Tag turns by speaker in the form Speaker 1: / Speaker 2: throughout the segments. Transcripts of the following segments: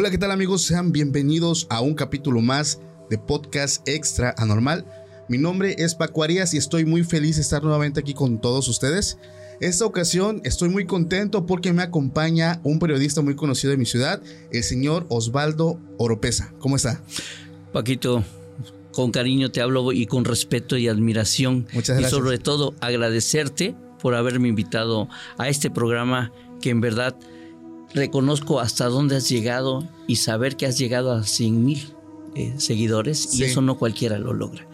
Speaker 1: Hola, ¿qué tal amigos? Sean bienvenidos a un capítulo más de Podcast Extra Anormal. Mi nombre es Paco Arias y estoy muy feliz de estar nuevamente aquí con todos ustedes. Esta ocasión estoy muy contento porque me acompaña un periodista muy conocido de mi ciudad, el señor Osvaldo Oropesa. ¿Cómo está?
Speaker 2: Paquito, con cariño te hablo y con respeto y admiración.
Speaker 1: Muchas gracias.
Speaker 2: Y sobre todo agradecerte por haberme invitado a este programa que en verdad reconozco hasta dónde has llegado y saber que has llegado a 100 mil eh, seguidores
Speaker 1: Sí.
Speaker 2: y eso no cualquiera lo logra.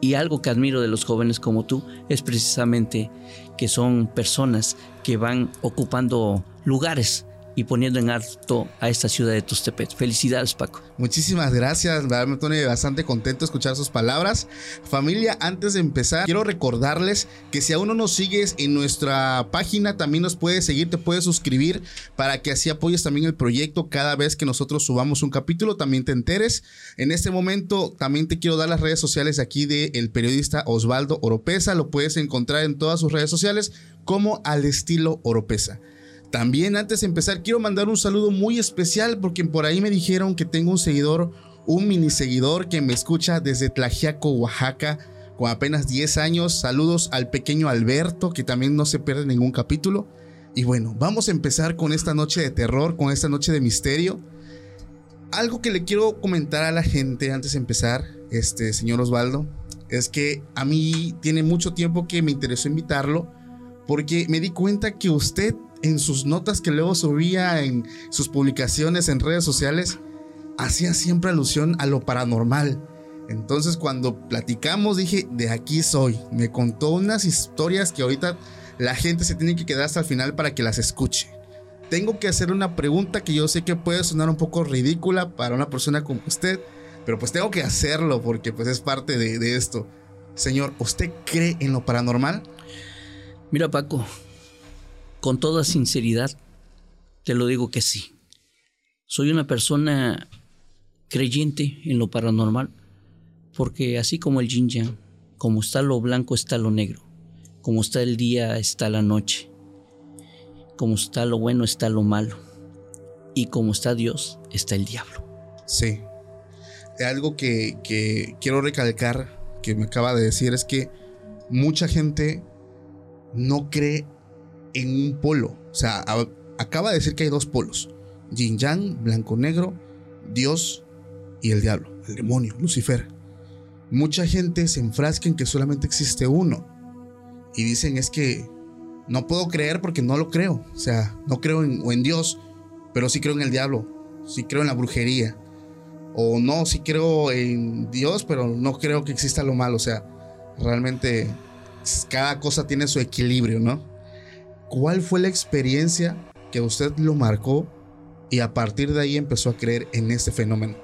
Speaker 2: Y algo que admiro de los jóvenes como tú es precisamente que son personas que van ocupando lugares y poniendo en alto a esta ciudad de Tustepet. Felicidades, Paco.
Speaker 1: Muchísimas gracias, me pone bastante contento escuchar sus palabras. Familia, antes de empezar, quiero recordarles que si aún no nos sigues en nuestra página, también nos puedes seguir, te puedes suscribir para que así apoyes también el proyecto cada vez que nosotros subamos un capítulo, también te enteres. En este momento también te quiero dar las redes sociales aquí del periodista Osvaldo Oropesa, lo puedes encontrar en todas sus redes sociales como al estilo Oropesa. También antes de empezar quiero mandar un saludo muy especial porque por ahí me dijeron que tengo un seguidor, un mini seguidor que me escucha desde Tlajiaco, Oaxaca, con apenas 10 años. Saludos al pequeño Alberto que también no se pierde ningún capítulo. Y bueno, vamos a empezar con esta noche de terror, con esta noche de misterio. Algo que le quiero comentar a la gente antes de empezar, este señor Osvaldo, es que a mí tiene mucho tiempo que me interesó invitarlo porque me di cuenta que usted en sus notas que luego subía en sus publicaciones en redes sociales hacía siempre alusión a lo paranormal. Entonces cuando platicamos dije, de aquí soy. Me contó unas historias que ahorita la gente se tiene que quedar hasta el final para que las escuche. Tengo que hacer una pregunta que yo sé que puede sonar un poco ridícula para una persona como usted, pero pues tengo que hacerlo porque pues es parte de, de esto. Señor, ¿usted cree en lo paranormal?
Speaker 2: Mira, Paco, con toda sinceridad, te lo digo que sí. Soy una persona creyente en lo paranormal, porque así como el yin yang, como está lo blanco, está lo negro, como está el día, está la noche, como está lo bueno, está lo malo, y como está Dios, está el diablo.
Speaker 1: Sí. Algo que, que quiero recalcar que me acaba de decir es que mucha gente no cree en un polo. O sea, acaba de decir que hay dos polos. Yin Yang, blanco negro, Dios y el diablo, el demonio, Lucifer. Mucha gente se enfrasca en que solamente existe uno. Y dicen es que no puedo creer porque no lo creo. O sea, no creo en, o en Dios, pero sí creo en el diablo. Sí creo en la brujería. O no, sí creo en Dios, pero no creo que exista lo malo. O sea, realmente cada cosa tiene su equilibrio, ¿no? ¿Cuál fue la experiencia que usted lo marcó y a partir de ahí empezó a creer en este fenómeno?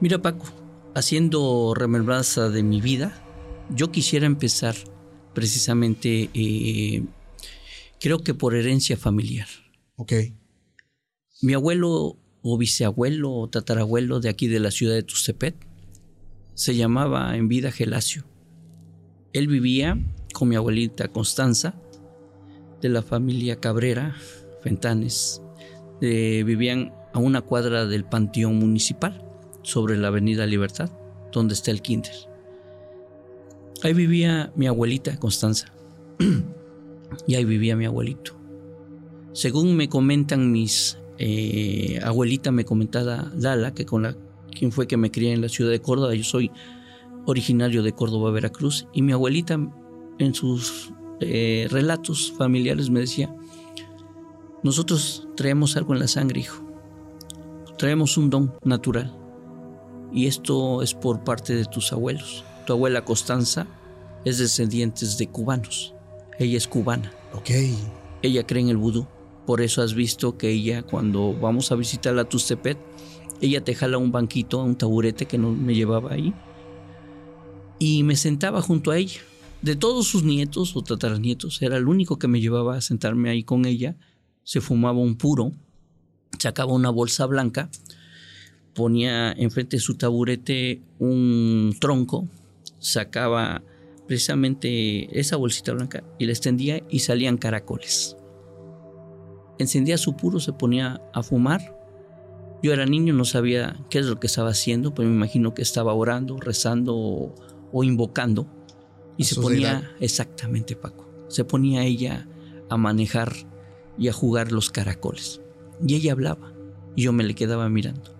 Speaker 2: Mira, Paco, haciendo remembranza de mi vida, yo quisiera empezar precisamente, eh, creo que por herencia familiar.
Speaker 1: Ok,
Speaker 2: Mi abuelo o bisabuelo o tatarabuelo de aquí de la ciudad de Tustepet se llamaba en vida Gelacio. Él vivía con mi abuelita Constanza, de la familia Cabrera, Fentanes. Eh, vivían a una cuadra del panteón municipal. sobre la Avenida Libertad, donde está el kinder. Ahí vivía mi abuelita Constanza. y ahí vivía mi abuelito. Según me comentan mis eh, abuelita, me comentaba Lala, que con la quien fue que me crié en la ciudad de Córdoba. Yo soy originario de Córdoba, Veracruz. Y mi abuelita en sus eh, relatos familiares me decía, nosotros traemos algo en la sangre, hijo. Traemos un don natural. Y esto es por parte de tus abuelos. Tu abuela Constanza es descendiente de cubanos. Ella es cubana.
Speaker 1: Ok.
Speaker 2: Ella cree en el vudú. Por eso has visto que ella, cuando vamos a visitar a Tustepet, ella te jala un banquito, un taburete que no me llevaba ahí. Y me sentaba junto a ella. De todos sus nietos o tataranietos, era el único que me llevaba a sentarme ahí con ella. Se fumaba un puro, sacaba una bolsa blanca, ponía enfrente de su taburete un tronco, sacaba precisamente esa bolsita blanca y la extendía y salían caracoles. Encendía su puro, se ponía a fumar. Yo era niño, no sabía qué es lo que estaba haciendo, pero me imagino que estaba orando, rezando o, invocando. Y se ponía, exactamente Paco, se ponía ella a manejar y a jugar los caracoles. Y ella hablaba y yo me le quedaba mirando.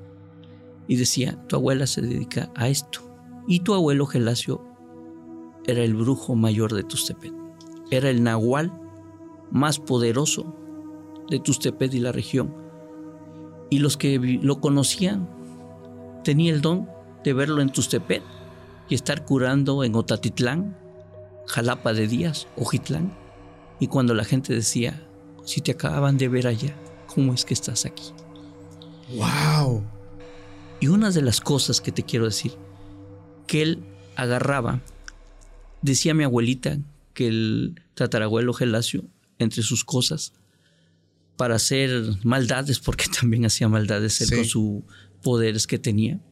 Speaker 2: Y decía, tu abuela se dedica a esto. Y tu abuelo Gelasio era el brujo mayor de Tustepet. Era el nahual más poderoso de Tustepet y la región. Y los que lo conocían tenía el don de verlo en Tustepet y estar curando en Otatitlán, Jalapa de Díaz, Ojitlán. Y cuando la gente decía, si te acaban de ver allá, ¿cómo es que estás aquí?
Speaker 1: ¡Wow!
Speaker 2: Y una de las cosas que te quiero decir, que él agarraba Decía mi abuelita que el tatarabuelo Gelasio, entre sus cosas, para hacer maldades, porque también hacía maldades él con sus poderes que tenía,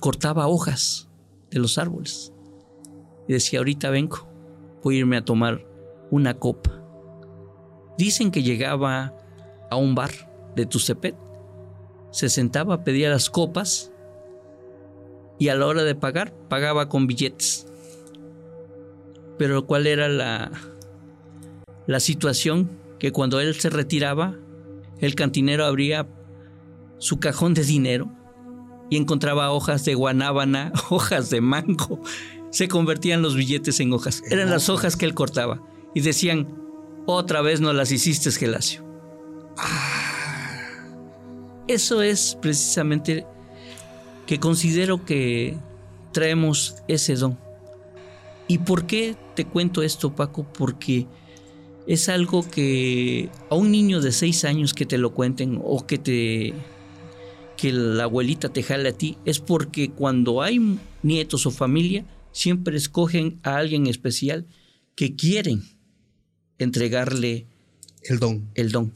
Speaker 2: cortaba hojas de los árboles. Y decía, ahorita vengo, irme a tomar una copa. Dicen que llegaba a un bar de Tucepet, se sentaba, pedía las copas y a la hora de pagar, pagaba con billetes. Pero ¿cuál era la, la situación? Que cuando él se retiraba, el cantinero abría su cajón de dinero y encontraba hojas de guanábana, hojas de mango. Se convertían los billetes en hojas. Eran las hojas que él cortaba. Y decían, otra vez no las hiciste, Gelacio. Eso es precisamente que considero que traemos ese don. ¿Y por qué te cuento esto, Paco? Porque es algo que a un niño de seis años que te lo cuenten o que te que la abuelita te jale a ti es porque cuando hay nietos o familia siempre escogen a alguien especial que quieren entregarle
Speaker 1: el don.
Speaker 2: El don.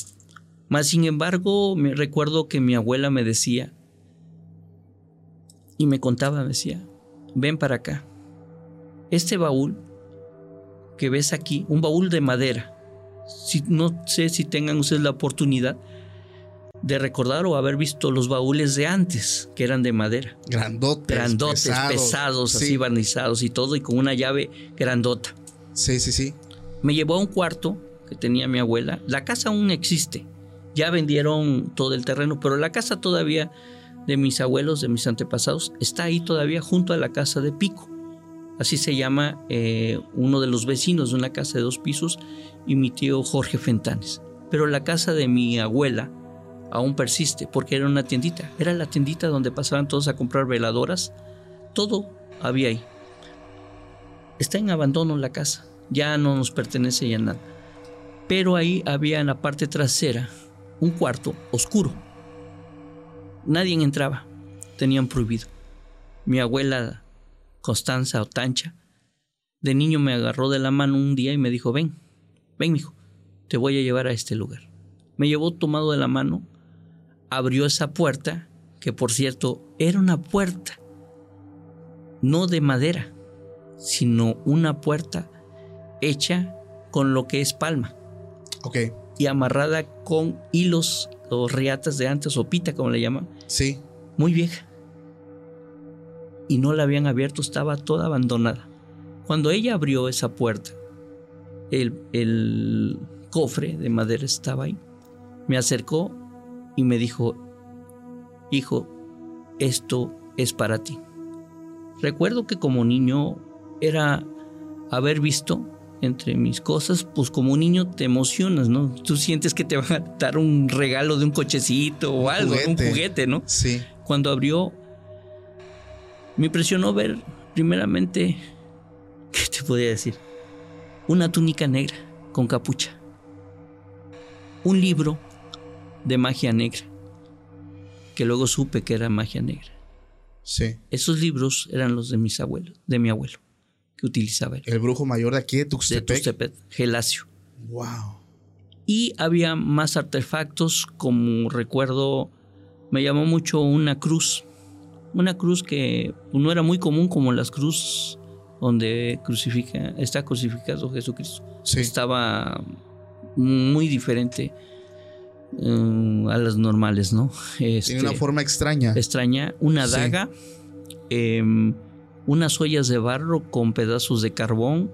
Speaker 2: Más sin embargo, me recuerdo que mi abuela me decía y me contaba, me decía, ven para acá. Este baúl que ves aquí, un baúl de madera. Si, no sé si tengan ustedes la oportunidad de recordar o haber visto los baúles de antes, que eran de madera.
Speaker 1: Grandotes.
Speaker 2: Grandotes, pesados, así barnizados y todo, y con una llave grandota.
Speaker 1: Sí, sí, sí.
Speaker 2: Me llevó a un cuarto que tenía mi abuela. La casa aún existe. Ya vendieron todo el terreno, pero la casa todavía de mis abuelos, de mis antepasados, está ahí todavía junto a la casa de Pico. Así se llama eh, uno de los vecinos de una casa de dos pisos y mi tío Jorge Fentanes. Pero la casa de mi abuela aún persiste porque era una tiendita. Era la tiendita donde pasaban todos a comprar veladoras. Todo había ahí. Está en abandono la casa. Ya no nos pertenece ya nada. Pero ahí había en la parte trasera un cuarto oscuro. Nadie entraba. Tenían prohibido. Mi abuela Constanza o Tancha, de niño me agarró de la mano un día y me dijo, ven, ven, hijo, te voy a llevar a este lugar. Me llevó tomado de la mano, abrió esa puerta, que por cierto era una puerta, no de madera, sino una puerta hecha con lo que es palma.
Speaker 1: Ok.
Speaker 2: Y amarrada con hilos o riatas de antes, o pita, como le llaman.
Speaker 1: Sí.
Speaker 2: Muy vieja. y no la habían abierto, estaba toda abandonada. Cuando ella abrió esa puerta, el, el cofre de madera estaba ahí. Me acercó y me dijo, hijo, esto es para ti. Recuerdo que como niño era haber visto entre mis cosas, pues como niño te emocionas, ¿no? Tú sientes que te van a dar un regalo de un cochecito o algo, un juguete, ¿no?
Speaker 1: Sí.
Speaker 2: Cuando abrió, me impresionó ver primeramente, ¿qué te podía decir? Una túnica negra con capucha. Un libro de magia negra, que luego supe que era magia negra.
Speaker 1: Sí.
Speaker 2: Esos libros eran los de mis abuelos, de mi abuelo, que utilizaba él.
Speaker 1: El brujo mayor de aquí de. Tuxtepec,
Speaker 2: Gelacio.
Speaker 1: Wow.
Speaker 2: Y había más artefactos, como recuerdo, me llamó mucho una cruz. Una cruz que no era muy común como las cruces donde crucifica, está crucificado Jesucristo.
Speaker 1: Sí.
Speaker 2: Estaba muy diferente eh, a las normales, ¿no?
Speaker 1: Tiene
Speaker 2: Este,
Speaker 1: una forma extraña.
Speaker 2: extraña, una
Speaker 1: Sí.
Speaker 2: daga, em, unas ollas de barro con pedazos de carbón.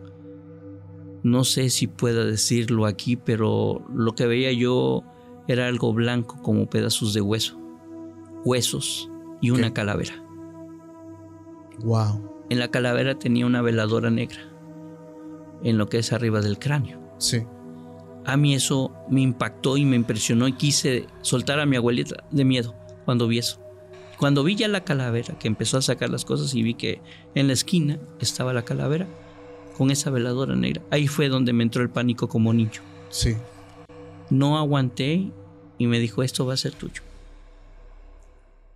Speaker 2: No sé si pueda decirlo aquí, pero lo que veía yo era algo blanco como pedazos de hueso, huesos y una calavera.
Speaker 1: Wow.
Speaker 2: En la calavera tenía una veladora negra, en lo que es arriba del cráneo.
Speaker 1: Sí.
Speaker 2: A mí eso me impactó y me impresionó y quise soltar a mi abuelita de miedo cuando vi eso. Cuando vi ya la calavera, que empezó a sacar las cosas y vi que en la esquina estaba la calavera con esa veladora negra, ahí fue donde me entró el pánico como niño.
Speaker 1: Sí.
Speaker 2: No aguanté y me dijo, esto va a ser tuyo.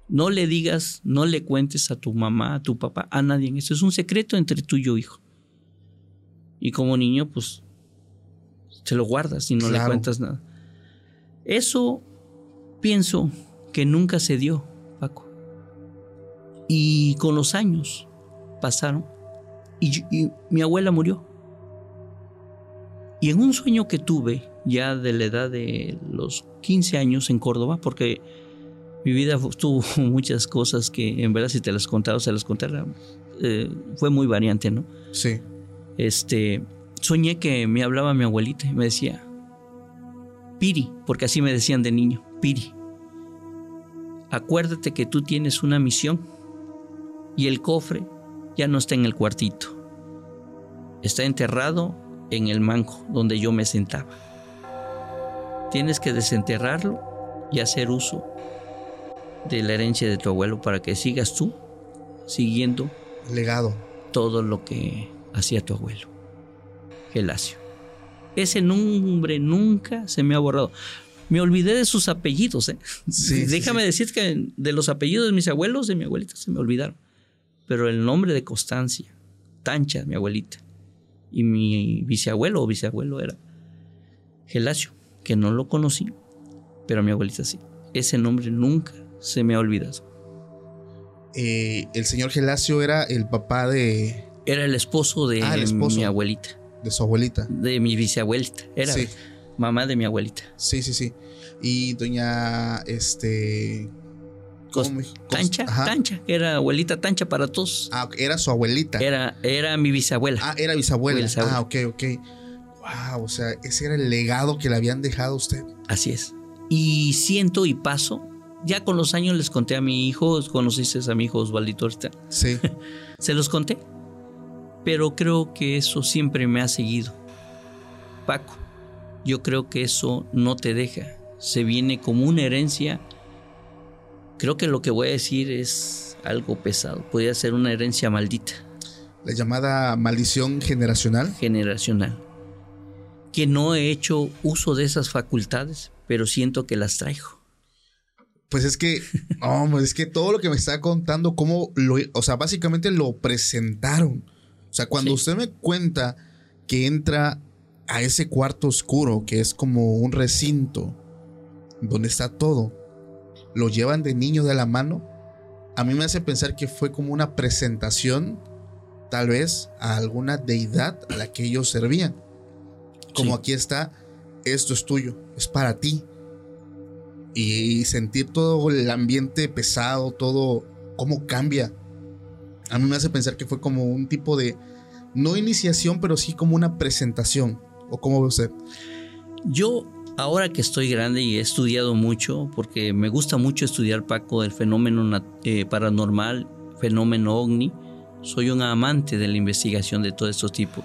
Speaker 2: No le digas, no le cuentes a tu mamá, a tu papá, a nadie. Esto es un secreto entre tú y yo, hijo. Y como niño, pues, te lo guardas y no le cuentas nada. Eso pienso que nunca se dio, Paco. Y con los años pasaron y, mi abuela murió. Y en un sueño que tuve ya de la edad de los 15 años en Córdoba, porque mi vida tuvo muchas cosas que en verdad si te las contara o se las contara, eh, fue muy variante, ¿no?
Speaker 1: Sí.
Speaker 2: Este, soñé que me hablaba mi abuelita y me decía, Piri, porque así me decían de niño, Piri, acuérdate que tú tienes una misión y el cofre ya no está en el cuartito, está enterrado en el manco donde yo me sentaba. Tienes que desenterrarlo y hacer uso de la herencia de tu abuelo para que sigas tú siguiendo
Speaker 1: Legado.
Speaker 2: todo lo que hacía tu abuelo, Gelacio. Ese nombre nunca se me ha borrado. Me olvidé de sus apellidos. ¿eh?
Speaker 1: Sí,
Speaker 2: Déjame
Speaker 1: sí.
Speaker 2: decir que de los apellidos de mis abuelos, de mi abuelita, se me olvidaron. Pero el nombre de Constancia, Tancha, mi abuelita, y mi bisabuelo o bisabuelo era Gelacio, que no lo conocí, pero mi abuelita sí. Ese nombre nunca se me ha olvidado.
Speaker 1: Eh, el señor Gelacio era el papá de,
Speaker 2: Era el esposo de
Speaker 1: Ah, el esposo.
Speaker 2: mi abuelita.
Speaker 1: De su abuelita.
Speaker 2: de mi bisabuelita. Era
Speaker 1: Sí.
Speaker 2: mamá de mi abuelita.
Speaker 1: Sí, sí, sí. Y doña, este... ¿cómo
Speaker 2: Tancha,
Speaker 1: ajá.
Speaker 2: Tancha, era abuelita Tancha para todos.
Speaker 1: Ah, era su abuelita.
Speaker 2: Era, era mi bisabuela.
Speaker 1: Ah, era bisabuela.
Speaker 2: Bisabuela.
Speaker 1: Ah, ok, ok. Wow, o sea, ese era el legado que le habían dejado a usted.
Speaker 2: Así es. Y siento y paso. Ya con los años les conté a mi hijo, conociste a mi hijo Osvaldito ahorita.
Speaker 1: Sí.
Speaker 2: Se los conté. Pero creo que eso siempre me ha seguido. Paco, yo creo que eso no te deja. Se viene como una herencia. Creo que lo que voy a decir es algo pesado. Podría ser una herencia maldita,
Speaker 1: La llamada maldición generacional.
Speaker 2: generacional. Que no he hecho uso de esas facultades, pero siento que las traigo.
Speaker 1: Pues es que, no, es que todo lo que me está contando, cómo lo, o sea, básicamente lo presentaron. O sea, cuando
Speaker 2: Sí.
Speaker 1: usted me cuenta que entra a ese cuarto oscuro, que es como un recinto, donde está todo, lo llevan de niño de la mano, a mí me hace pensar que fue como una presentación, tal vez, a alguna deidad a la que ellos servían. Como
Speaker 2: Sí.
Speaker 1: aquí está, esto es tuyo, es para ti y sentir todo el ambiente pesado, todo cómo cambia A mí me hace pensar que fue como un tipo de, no iniciación, pero sí como una presentación. ¿O cómo ve usted?
Speaker 2: Yo, ahora que estoy grande y he estudiado mucho, porque me gusta mucho estudiar, Paco, el fenómeno eh, paranormal, fenómeno ovni, soy un amante de la investigación de todos estos tipos.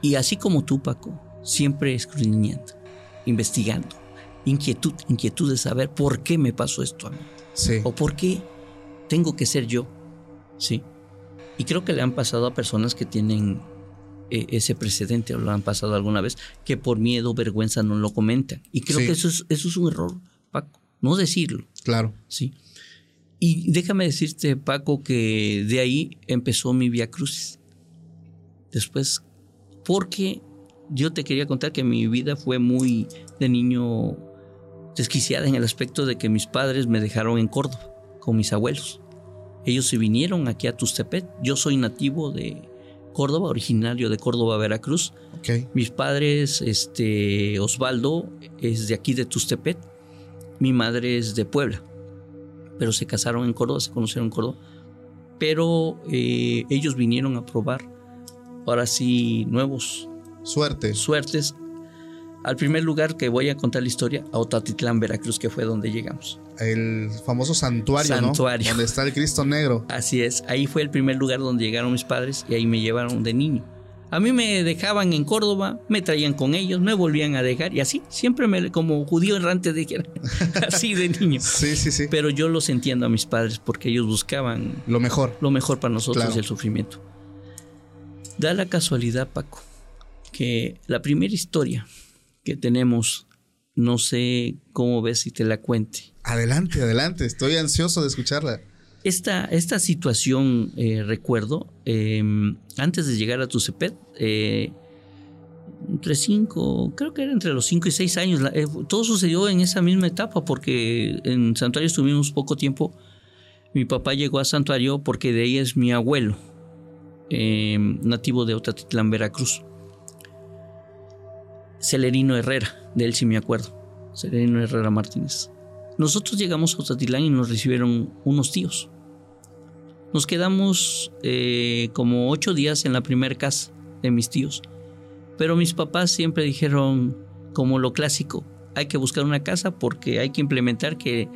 Speaker 2: Y así como tú, Paco, siempre escudriñando, investigando, inquietud, inquietud de saber por qué me pasó esto a mí.
Speaker 1: Sí.
Speaker 2: O por qué tengo que ser yo. Sí. Y creo que le han pasado a personas que tienen eh, ese precedente o lo han pasado alguna vez, que por miedo, vergüenza no lo comentan. Y creo
Speaker 1: Sí.
Speaker 2: que eso es, eso es un error, Paco. No decirlo.
Speaker 1: Claro.
Speaker 2: Sí. Y déjame decirte, Paco, que de ahí empezó mi vía crucis. Después, porque yo te quería contar que mi vida fue muy de niño desquiciada en el aspecto de que mis padres me dejaron en Córdoba con mis abuelos. Ellos se vinieron aquí a Tustepet. Yo soy nativo de Córdoba, originario de Córdoba, Veracruz. Mis padres, este, Osvaldo, es de aquí de Tustepet. Mi madre es de Puebla. Pero se casaron en Córdoba, se conocieron en Córdoba. Pero eh, ellos vinieron a probar, ahora sí, nuevos
Speaker 1: Suerte.
Speaker 2: suertes. Al primer lugar que voy a contar la historia, a Otatitlán, Veracruz, que fue donde llegamos.
Speaker 1: El famoso santuario,
Speaker 2: Santuario.
Speaker 1: ¿no? Donde está el Cristo Negro.
Speaker 2: Así es, ahí fue el primer lugar donde llegaron mis padres y ahí me llevaron de niño. A mí me dejaban en Córdoba, me traían con ellos, me volvían a dejar y así, siempre me, como judío errante, dijera, así de niño.
Speaker 1: Sí, sí, sí.
Speaker 2: Pero yo los entiendo a mis padres porque ellos buscaban
Speaker 1: Lo mejor.
Speaker 2: lo mejor para nosotros
Speaker 1: Claro.
Speaker 2: y el sufrimiento. Da la casualidad, Paco, que la primera historia que tenemos, no sé cómo ves si te la cuente.
Speaker 1: Adelante, adelante. Estoy ansioso de escucharla.
Speaker 2: Esta, esta situación, eh, recuerdo, eh, antes de llegar a Tucepet, eh, entre cinco, creo que era entre los cinco y seis años, eh, todo sucedió en esa misma etapa porque en Santuario estuvimos poco tiempo. Mi papá llegó a Santuario porque de ahí es mi abuelo, eh, nativo de Otatitlán, Veracruz. Celerino Herrera, de él sí me acuerdo. Celerino Herrera Martínez. Nosotros llegamos a Otatilán y nos recibieron unos tíos. Nos quedamos eh, como ocho días en la primera casa de mis tíos. Pero mis papás siempre dijeron, como lo clásico, hay que buscar una casa porque hay que implementar que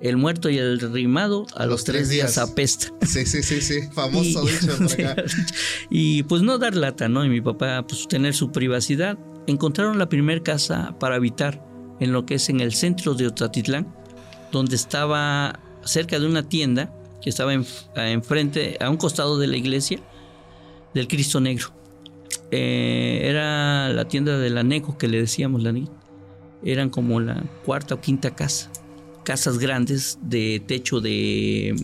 Speaker 2: el muerto y el rimado a los, tres días, apesta.
Speaker 1: Sí, sí, sí, sí. Famoso
Speaker 2: Y-
Speaker 1: dicho por acá.
Speaker 2: y pues no dar lata, ¿no? Y mi papá, pues tener su privacidad. Encontraron la primera casa para habitar en lo que es en el centro de Otatitlán, donde estaba cerca de una tienda que estaba en- a- enfrente, a un costado de la iglesia del Cristo Negro. Eh, era la tienda del anejo que le decíamos la niña. Eran como la cuarta o quinta casa. Casas grandes de techo de.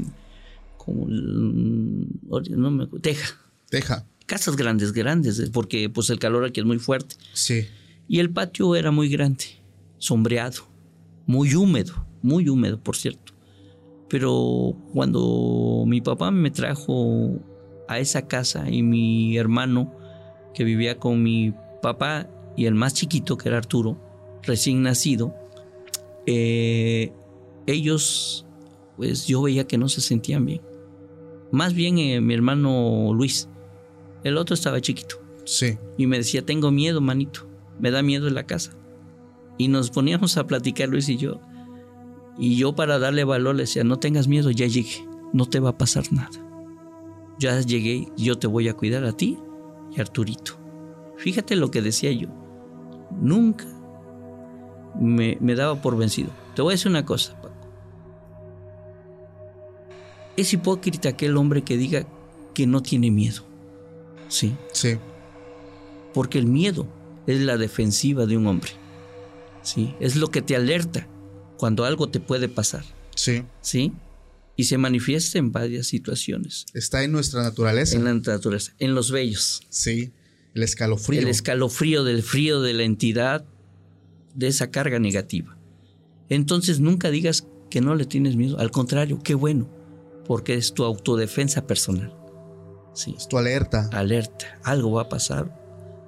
Speaker 2: como. mm, no me acuerdo, teja.
Speaker 1: Deja.
Speaker 2: Casas grandes, grandes, porque pues el calor aquí es muy fuerte.
Speaker 1: Sí.
Speaker 2: Y el patio era muy grande, sombreado, muy húmedo, muy húmedo, por cierto. Pero cuando mi papá me trajo a esa casa y mi hermano, que vivía con mi papá y el más chiquito, que era Arturo, recién nacido, eh, ellos, pues yo veía que no se sentían bien. Más bien eh, mi hermano Luis, el otro estaba chiquito.
Speaker 1: Sí.
Speaker 2: Y me decía, tengo miedo, manito. Me da miedo en la casa. Y nos poníamos a platicar Luis y yo. Y yo para darle valor le decía, no tengas miedo, ya llegué. No te va a pasar nada. Ya llegué, yo te voy a cuidar a ti y a Arturito. Fíjate lo que decía yo. Nunca me, me daba por vencido. Te voy a decir una cosa, Paco. Es hipócrita aquel hombre que diga que no tiene miedo. Sí.
Speaker 1: Sí.
Speaker 2: Porque el miedo es la defensiva de un hombre. ¿Sí? Es lo que te alerta cuando algo te puede pasar.
Speaker 1: Sí.
Speaker 2: ¿Sí? Y se manifiesta en varias situaciones.
Speaker 1: Está en nuestra naturaleza.
Speaker 2: En la naturaleza, en los vellos.
Speaker 1: Sí. El escalofrío.
Speaker 2: El escalofrío del frío de la entidad, de esa carga negativa. Entonces nunca digas que no le tienes miedo. Al contrario, qué bueno. Porque es tu autodefensa personal. Sí.
Speaker 1: Es tu alerta.
Speaker 2: alerta, algo va a pasar,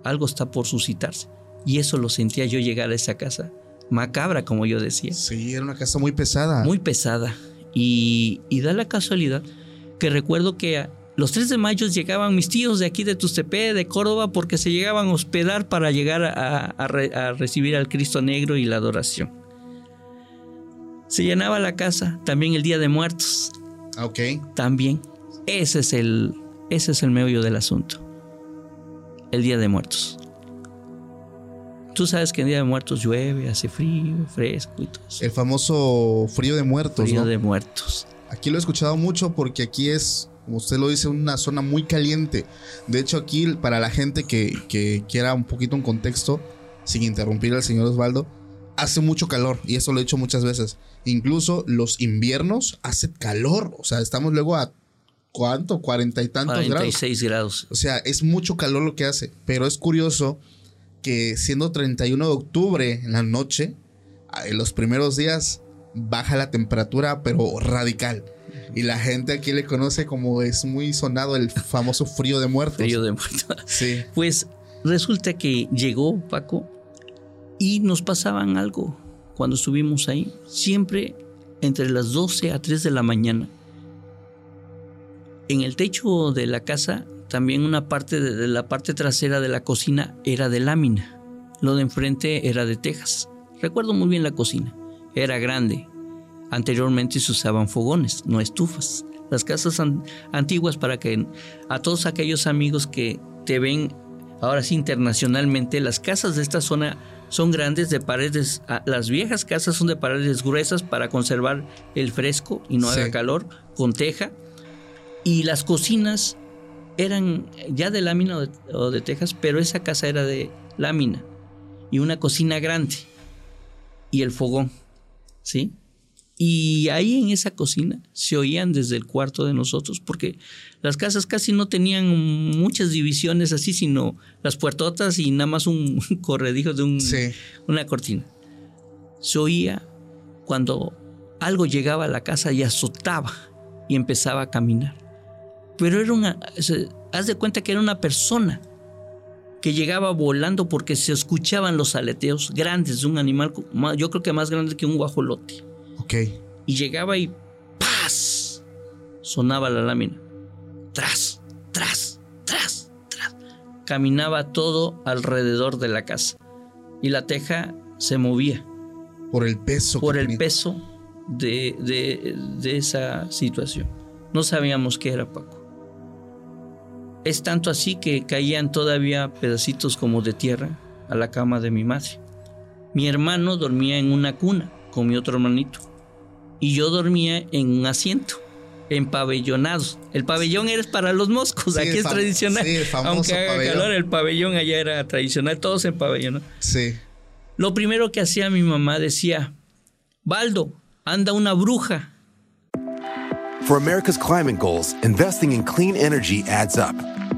Speaker 2: algo está por suscitarse. Y eso lo sentía yo llegar a esa casa, macabra como yo decía,
Speaker 1: Sí, era una casa muy pesada.
Speaker 2: muy pesada. Y, y da la casualidad que recuerdo que los 3 de mayo llegaban mis tíos de aquí de Tustepe, de Córdoba, porque se llegaban a hospedar para llegar a, recibir al Cristo Negro y la adoración. Se llenaba la casa, también el Día de Muertos.
Speaker 1: Ok.
Speaker 2: También. Ese es el, ese es el meollo del asunto. El Día de Muertos. Tú sabes que en Día de Muertos llueve, hace frío, fresco y todo eso.
Speaker 1: El famoso frío de muertos.
Speaker 2: Frío de muertos.
Speaker 1: Aquí lo he escuchado mucho porque aquí es, como usted lo dice, una zona muy caliente. De hecho, aquí, para la gente que, quiera un poquito un contexto, sin interrumpir al señor Osvaldo, hace mucho calor y eso lo he dicho muchas veces. Incluso los inviernos hace calor. O sea, estamos luego a ¿cuánto? Cuarenta y tantos
Speaker 2: 46
Speaker 1: grados. grados. O sea, es mucho calor lo que hace. Pero es curioso que siendo 31 de octubre en la noche, en los primeros días baja la temperatura, pero radical. Y la gente aquí le conoce como es muy sonado el famoso frío de muertos.
Speaker 2: Frío de muertos. Sí. Pues resulta que llegó Paco y nos pasaban algo cuando estuvimos ahí. Siempre entre las 12 a 3 de la mañana en el techo de la casa, también una parte de, la parte trasera de la cocina era de lámina. Lo de enfrente era de tejas. Recuerdo muy bien la cocina. Era grande. Anteriormente se usaban fogones, no estufas. Las casas antiguas para que a todos aquellos amigos que te ven ahora sí internacionalmente, las casas de esta zona son grandes de paredes, las viejas casas son de paredes gruesas para conservar el fresco y no haga calor, con teja y las cocinas eran ya de lámina o de, tejas, pero esa casa era de lámina. Y una cocina grande. Y el fogón. ¿Sí? Y ahí en esa cocina se oían desde el cuarto de nosotros, porque las casas casi no tenían muchas divisiones así, sino las puertotas y nada más un corredijo de un, una cortina. Se oía cuando algo llegaba a la casa y azotaba y empezaba a caminar. Pero era una, haz de cuenta que era una persona que llegaba volando porque se escuchaban los aleteos grandes de un animal, yo creo que más grande que un guajolote.
Speaker 1: Ok.
Speaker 2: Y llegaba y ¡paz! Sonaba la lámina. Tras, tras, tras, tras. Caminaba todo alrededor de la casa. Y la teja se movía.
Speaker 1: Por el peso.
Speaker 2: Por el peso de, de, de esa situación. No sabíamos qué era, Paco. Es tanto así que caían todavía pedacitos como de tierra a la cama de mi madre. Mi hermano dormía en una cuna con mi otro hermanito y yo dormía en un asiento, en pabellonados. El pabellón era para los moscos, aquí es tradicional. Sí, Aunque haga calor, el pabellón allá era tradicional, todos en pabellón.
Speaker 1: Sí.
Speaker 2: Lo primero que hacía mi mamá decía, Baldo, anda una bruja.
Speaker 3: For America's climate goals, investing in clean energy adds up.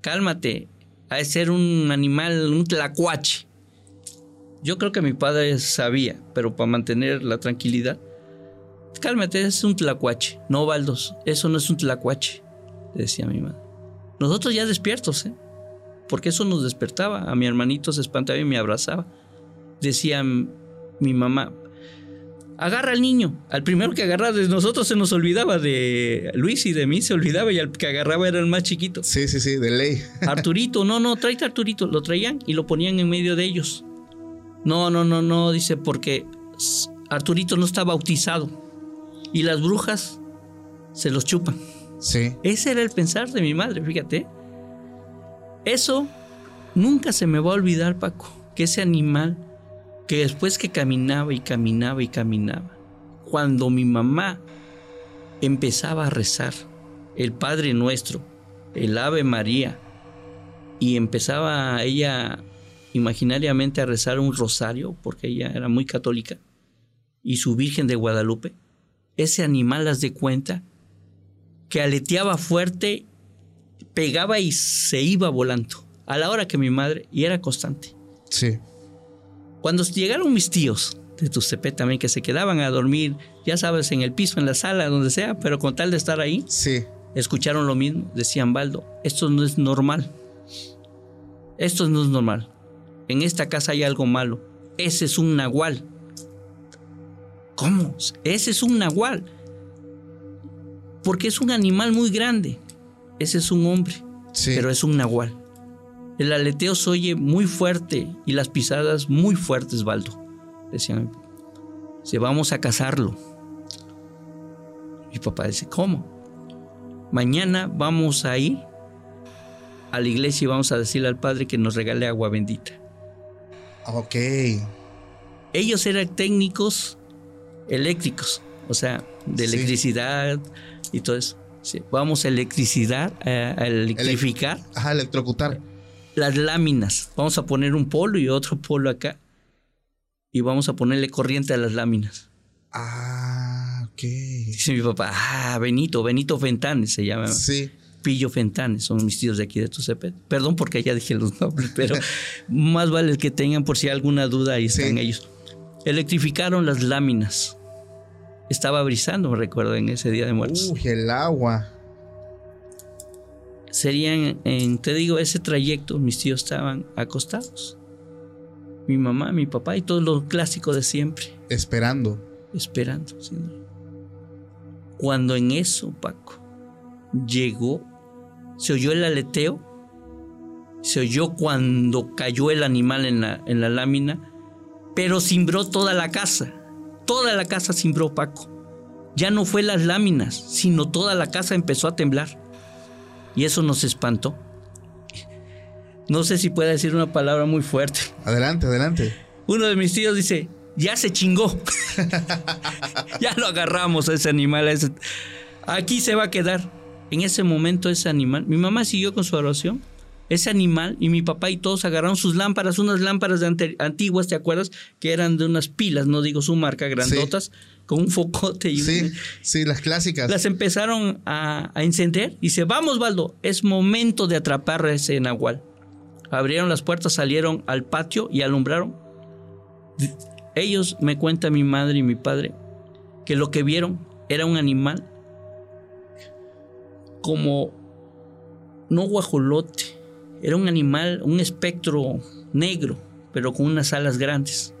Speaker 2: cálmate, ha de ser un animal, un tlacuache. Yo creo que mi padre sabía, pero para mantener la tranquilidad, cálmate, es un tlacuache. No, Baldos, eso no es un tlacuache, decía mi madre. Nosotros ya despiertos, ¿eh? Porque eso nos despertaba. A mi hermanito se espantaba y me abrazaba. Decía mi mamá, agarra al niño. Al primero que agarraba de nosotros se nos olvidaba de Luis y de mí se olvidaba y al que agarraba era el más chiquito.
Speaker 1: Sí, sí, sí, de ley.
Speaker 2: Arturito, no, no, tráete a Arturito. Lo traían y lo ponían en medio de ellos. No, no, no, no, dice, porque Arturito no está bautizado y las brujas se los chupan.
Speaker 1: Sí.
Speaker 2: Ese era el pensar de mi madre, fíjate. Eso nunca se me va a olvidar, Paco, que ese animal, que después que caminaba y caminaba y caminaba, cuando mi mamá empezaba a rezar el Padre Nuestro, el Ave María, y empezaba ella imaginariamente a rezar un rosario, porque ella era muy católica, y su Virgen de Guadalupe, ese animal las de cuenta que aleteaba fuerte, pegaba y se iba volando, a la hora que mi madre, y era constante.
Speaker 1: Sí.
Speaker 2: Cuando llegaron mis tíos de Tuxtepec también, que se quedaban a dormir, ya sabes, en el piso, en la sala, donde sea, pero con tal de estar ahí,
Speaker 1: Sí.
Speaker 2: escucharon lo mismo, decían, Baldo, esto no es normal. Esto no es normal. En esta casa hay algo malo. Ese es un nahual. ¿Cómo? Ese es un nahual. Porque es un animal muy grande. Ese es un hombre,
Speaker 1: Sí.
Speaker 2: pero es un nahual. El aleteo se oye muy fuerte y las pisadas muy fuertes, Baldo. Decían, si vamos a cazarlo. Mi papá dice, ¿cómo? Mañana vamos a ir a la iglesia y vamos a decirle al Padre que nos regale agua bendita.
Speaker 1: Ok.
Speaker 2: Ellos eran técnicos eléctricos, o sea, de
Speaker 1: Sí.
Speaker 2: electricidad y todo eso. Sí, Vamos a electricidad, a, electrificar
Speaker 1: Ajá, electrocutar.
Speaker 2: Las láminas. Vamos a poner un polo y otro polo acá. Y vamos a ponerle corriente a las láminas.
Speaker 1: Ah, ok.
Speaker 2: Dice mi papá, ah, Benito, Benito Fentanes se llama.
Speaker 1: Sí.
Speaker 2: Pillo Fentanes, son mis tíos de aquí de Tucepet. Perdón porque ya dije los nombres, pero más vale el que tengan por si hay alguna duda, ahí están
Speaker 1: Sí.
Speaker 2: ellos. Electrificaron las láminas. Estaba brisando, me recuerdo, en ese día de muertos.
Speaker 1: Uy, el agua.
Speaker 2: Serían, en, te digo, ese trayecto, mis tíos estaban acostados. Mi mamá, mi papá y todo lo clásico de siempre,
Speaker 1: Esperando.
Speaker 2: esperando. ¿sí? Cuando en eso, Paco, llegó, se oyó el aleteo, se oyó cuando cayó el animal en la, en la lámina, pero cimbró toda la casa. Toda la casa cimbró, Paco. Ya no fue las láminas, sino toda la casa empezó a temblar. Y eso nos espantó. No sé si pueda decir una palabra muy fuerte.
Speaker 1: Adelante, adelante.
Speaker 2: Uno de mis tíos dice, ya se chingó. ya lo agarramos a ese animal. a ese- Aquí se va a quedar. En ese momento ese animal, mi mamá siguió con su oración. Ese animal y mi papá y todos agarraron sus lámparas, unas lámparas de antiguas, ¿te acuerdas? Que eran de unas pilas, no digo su marca, grandotas, con un focote y un-
Speaker 1: Sí, sí, las clásicas.
Speaker 2: las empezaron a, a encender. Y dice, vamos, Baldo, es momento de atrapar a ese nahual. Abrieron las puertas, salieron al patio y alumbraron. Ellos, me cuenta mi madre y mi padre, que lo que vieron era un animal como, no guajolote, era un animal, un espectro negro, pero con unas alas grandes,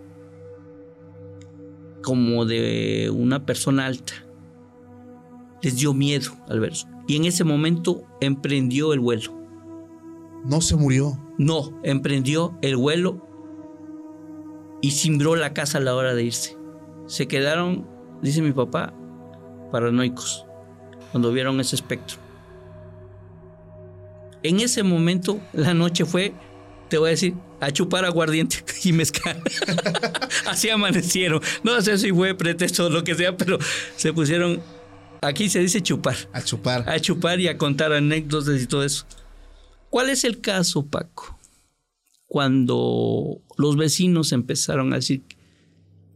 Speaker 2: como de una persona alta les dio miedo al verso. Y en ese momento emprendió el vuelo.
Speaker 1: No se murió.
Speaker 2: No, emprendió el vuelo y cimbró la casa a la hora de irse. Se quedaron, dice mi papá, paranoicos cuando vieron ese espectro. En ese momento, la noche fue, te voy a decir, a chupar aguardiente y mezcal. Así amanecieron. No sé si fue pretexto o lo que sea, pero se pusieron, aquí se dice chupar
Speaker 1: A chupar.
Speaker 2: a chupar y a contar anécdotas y todo eso. ¿Cuál es el caso, Paco? Cuando los vecinos empezaron a decir,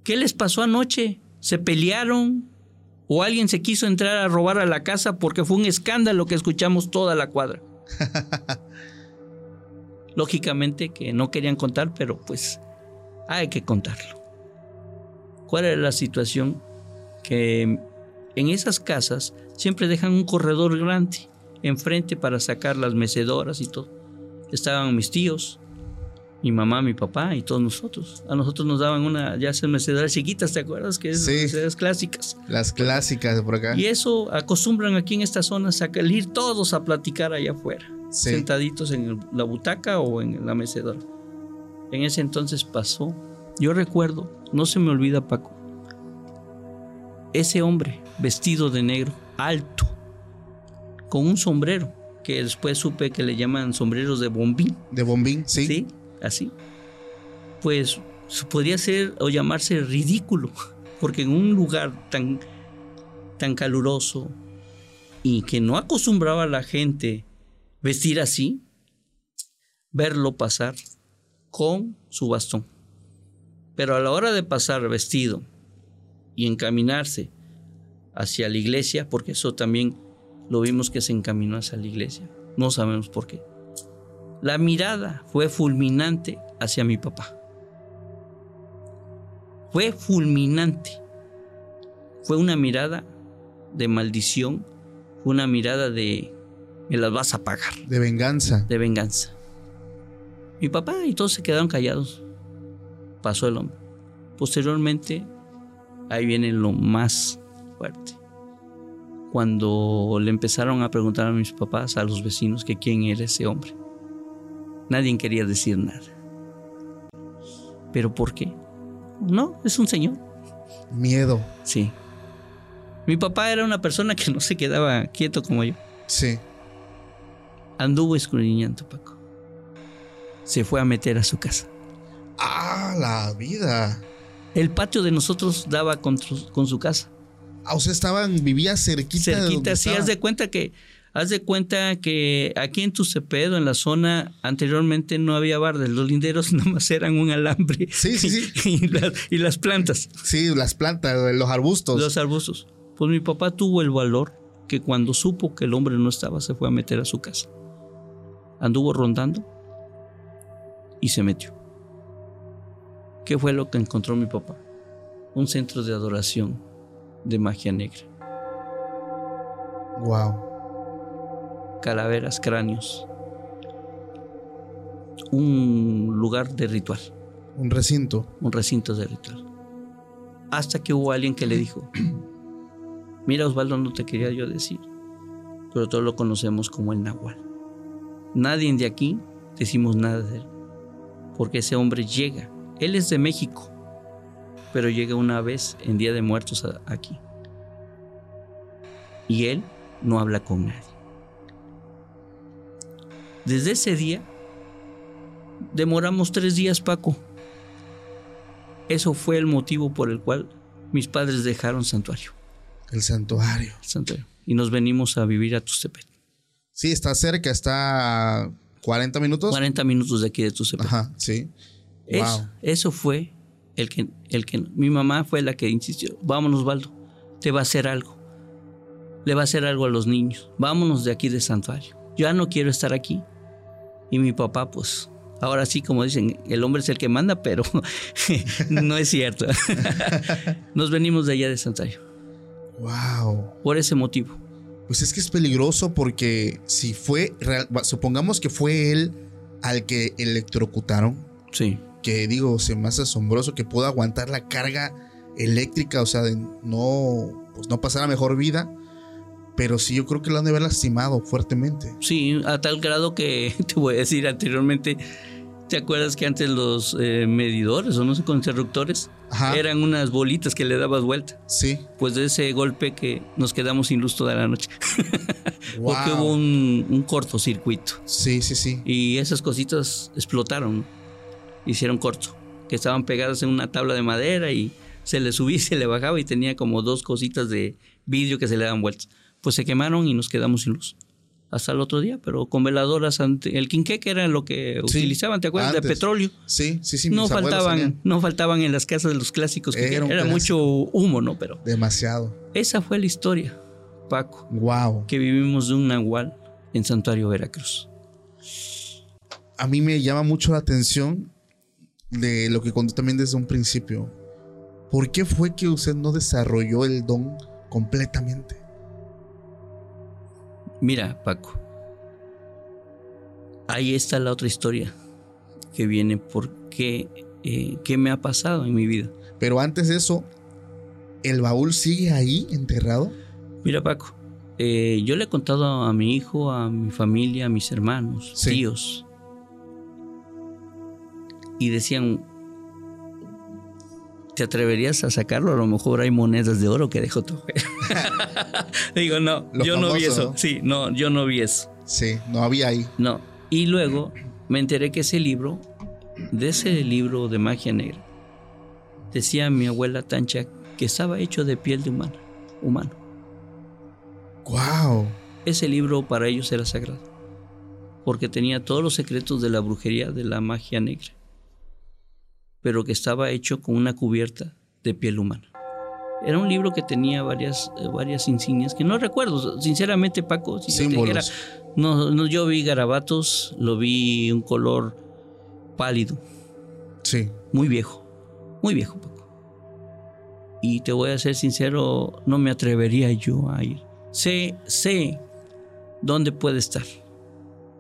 Speaker 2: ¿qué les pasó anoche? ¿Se pelearon? ¿O alguien se quiso entrar a robar a la casa porque fue un escándalo que escuchamos toda la cuadra? Lógicamente que no querían contar, pero pues hay que contarlo. ¿Cuál era la situación? Que en esas casas siempre dejan un corredor grande enfrente para sacar las mecedoras y todo. Estaban mis tíos, mi mamá, mi papá y todos nosotros. A nosotros nos daban una, ya esas mecedoras chiquitas, ¿te acuerdas? Que es
Speaker 1: Sí.
Speaker 2: mecedoras clásicas.
Speaker 1: Las clásicas de por acá.
Speaker 2: Y eso acostumbran aquí en esta zona a salir todos a platicar allá afuera,
Speaker 1: Sí.
Speaker 2: sentaditos en el- la butaca o en la mecedora. En ese entonces pasó, yo recuerdo, no se me olvida Paco, ese hombre vestido de negro, alto, con un sombrero, que después supe que le llaman sombreros de bombín.
Speaker 1: De bombín, sí.
Speaker 2: Sí, así. Pues podría ser o llamarse ridículo, porque en un lugar tan, tan caluroso y que no acostumbraba a la gente vestir así, verlo pasar con su bastón. Pero a la hora de pasar vestido y encaminarse hacia la iglesia, porque eso también lo vimos que se encaminó hacia la iglesia, no sabemos por qué. La mirada fue fulminante hacia mi papá. Fue fulminante. Fue una mirada de maldición, fue una mirada de me las vas a pagar.
Speaker 1: De venganza.
Speaker 2: De venganza. Mi papá y todos se quedaron callados. Pasó el hombre. Posteriormente, ahí viene lo más fuerte. Cuando le empezaron a preguntar a mis papás, a los vecinos, que quién era ese hombre. Nadie quería decir nada. ¿Pero por qué? No, es un señor.
Speaker 1: Miedo.
Speaker 2: Sí. Mi papá era una persona que no se quedaba quieto como yo.
Speaker 1: Sí.
Speaker 2: Anduvo escudriñando, Paco. Se fue a meter a su casa.
Speaker 1: Ah, la vida.
Speaker 2: El patio de nosotros daba con, con su casa.
Speaker 1: Ah, o sea, estaban, vivía cerquita.
Speaker 2: Cerquita, sí, haz de cuenta que, haz de cuenta que aquí en Tucepedo, en la zona, anteriormente no había bardes, los linderos nomás eran un alambre.
Speaker 1: Sí, sí, sí.
Speaker 2: y, las, y las plantas.
Speaker 1: Sí, las plantas, los arbustos.
Speaker 2: Los arbustos. Pues mi papá tuvo el valor que cuando supo que el hombre no estaba, se fue a meter a su casa. Anduvo rondando y se metió. ¿Qué fue lo que encontró mi papá? Un centro de adoración de magia negra.
Speaker 1: Wow.
Speaker 2: Calaveras, cráneos. Un lugar de ritual.
Speaker 1: Un recinto.
Speaker 2: Un recinto de ritual. Hasta que hubo alguien que le dijo, mira Osvaldo, no te quería yo decir, pero todos lo conocemos como el Nahual. Nadie de aquí decimos nada de él, porque ese hombre llega. Él es de México, pero llega una vez en Día de Muertos aquí. Y él no habla con nadie. Desde ese día, demoramos tres días, Paco. Eso fue el motivo por el cual mis padres dejaron santuario.
Speaker 1: El santuario.
Speaker 2: El santuario. Y nos venimos a vivir a Tustepet.
Speaker 1: Sí, está cerca, está a 40 minutos.
Speaker 2: 40 minutos de aquí de Tustepet.
Speaker 1: Ajá, sí.
Speaker 2: Eso,
Speaker 1: Wow.
Speaker 2: eso fue el que, el que mi mamá fue la que insistió. Vámonos, Valdo, te va a hacer algo. Le va a hacer algo a los niños. Vámonos de aquí de santuario. Yo ya no quiero estar aquí. Y mi papá, pues, ahora sí, como dicen, el hombre es el que manda, pero no es cierto. Nos venimos de allá de santuario.
Speaker 1: Wow.
Speaker 2: Por ese motivo.
Speaker 1: Pues es que es peligroso porque si fue, real- supongamos que fue él al que electrocutaron,
Speaker 2: Sí.
Speaker 1: que digo, se me hace asombroso que pueda aguantar la carga eléctrica, o sea, de no, pues no pasar a mejor vida. Pero sí, yo creo que lo han de haber lastimado fuertemente.
Speaker 2: Sí, a tal grado que te voy a decir anteriormente, ¿te acuerdas que antes los eh, medidores o no sé, con interruptores
Speaker 1: Ajá.
Speaker 2: eran unas bolitas que le dabas vuelta?
Speaker 1: Sí.
Speaker 2: Pues de ese golpe que nos quedamos sin luz toda la noche.
Speaker 1: Wow.
Speaker 2: Porque hubo un, un cortocircuito
Speaker 1: Sí, sí, sí.
Speaker 2: y esas cositas explotaron, hicieron corto, que estaban pegadas en una tabla de madera y se le subía y se le bajaba y tenía como dos cositas de vidrio que se le daban vueltas. Pues se quemaron y nos quedamos sin luz. Hasta el otro día, pero con veladoras, ante- el quinqueque era lo que
Speaker 1: Sí,
Speaker 2: utilizaban, ¿te acuerdas? De
Speaker 1: antes.
Speaker 2: petróleo.
Speaker 1: Sí, sí, sí.
Speaker 2: no faltaban, no faltaban en las casas de los clásicos, que
Speaker 1: Era
Speaker 2: mucho humo, ¿no? Pero
Speaker 1: Demasiado.
Speaker 2: esa fue la historia, Paco,
Speaker 1: Wow.
Speaker 2: que vivimos de un nahual en Santuario Veracruz.
Speaker 1: A mí me llama mucho la atención de lo que conté también desde un principio. ¿Por qué fue que usted no desarrolló el don completamente?
Speaker 2: Mira, Paco, ahí está la otra historia que viene por qué, eh, qué me ha pasado en mi vida.
Speaker 1: Pero antes de eso, ¿el baúl sigue ahí enterrado?
Speaker 2: Mira, Paco, eh, yo le he contado a mi hijo, a mi familia, a mis hermanos,
Speaker 1: Sí.
Speaker 2: tíos, y decían, ¿te atreverías a sacarlo? A lo mejor hay monedas de oro que dejó tu Digo, no, yo no vi eso. Sí, no, yo no vi eso.
Speaker 1: Sí, no había ahí.
Speaker 2: No. Y luego me enteré que ese libro, de ese libro de magia negra, decía mi abuela Tancha que estaba hecho de piel de humana, humano.
Speaker 1: Wow.
Speaker 2: Ese libro para ellos era sagrado, porque tenía todos los secretos de la brujería, de la magia negra, pero que estaba hecho con una cubierta de piel humana. Era un libro que tenía varias, eh, varias insignias que no recuerdo, sinceramente, Paco. Si
Speaker 1: Símbolos.
Speaker 2: no, no, yo vi garabatos, lo vi un color pálido.
Speaker 1: Sí.
Speaker 2: Muy viejo, muy viejo, Paco. Y te voy a ser sincero, no me atrevería yo a ir. Sé, sé dónde puede estar.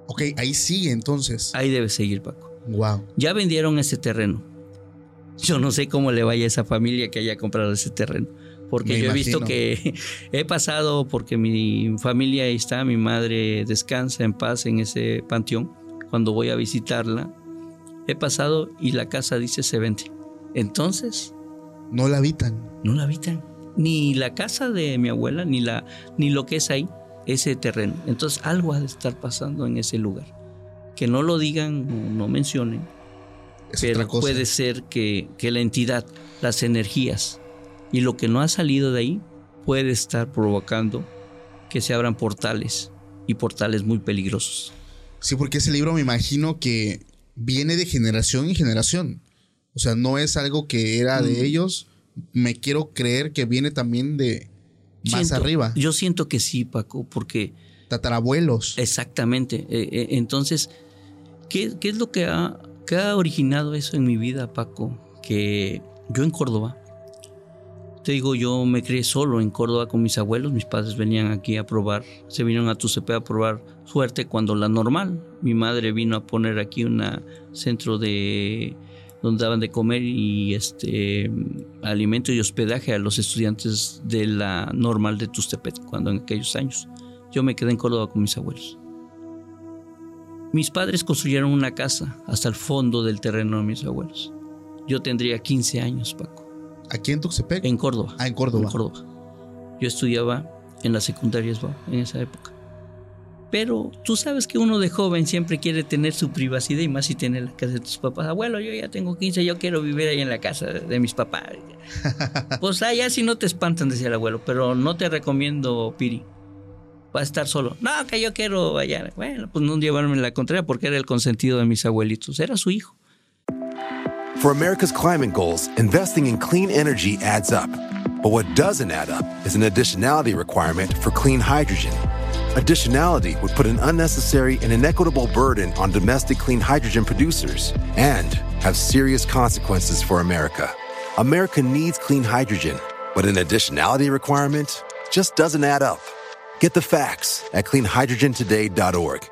Speaker 1: Ok, ahí sigue entonces.
Speaker 2: Ahí debe seguir, Paco.
Speaker 1: Wow.
Speaker 2: Ya vendieron ese terreno. Yo no sé cómo le vaya a esa familia que haya comprado ese terreno. Porque
Speaker 1: Me
Speaker 2: yo he visto que he pasado porque mi familia ahí está, mi madre descansa en paz en ese panteón. Cuando voy a visitarla, he pasado y la casa dice se vende. Entonces,
Speaker 1: No la habitan.
Speaker 2: no la habitan. Ni la casa de mi abuela, ni, la, ni lo que es ahí, ese terreno. Entonces algo ha de estar pasando en ese lugar. Que no lo digan no mencionen,
Speaker 1: Es
Speaker 2: pero puede ser que, que la entidad, las energías y lo que no ha salido de ahí puede estar provocando que se abran portales y portales muy peligrosos.
Speaker 1: Sí, porque ese libro me imagino que viene de generación en generación. O sea, no es algo que era de
Speaker 2: Mm.
Speaker 1: ellos. Me quiero creer que viene también de más
Speaker 2: Siento-
Speaker 1: arriba.
Speaker 2: Yo siento que sí, Paco, porque
Speaker 1: Tatarabuelos.
Speaker 2: Exactamente. Eh, eh, entonces, ¿qué, qué es lo que ha, que ha originado eso en mi vida, Paco? Que yo en Córdoba, te digo, yo me crié solo en Córdoba con mis abuelos. Mis padres venían aquí a probar, se vinieron a Tucepé a probar suerte cuando la normal. Mi madre vino a poner aquí un centro de donde daban de comer y este alimento y hospedaje a los estudiantes de la normal de Tustepet cuando en aquellos años. Yo me quedé en Córdoba con mis abuelos. Mis padres construyeron una casa hasta el fondo del terreno de mis abuelos. Yo tendría 15 años, Paco,
Speaker 1: Aquí en Tuxtepec.
Speaker 2: en Córdoba.
Speaker 1: Ah, en Córdoba.
Speaker 2: En Córdoba. Yo estudiaba en la secundaria en esa época. Pero tú sabes que uno de joven siempre quiere tener su privacidad y más si tiene la casa de tus papás. Abuelo, yo ya tengo 15, yo quiero vivir ahí en la casa de mis papás. pues allá si no te espantan, decía el abuelo, pero no te recomiendo, Piri. Vas a estar solo. No, que yo quiero allá. Bueno, pues no llevarme la contraria porque era el consentido de mis abuelitos. Era su hijo.
Speaker 3: For America's climate goals, investing in clean energy adds up. But what doesn't add up is an additionality requirement for clean hydrogen. Additionality would put an unnecessary and inequitable burden on domestic clean hydrogen producers and have serious consequences for America. America needs clean hydrogen, but an additionality requirement just doesn't add up. Get the facts at cleanhydrogentoday.org.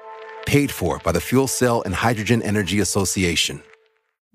Speaker 3: Paid for by the Fuel Cell and Hydrogen Energy Association.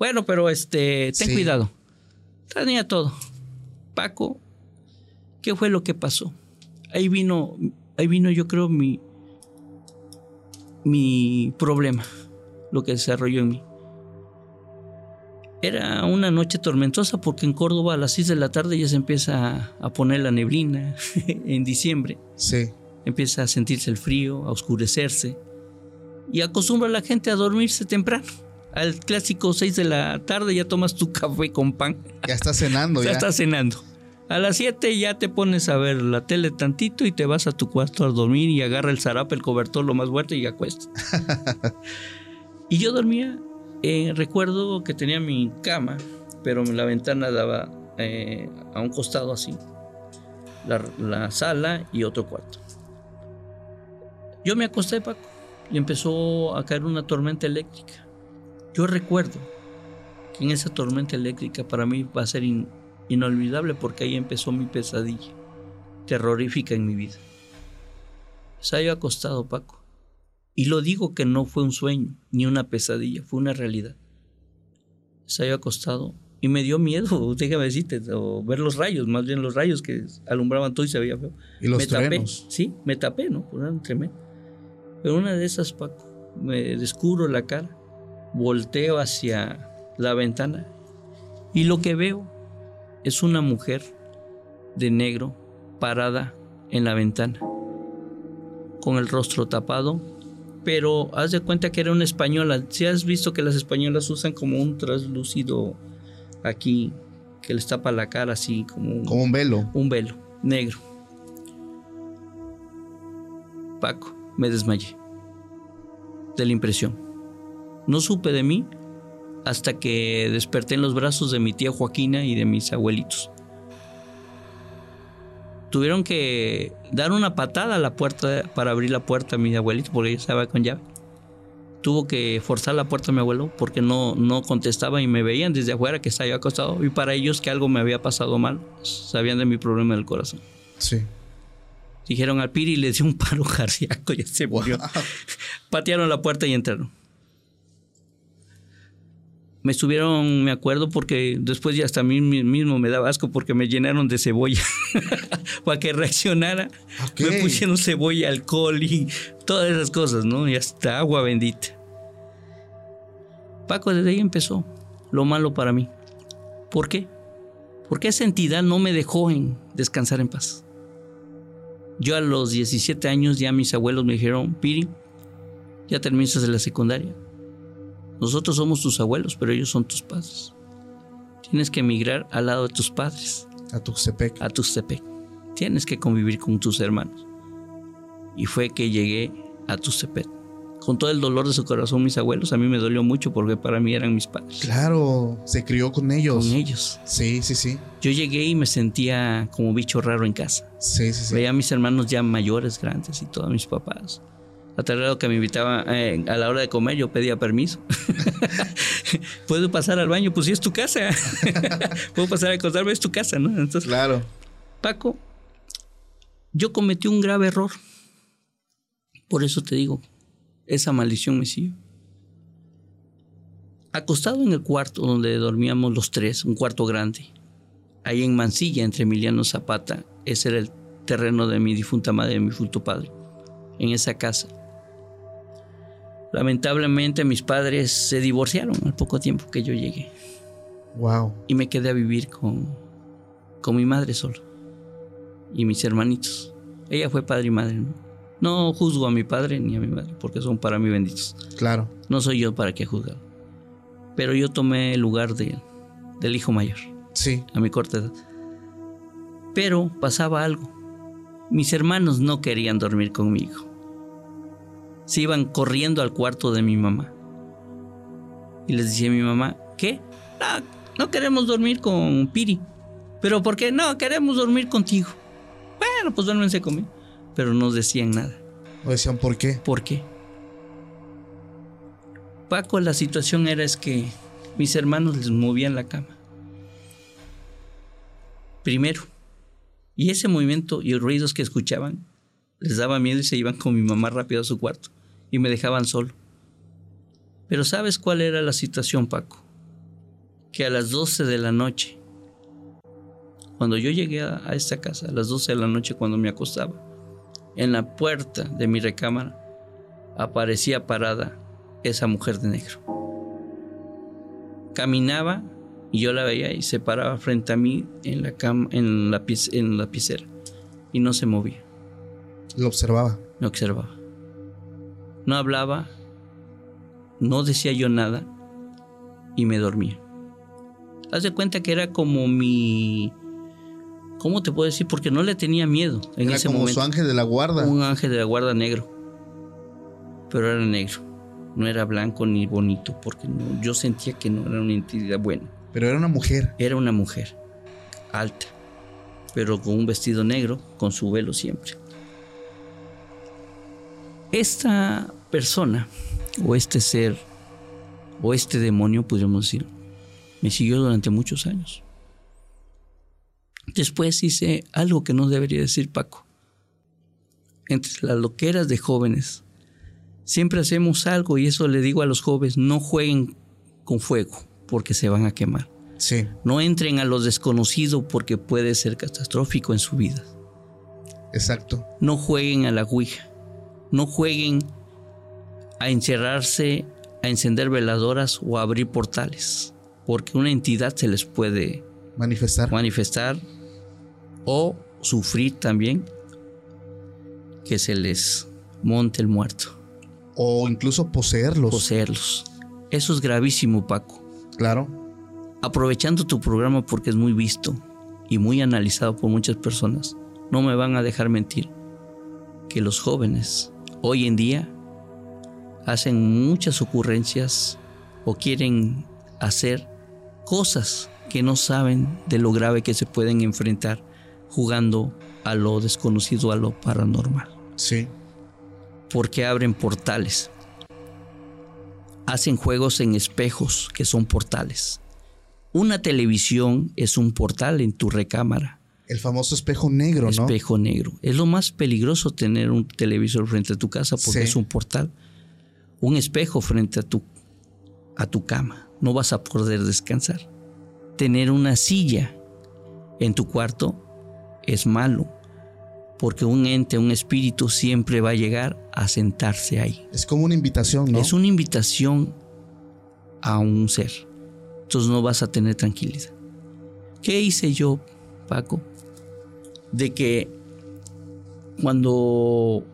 Speaker 2: Bueno, pero este, ten
Speaker 1: Sí.
Speaker 2: cuidado. Tenía todo. Paco, ¿qué fue lo que pasó? Ahí vino, ahí vino yo creo mi, mi problema, lo que desarrolló en mí. Era una noche tormentosa porque en Córdoba a las 6 de la tarde ya se empieza a, a poner la neblina en diciembre.
Speaker 1: Sí.
Speaker 2: Empieza a sentirse el frío, a oscurecerse. Y acostumbra a la gente a dormirse temprano. Al clásico 6 de la tarde ya tomas tu café con pan.
Speaker 1: Ya está cenando,
Speaker 2: ya
Speaker 1: ya.
Speaker 2: estás cenando. A las 7 ya te pones a ver la tele tantito y te vas a tu cuarto a dormir y agarra el zarape, el cobertor lo más fuerte y acuestas. y yo dormía, eh, recuerdo que tenía mi cama, pero la ventana daba eh, a un costado así. La, la sala y otro cuarto. Yo me acosté, Paco, y empezó a caer una tormenta eléctrica. Yo recuerdo En esa tormenta eléctrica para mí va a ser in- inolvidable porque ahí empezó mi pesadilla terrorífica en mi vida. Estaba yo acostado, Paco. Y lo digo que no fue un sueño ni una pesadilla, fue una realidad. Estaba yo acostado y me dio miedo, déjame decirte, o ver los rayos, más bien los rayos que alumbraban todo y se veía feo.
Speaker 1: Y los
Speaker 2: me tapé, sí, me tapé, ¿no? Eran tremendos. Pero una de esas, Paco, me descubro la cara, volteo hacia la ventana y lo que veo es una mujer de negro parada en la ventana, con el rostro tapado, pero haz de cuenta que era una española. Si has visto que las españolas usan como un traslúcido aquí que les tapa la cara así como un,
Speaker 1: Como un velo.
Speaker 2: un velo negro. Paco, me desmayé de la impresión. No supe de mí hasta que desperté en los brazos de mi tía Joaquina y de mis abuelitos. Tuvieron que dar una patada a la puerta para abrir la puerta a mi abuelito porque ella estaba con llave. Tuvo que forzar la puerta a mi abuelo porque no, no contestaba y me veían desde afuera que estaba yo acostado y para ellos que algo me había pasado mal, sabían de mi problema del corazón.
Speaker 1: Sí.
Speaker 2: Dijeron al Piri y le dio un paro cardíaco, ya se murió. Patearon la puerta y entraron. Me subieron, me acuerdo, porque después ya hasta a mí mismo me daba asco porque me llenaron de cebolla. Para que reaccionara, me pusieron cebolla, alcohol y todas esas cosas, ¿no? Y hasta agua bendita. Paco, desde ahí empezó lo malo para mí. ¿Por qué? Porque esa entidad no me dejó en descansar en paz. Yo a los 17 años ya mis abuelos me dijeron, Piri, ya terminaste de la secundaria. Nosotros somos tus abuelos, pero ellos son tus padres. Tienes que emigrar al lado de tus padres,
Speaker 1: A Tuxtepec.
Speaker 2: a Tuxtepec. Tienes que convivir con tus hermanos. Y fue que llegué a Tuxtepec. Con todo el dolor de su corazón, mis abuelos, a mí me dolió mucho porque para mí eran mis padres.
Speaker 1: Claro, se crió con ellos.
Speaker 2: Con ellos.
Speaker 1: Sí, sí, sí.
Speaker 2: Yo llegué y me sentía como bicho raro en casa.
Speaker 1: Sí, sí, sí.
Speaker 2: Veía a mis hermanos ya mayores, grandes y todos mis papás. A tal grado que me invitaba eh, a la hora de comer, yo pedía permiso. ¿Puedo pasar al baño? Pues sí, es tu casa. ¿Puedo pasar a acostarme? Es tu casa, ¿no? Entonces,
Speaker 1: Claro.
Speaker 2: Paco, yo cometí un grave error. Por eso te digo, esa maldición me sigue. Acostado en el cuarto donde dormíamos los tres, un cuarto grande, ahí en Mansilla, entre Emiliano Zapata, ese era el terreno de mi difunta madre y de mi difunto padre, en esa casa. Lamentablemente mis padres se divorciaron al poco tiempo que yo llegué
Speaker 1: Wow.
Speaker 2: y me quedé a vivir con, con mi madre solo y mis hermanitos. Ella fue padre y madre. ¿no? no juzgo a mi padre ni a mi madre porque son para mí benditos.
Speaker 1: Claro.
Speaker 2: No soy yo para que juzgar. Pero yo tomé el lugar de, del hijo mayor
Speaker 1: Sí.
Speaker 2: a mi corta edad. Pero pasaba algo. Mis hermanos no querían dormir conmigo. Se iban corriendo al cuarto de mi mamá. Y les decía a mi mamá, ¿qué? No, no queremos dormir con Piri. ¿Pero por qué? No, queremos dormir contigo. Bueno, pues duérmense conmigo. Pero no decían nada.
Speaker 1: O decían, ¿por qué?
Speaker 2: ¿Por qué? Paco, la situación era es que mis hermanos les movían la cama. Primero. Y ese movimiento y los ruidos que escuchaban les daba miedo y se iban con mi mamá rápido a su cuarto y me dejaban solo. Pero ¿sabes cuál era la situación, Paco? Que a las 12 de la noche, cuando yo llegué a, a esta casa, a las 12 de la noche cuando me acostaba, en la puerta de mi recámara aparecía parada esa mujer de negro. Caminaba y yo la veía y se paraba frente a mí en la cama, en la, en la piscera y no se movía,
Speaker 1: Lo observaba.
Speaker 2: me observaba. No hablaba, no decía yo nada y me dormía. Haz de cuenta que era como mi... ¿Cómo te puedo decir? Porque no le tenía miedo en
Speaker 1: Era
Speaker 2: ese
Speaker 1: como
Speaker 2: momento.
Speaker 1: su ángel de la guarda.
Speaker 2: Un ángel de la guarda negro. Pero era negro. No era blanco ni bonito, porque no- yo sentía que no era una entidad buena.
Speaker 1: Pero era una mujer.
Speaker 2: Era una mujer alta, pero con un vestido negro, con su velo siempre. Esta persona, o este ser, o este demonio, podríamos decir, Me siguió durante muchos años. Después hice algo que no debería decir Paco. Entre las loqueras de jóvenes, siempre hacemos algo y eso le digo a los jóvenes, no jueguen con fuego porque se van a quemar.
Speaker 1: Sí.
Speaker 2: No entren a lo desconocido porque puede ser catastrófico en su vida.
Speaker 1: Exacto.
Speaker 2: No jueguen a la Ouija. No jueguen a encerrarse, a encender veladoras o a abrir portales. Porque una entidad se les puede
Speaker 1: Manifestar.
Speaker 2: manifestar o sufrir también que se les monte el muerto,
Speaker 1: o incluso poseerlos.
Speaker 2: poseerlos. Eso es gravísimo, Paco.
Speaker 1: claro.
Speaker 2: Aprovechando tu programa porque es muy visto y muy analizado por muchas personas, no me van a dejar mentir que los jóvenes hoy en día hacen muchas ocurrencias o quieren hacer cosas que no saben de lo grave que se pueden enfrentar jugando a lo desconocido, a lo paranormal.
Speaker 1: Sí.
Speaker 2: Porque abren portales. Hacen juegos en espejos que son portales. Una televisión es un portal en tu recámara.
Speaker 1: El famoso espejo negro, ¿no?
Speaker 2: Espejo negro. Es lo más peligroso tener un televisor frente a tu casa porque
Speaker 1: Sí.
Speaker 2: es un portal. Un espejo frente a tu, a tu cama. No vas a poder descansar. Tener una silla en tu cuarto es malo porque un ente, un espíritu siempre va a llegar a sentarse ahí.
Speaker 1: Es como una invitación, ¿no?
Speaker 2: Es una invitación a un ser. Entonces no vas a tener tranquilidad. ¿Qué hice yo, Paco? De que cuando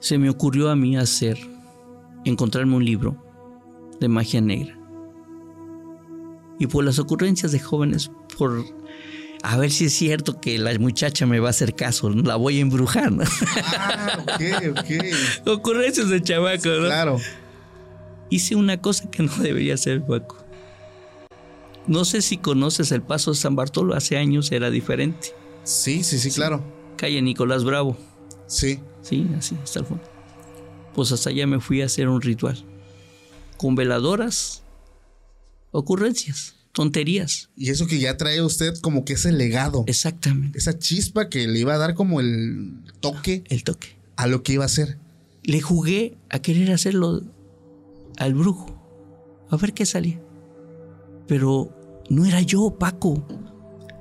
Speaker 2: se me ocurrió a mí hacer, encontrarme un libro de magia negra. Y por las ocurrencias de jóvenes, por a ver si es cierto que la muchacha me va a hacer caso, la voy a embrujar. ¿no?
Speaker 1: Ah, ok, ok.
Speaker 2: ocurrencias de chavaco, ¿no?
Speaker 1: Claro.
Speaker 2: hice una cosa que no debería hacer, Paco. No sé si conoces el paso de San Bartolo, hace años era diferente.
Speaker 1: Sí, sí, sí, claro.
Speaker 2: Calle Nicolás Bravo,
Speaker 1: Sí.
Speaker 2: sí, así, hasta el fondo. Pues hasta allá me fui a hacer un ritual. Con veladoras, ocurrencias, tonterías.
Speaker 1: Y eso que ya trae usted como que ese legado.
Speaker 2: Exactamente.
Speaker 1: Esa chispa que le iba a dar como el toque
Speaker 2: El toque.
Speaker 1: a lo que iba a hacer.
Speaker 2: Le jugué a querer hacerlo al brujo. A ver qué salía. Pero no era yo, Paco.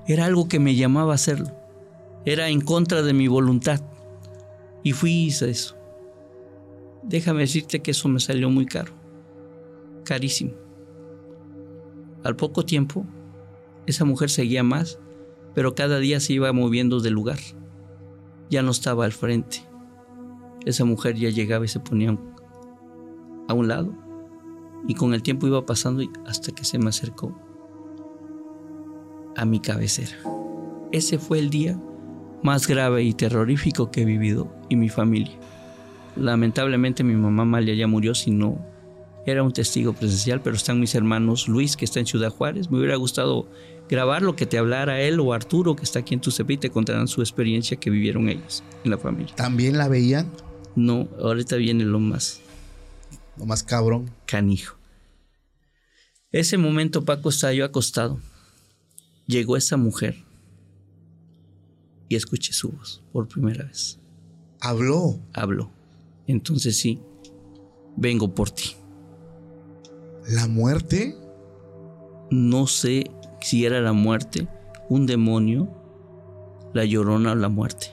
Speaker 2: Era algo que me llamaba a hacerlo. Era en contra de mi voluntad. Y fui y hice eso. Déjame decirte que eso me salió muy caro. Carísimo. Al poco tiempo, esa mujer seguía más, pero cada día se iba moviendo de lugar. Ya no estaba al frente. Esa mujer ya llegaba y se ponía a un lado. Y con el tiempo iba pasando hasta que se me acercó a mi cabecera. Ese fue el día más grave y terrorífico que he vivido y mi familia. Lamentablemente mi mamá Malia ya murió, si no era un testigo presencial, pero están mis hermanos Luis, que está en Ciudad Juárez. Me hubiera gustado grabar lo que te hablara él o Arturo, que está aquí en Tucepe, y te contarán su experiencia que vivieron ellos en la familia.
Speaker 1: También la veían.
Speaker 2: No, ahorita viene lo más
Speaker 1: Lo más cabrón.
Speaker 2: canijo. Ese momento Paco estaba yo acostado. Llegó esa mujer y escuché su voz por primera vez.
Speaker 1: Habló.
Speaker 2: Habló. Entonces sí, vengo por ti.
Speaker 1: La muerte.
Speaker 2: No sé si era la muerte, un demonio, la llorona o la muerte.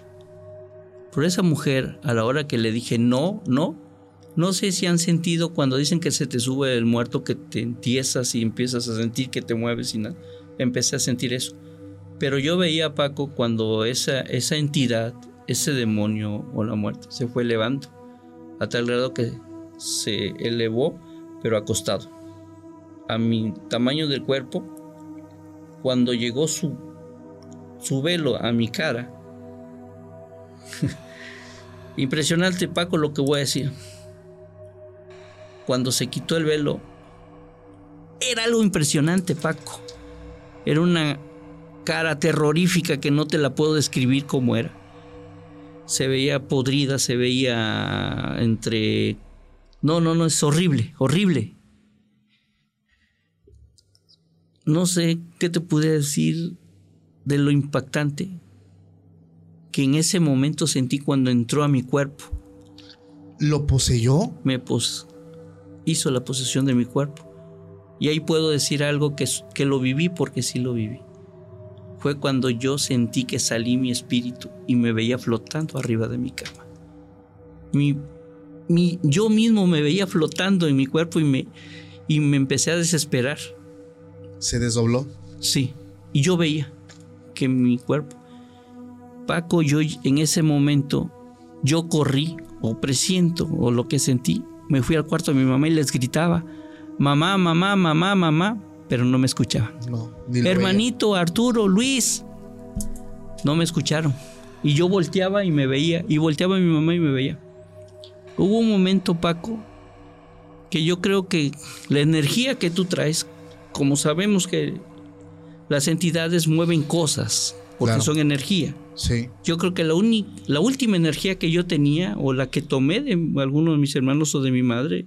Speaker 2: Por esa mujer, a la hora que le dije no, no, no sé si han sentido cuando dicen que se te sube el muerto, que te entiesas y empiezas a sentir que te mueves y nada. Empecé a sentir eso. Pero yo veía a Paco cuando esa, esa entidad, ese demonio o la muerte se fue elevando, a tal grado que se elevó, pero acostado a mi tamaño del cuerpo, cuando llegó su, su velo a mi cara. Impresionante, Paco, lo que voy a decir. Cuando se quitó el velo, era algo impresionante, Paco. Era una cara terrorífica que no te la puedo describir cómo era. Se veía podrida, se veía entre... No, no, no, es horrible, horrible. no sé qué te pude decir de lo impactante que en ese momento sentí cuando entró a mi cuerpo.
Speaker 1: ¿Lo poseyó?
Speaker 2: Me pos hizo la posesión de mi cuerpo. Y ahí puedo decir algo que, que lo viví porque sí lo viví. Fue cuando yo sentí que salí mi espíritu y me veía flotando arriba de mi cama. Mi, mi, yo mismo me veía flotando en mi cuerpo y me, y me empecé a desesperar.
Speaker 1: ¿Se desdobló?
Speaker 2: Sí. Y yo veía que mi cuerpo. Paco, yo en ese momento, yo corrí, o presiento, o lo que sentí, me fui al cuarto de mi mamá y les gritaba, mamá, mamá, mamá, mamá, pero no me escuchaban.
Speaker 1: No,
Speaker 2: Hermanito, Arturo, Luis, no me escucharon. Y yo volteaba y me veía, y volteaba a mi mamá y me veía. Hubo un momento, Paco, que yo creo que la energía que tú traes, como sabemos que las entidades mueven cosas, porque
Speaker 1: Claro.
Speaker 2: son energía.
Speaker 1: Sí.
Speaker 2: Yo creo que la, la última energía que yo tenía, o la que tomé de alguno de mis hermanos o de mi madre,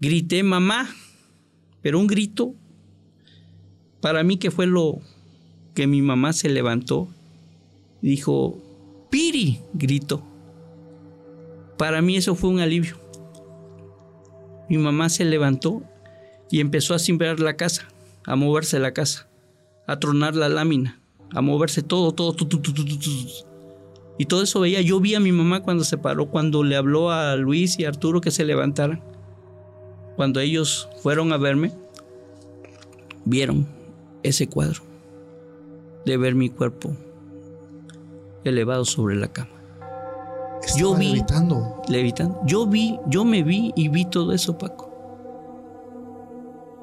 Speaker 2: Grité mamá, pero un grito para mí que fue lo que mi mamá se levantó y dijo, Piri, gritó. Para mí eso fue un alivio. Mi mamá se levantó y empezó a cimbrar la casa, a moverse la casa, a tronar la lámina, a moverse todo, todo, tu, tu, tu. Y todo eso veía. Yo vi a mi mamá cuando se paró, cuando le habló a Luis y a Arturo que se levantaran cuando ellos fueron a verme, vieron ese cuadro de ver mi cuerpo elevado sobre la cama,
Speaker 1: Estaba
Speaker 2: vi-
Speaker 1: levitando.
Speaker 2: levitando. Yo vi, yo me vi y vi todo eso, Paco.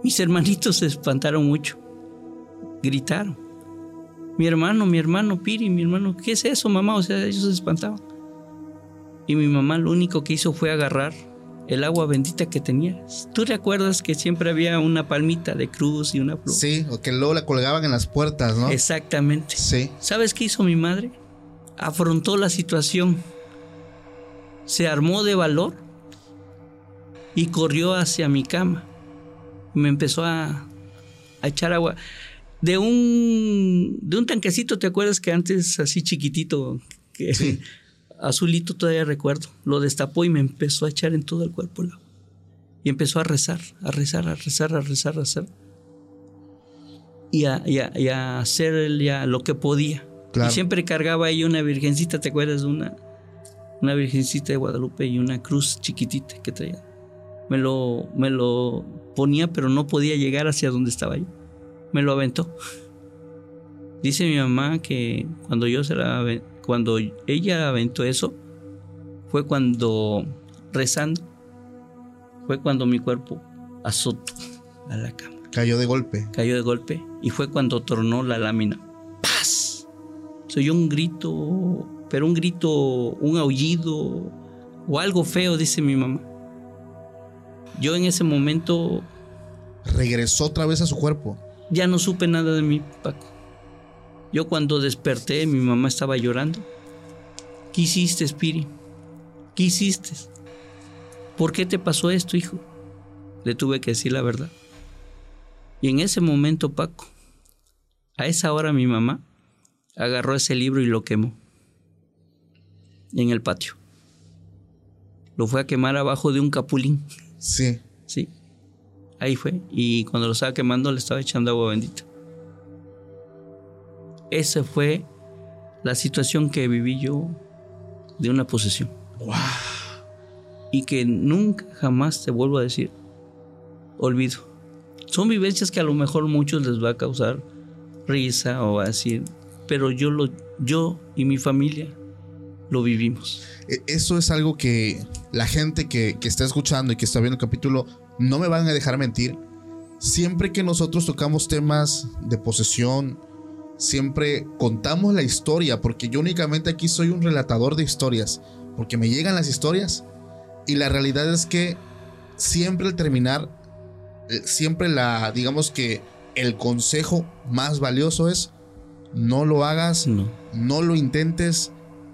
Speaker 2: Mis hermanitos se espantaron mucho, gritaron. Mi hermano, mi hermano Piri, mi hermano, ¿qué es eso, mamá? O sea, ellos se espantaban. Y mi mamá lo único que hizo fue agarrar el agua bendita que tenía. ¿Tú recuerdas que siempre había una palmita de cruz y una flor?
Speaker 1: Sí, o que luego la colgaban en las puertas, ¿no?
Speaker 2: Exactamente.
Speaker 1: Sí.
Speaker 2: ¿Sabes qué hizo mi madre? Afrontó la situación. Se armó de valor y corrió hacia mi cama. Me empezó a, a echar agua. De un, de un tanquecito, ¿te acuerdas que antes así chiquitito, que azulito todavía recuerdo? Lo destapó y me empezó a echar en todo el cuerpo el agua. Y empezó a rezar, a rezar, a rezar, a rezar, a rezar. Y a, y a- y a hacer ya lo que podía.
Speaker 1: Claro.
Speaker 2: Y siempre cargaba ahí una virgencita, ¿te acuerdas de una? Una virgencita de Guadalupe y una cruz chiquitita que traía. Me lo, me lo ponía, pero no podía llegar hacia donde estaba yo. Me lo aventó. Dice mi mamá que cuando yo se la cuando ella aventó eso, fue cuando rezando, fue cuando mi cuerpo azotó a la cama
Speaker 1: Cayó de golpe.
Speaker 2: cayó de golpe y fue cuando tronó la lámina. ¡Paz! Se oyó un grito, pero un grito, un aullido o algo feo, dice mi mamá. Yo en ese momento
Speaker 1: Regresó otra vez a su cuerpo.
Speaker 2: ya no supe nada de mi Paco. Yo cuando desperté, mi mamá estaba llorando. ¿Qué hiciste, Spiri? ¿Qué hiciste? ¿Por qué te pasó esto, hijo? Le tuve que decir la verdad. Y en ese momento, Paco, a esa hora mi mamá agarró ese libro y lo quemó en el patio. Lo fue a quemar abajo de un capulín.
Speaker 1: Sí.
Speaker 2: Sí. Ahí fue. Y cuando lo estaba quemando le estaba echando agua bendita. Esa fue la situación que viví yo de una posesión. Y que nunca jamás te vuelvo a decir, olvido. Son vivencias que a lo mejor muchos les va a causar risa o va a decir, pero yo lo, yo y mi familia lo vivimos.
Speaker 1: E- Eso es algo que la gente que, que está escuchando y que está viendo el capítulo no me van a dejar mentir. siempre que nosotros tocamos temas de posesión, siempre contamos la historia, porque yo únicamente aquí soy un relatador de historias, porque me llegan las historias y la realidad es que siempre al terminar, eh, siempre la, digamos que el consejo más valioso es no lo hagas,
Speaker 2: No.
Speaker 1: no lo intentes,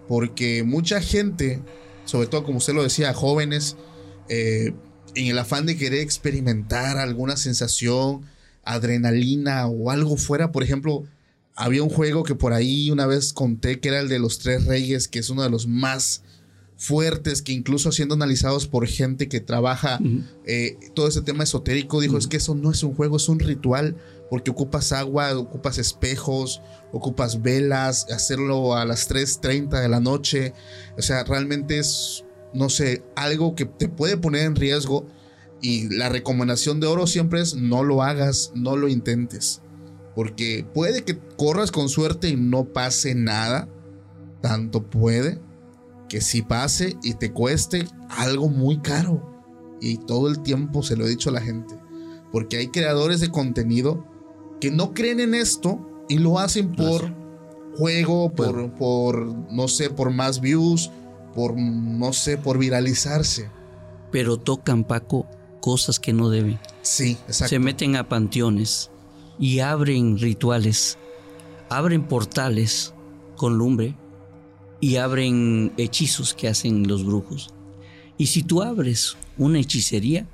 Speaker 1: porque mucha gente, sobre todo como usted lo decía, jóvenes, eh, en el afán de querer experimentar alguna sensación, adrenalina o algo fuera, por ejemplo, había un juego que por ahí una vez conté que era el de los tres reyes, que es uno de los más fuertes, que incluso siendo analizados por gente que trabaja eh, todo ese tema esotérico, dijo, es que eso no es un juego, es un ritual, porque ocupas agua, ocupas espejos, ocupas velas, hacerlo a las 3.30 de la noche, o sea, realmente es, no sé, algo que te puede poner en riesgo y la recomendación de oro siempre es no lo hagas, no lo intentes, porque puede que corras con suerte y no pase nada, tanto puede que si pase y te cueste algo muy caro. Y todo el tiempo se lo he dicho a la gente. Porque hay creadores de contenido que no creen en esto y lo hacen por juego, por, por, no sé, por más views, por, no sé, por viralizarse.
Speaker 2: Pero tocan, Paco, cosas que no deben.
Speaker 1: Sí, exacto.
Speaker 2: Se meten a panteones y abren rituales, abren portales con lumbre y abren hechizos que hacen los brujos. Y si tú abres una hechicería,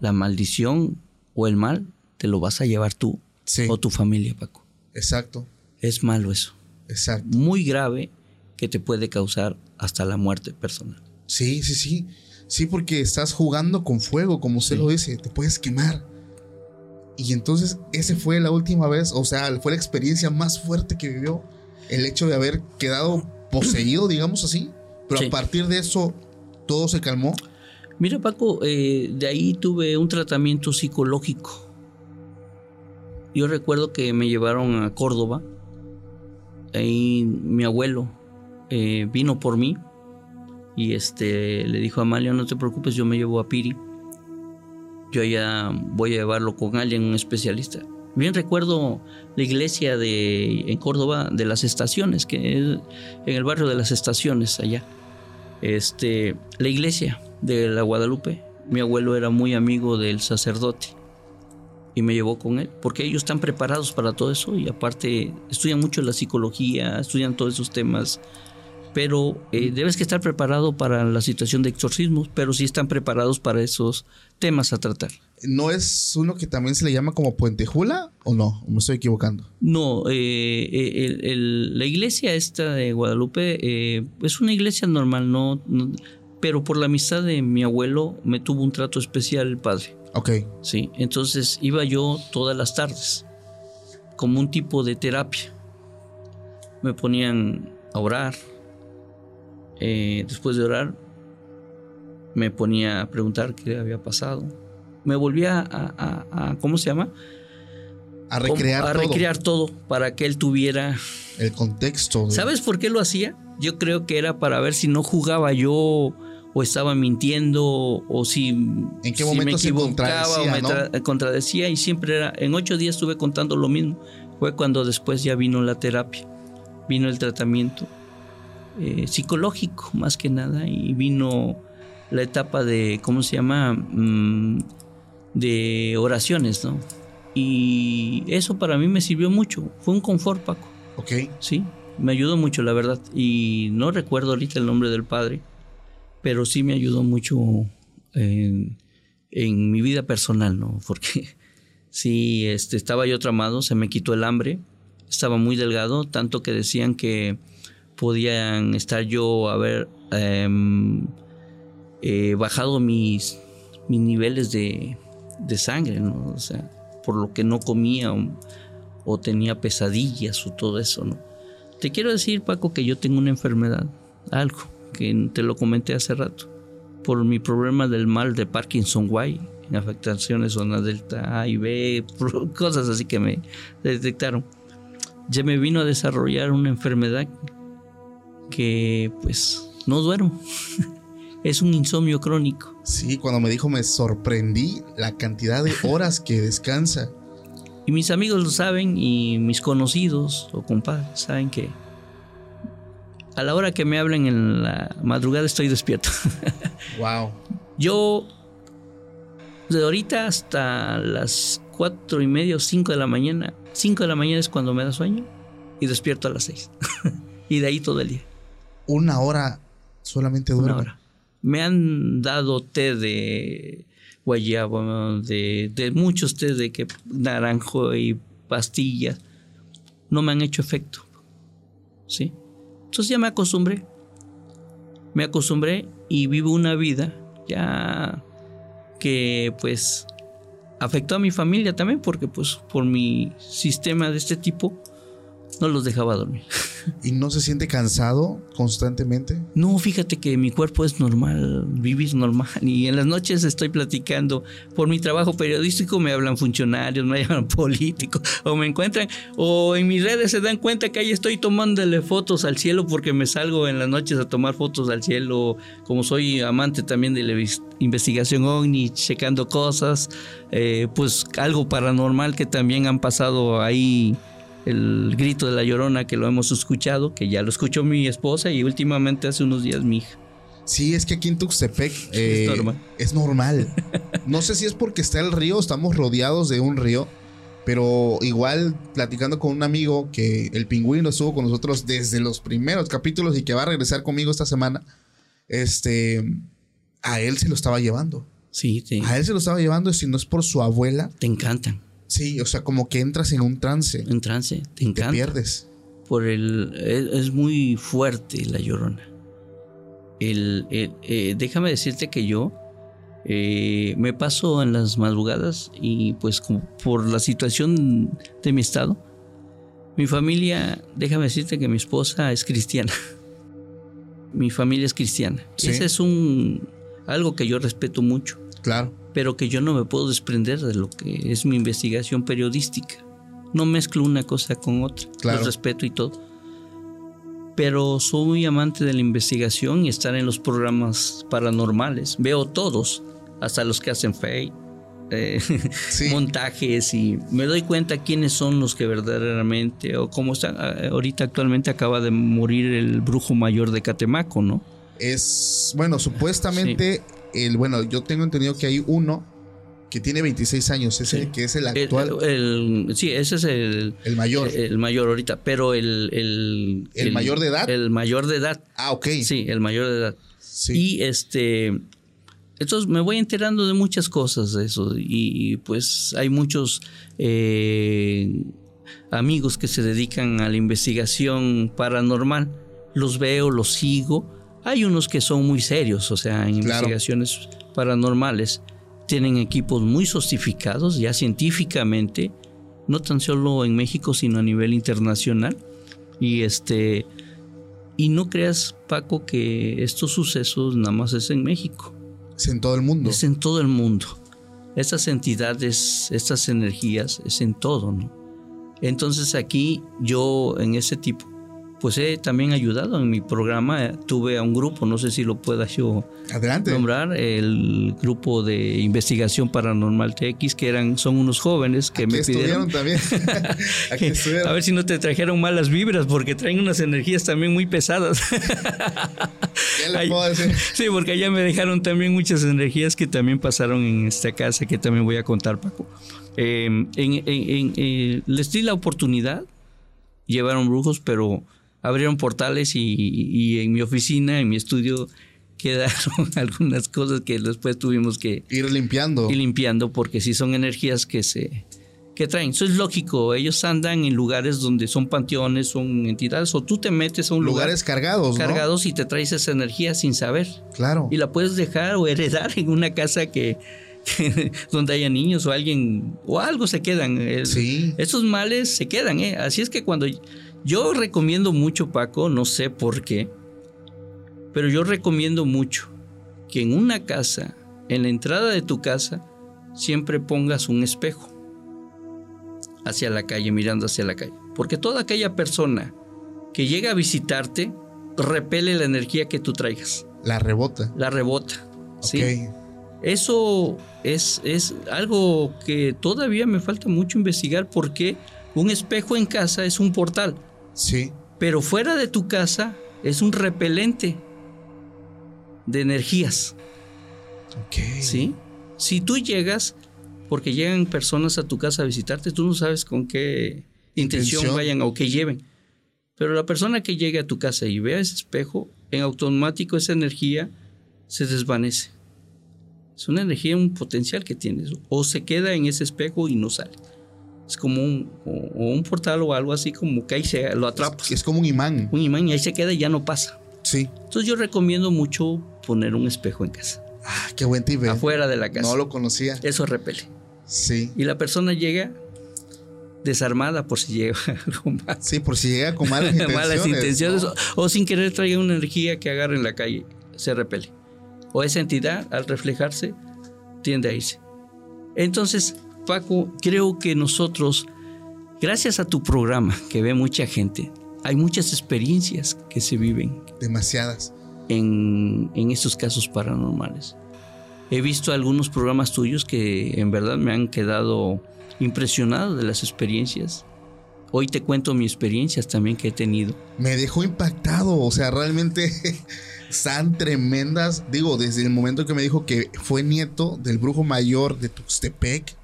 Speaker 2: la maldición o el mal te lo vas a llevar tú
Speaker 1: Sí.
Speaker 2: o tu familia, Paco.
Speaker 1: Exacto,
Speaker 2: Es malo eso.
Speaker 1: exacto.
Speaker 2: Muy grave que te puede causar hasta la muerte personal.
Speaker 1: Sí, sí, sí. Sí, porque estás jugando con fuego, como usted
Speaker 2: Sí.
Speaker 1: lo dice, te puedes quemar. Y entonces, ese fue la última vez, o sea, fue la experiencia más fuerte que vivió. El hecho de haber quedado poseído, digamos así. Pero
Speaker 2: Sí.
Speaker 1: a partir de eso, todo se calmó.
Speaker 2: Mira, Paco, eh, de ahí tuve un tratamiento psicológico. Yo recuerdo que me llevaron a Córdoba. Ahí mi abuelo eh, vino por mí y este le dijo a Amalia, no te preocupes, yo me llevo a Piri. Yo ya voy a llevarlo con alguien, un especialista. Bien recuerdo la iglesia de en Córdoba de las estaciones, que es en el barrio de las estaciones allá. Este, la iglesia de la Guadalupe. Mi abuelo era muy amigo del sacerdote y me llevó con él, porque ellos están preparados para todo eso y aparte estudian mucho la psicología, estudian todos esos temas, pero eh, debes que estar preparado para la situación de exorcismos, pero sí están preparados para esos temas a tratar.
Speaker 1: ¿No es uno que también se le llama como Puentejula o no? ¿O ¿Me estoy equivocando?
Speaker 2: No, eh, eh, el- el- la iglesia esta de Guadalupe eh, es una iglesia normal, no, no- pero por la amistad de mi abuelo me tuvo un trato especial el padre.
Speaker 1: Ok,
Speaker 2: Sí, entonces iba yo todas las tardes, como un tipo de terapia. Me ponían a orar. Eh, después de orar, me ponía a preguntar qué había pasado. Me volvía a, a- a- ¿cómo se llama?
Speaker 1: a recrear
Speaker 2: a recrear todo para que él tuviera.
Speaker 1: el contexto. de-
Speaker 2: ¿Sabes por qué lo hacía? Yo creo que era para ver si no jugaba yo o estaba mintiendo o si
Speaker 1: ¿En qué
Speaker 2: si
Speaker 1: momento
Speaker 2: me
Speaker 1: se
Speaker 2: equivocaba o me
Speaker 1: no?
Speaker 2: contradecía y siempre era en ocho días estuve contando lo mismo fue cuando después ya vino la terapia vino el tratamiento eh, psicológico más que nada y vino la etapa de cómo se llama Mm, de oraciones no y eso para mí me sirvió mucho. Fue un confort Paco.
Speaker 1: Ok,
Speaker 2: Sí, me ayudó mucho, la verdad. Y no recuerdo ahorita el nombre del padre, pero sí me ayudó mucho en, en mi vida personal, ¿no? Porque sí, este, estaba yo tramado, se me quitó el hambre, estaba muy delgado, tanto que decían que podían estar yo haber em, eh, bajado mis, mis niveles de, de sangre, ¿no? O sea, por lo que no comía o, o tenía pesadillas o todo eso, ¿no? Te quiero decir, Paco, que yo tengo una enfermedad, algo que te lo comenté hace rato, por mi problema del mal de Parkinson White, en afectaciones zona delta A y B, cosas así que me detectaron. Ya me vino a desarrollar una enfermedad que pues no duermo. es un insomnio crónico.
Speaker 1: Sí, cuando me dijo me sorprendí la cantidad de horas que descansa.
Speaker 2: Y mis amigos lo saben y mis conocidos o compadres saben que a la hora que me hablen en la madrugada estoy despierto.
Speaker 1: Wow.
Speaker 2: Yo, de ahorita hasta las cuatro y media o cinco de la mañana, cinco de la mañana es cuando me da sueño y despierto a las seis. y de ahí todo el día.
Speaker 1: Una hora solamente
Speaker 2: hora. Me han dado té de guayaba, de, de muchos té de que naranjo y pastillas. No me han hecho efecto. ¿Sí? Entonces ya me acostumbré. Me acostumbré y vivo una vida ya que pues afectó a mi familia también porque pues por mi sistema de este tipo no los dejaba dormir.
Speaker 1: ¿Y no se siente cansado constantemente?
Speaker 2: No, fíjate que mi cuerpo es normal, vivir normal. Y en las noches estoy platicando. Por mi trabajo periodístico me hablan funcionarios, me hablan políticos, o me encuentran, o en mis redes se dan cuenta que ahí estoy tomándole fotos al cielo porque me salgo en las noches a tomar fotos al cielo. Como soy amante también de la investigación OVNI, checando cosas, eh, pues algo paranormal que también han pasado ahí el grito de la llorona que lo hemos escuchado, que ya lo escuchó mi esposa y últimamente hace unos días mi hija.
Speaker 1: Sí, es que aquí en Tuxtepec eh,
Speaker 2: es normal.
Speaker 1: es normal. No sé si es porque está el río, estamos rodeados de un río, pero igual platicando con un amigo que el pingüino estuvo con nosotros desde los primeros capítulos y que va a regresar conmigo esta semana, este, a él se lo estaba llevando.
Speaker 2: Sí, sí.
Speaker 1: A él se lo estaba llevando si no es por su abuela,
Speaker 2: Te encantan.
Speaker 1: Sí, o sea, como que entras en un trance,
Speaker 2: En trance, te
Speaker 1: te
Speaker 2: encanta.
Speaker 1: pierdes.
Speaker 2: Por el, es, es muy fuerte la llorona. El, el- eh, déjame decirte que yo eh, me paso en las madrugadas y pues como por la situación de mi estado, mi familia, déjame decirte que mi esposa es cristiana. mi familia es cristiana.
Speaker 1: Sí.
Speaker 2: Ese es un algo que yo respeto mucho,
Speaker 1: Claro.
Speaker 2: pero que yo no me puedo desprender de lo que es mi investigación periodística. No mezclo una cosa con otra.
Speaker 1: Claro.
Speaker 2: Los respeto y todo. Pero soy muy amante de la investigación y estar en los programas paranormales. Veo todos, hasta los que hacen fake, eh,
Speaker 1: Sí.
Speaker 2: montajes y me doy cuenta quiénes son los que verdaderamente o cómo están. Ah, Ahorita actualmente acaba de morir el brujo mayor de Catemaco, ¿no?
Speaker 1: Es, bueno, supuestamente, el, bueno, yo tengo entendido que hay uno que tiene 26 años, es el que es el
Speaker 2: El-
Speaker 1: actual,
Speaker 2: el- sí, ese es el,
Speaker 1: el mayor.
Speaker 2: El mayor ahorita, pero el... ¿El,
Speaker 1: ¿El mayor de edad?
Speaker 2: El mayor de edad.
Speaker 1: ah, ok.
Speaker 2: Sí, el mayor de edad.
Speaker 1: Sí.
Speaker 2: Y este... Entonces me voy enterando de muchas cosas de eso. Y, y, pues hay muchos eh, amigos que se dedican a la investigación paranormal. Los veo, los sigo. Hay unos que son muy serios, o sea, en
Speaker 1: Claro.
Speaker 2: investigaciones paranormales. Tienen equipos muy sofisticados, ya científicamente, no tan solo en México, sino a nivel internacional. Y este. Y no creas, Paco, que estos sucesos nada más es en México.
Speaker 1: Es en todo el mundo.
Speaker 2: Es en todo el mundo. Estas entidades, estas energías, es en todo, ¿no? Entonces aquí yo en ese tipo, pues he también ayudado en mi programa. eh, Tuve a un grupo, no sé si lo pueda yo
Speaker 1: Adelante.
Speaker 2: nombrar, el grupo de investigación paranormal TX, que eran, son unos jóvenes que
Speaker 1: Aquí
Speaker 2: me pidieron.
Speaker 1: también. Aquí.
Speaker 2: A ver si no te trajeron malas vibras, porque traen unas energías también muy pesadas.
Speaker 1: ¿Qué le puedo decir?
Speaker 2: Sí, porque allá me dejaron también muchas energías que también pasaron en esta casa, que también voy a contar, Paco. Eh, en- en- en- eh, les di la oportunidad, llevaron brujos, pero abrieron portales y, y en mi oficina, en mi estudio, quedaron algunas cosas que después tuvimos que
Speaker 1: Ir limpiando.
Speaker 2: ir limpiando, porque sí son energías que se que traen. Eso es lógico, ellos andan en lugares donde son panteones, son entidades, o tú te metes a un lugar
Speaker 1: Lugares cargados, ¿no?
Speaker 2: cargados y te traes esa energía sin saber.
Speaker 1: Claro.
Speaker 2: Y la puedes dejar o heredar en una casa que, que- donde haya niños o alguien o algo se quedan.
Speaker 1: Sí.
Speaker 2: Esos males se quedan, ¿eh? Así es que cuando yo recomiendo mucho, Paco, no sé por qué, pero yo recomiendo mucho que en una casa, en la entrada de tu casa, siempre pongas un espejo hacia la calle, mirando hacia la calle. Porque toda aquella persona que llega a visitarte repele la energía que tú traigas.
Speaker 1: La rebota.
Speaker 2: la rebota. ¿sí?
Speaker 1: Ok.
Speaker 2: Eso es, es algo que todavía me falta mucho investigar porque un espejo en casa es un portal,
Speaker 1: Sí.
Speaker 2: pero fuera de tu casa es un repelente de energías.
Speaker 1: Ok.
Speaker 2: ¿sí? Si tú llegas, porque llegan personas a tu casa a visitarte, tú no sabes con qué intención,
Speaker 1: Intención.
Speaker 2: vayan o qué lleven. Pero la persona que llegue a tu casa y vea ese espejo, en automático esa energía se desvanece. Es una energía, un potencial que tienes. O se queda en ese espejo y no sale. Es como un, o, un portal o algo así como que ahí se lo atrapas.
Speaker 1: Es como un imán.
Speaker 2: Un imán y ahí se queda y ya no pasa.
Speaker 1: Sí.
Speaker 2: Entonces yo recomiendo mucho poner un espejo en casa.
Speaker 1: Ah, qué buen tip. eh.
Speaker 2: Afuera de la casa.
Speaker 1: No lo conocía.
Speaker 2: Eso repele.
Speaker 1: Sí.
Speaker 2: Y la persona llega desarmada por si llega algo más.
Speaker 1: Sí, por si llega con malas intenciones.
Speaker 2: Malas intenciones
Speaker 1: ¿no?
Speaker 2: o, o sin querer traiga una energía que agarre en la calle, se repele. O esa entidad, al reflejarse, tiende a irse. Entonces, Paco, creo que nosotros, gracias a tu programa que ve mucha gente, hay muchas experiencias que se viven
Speaker 1: Demasiadas.
Speaker 2: en, en estos casos paranormales. He visto algunos programas tuyos que en verdad me han quedado impresionado de las experiencias. Hoy te cuento mis experiencias también que he tenido.
Speaker 1: Me dejó impactado. O sea, realmente están tremendas. Digo, desde el momento que me dijo que fue nieto del brujo mayor de Tuxtepec,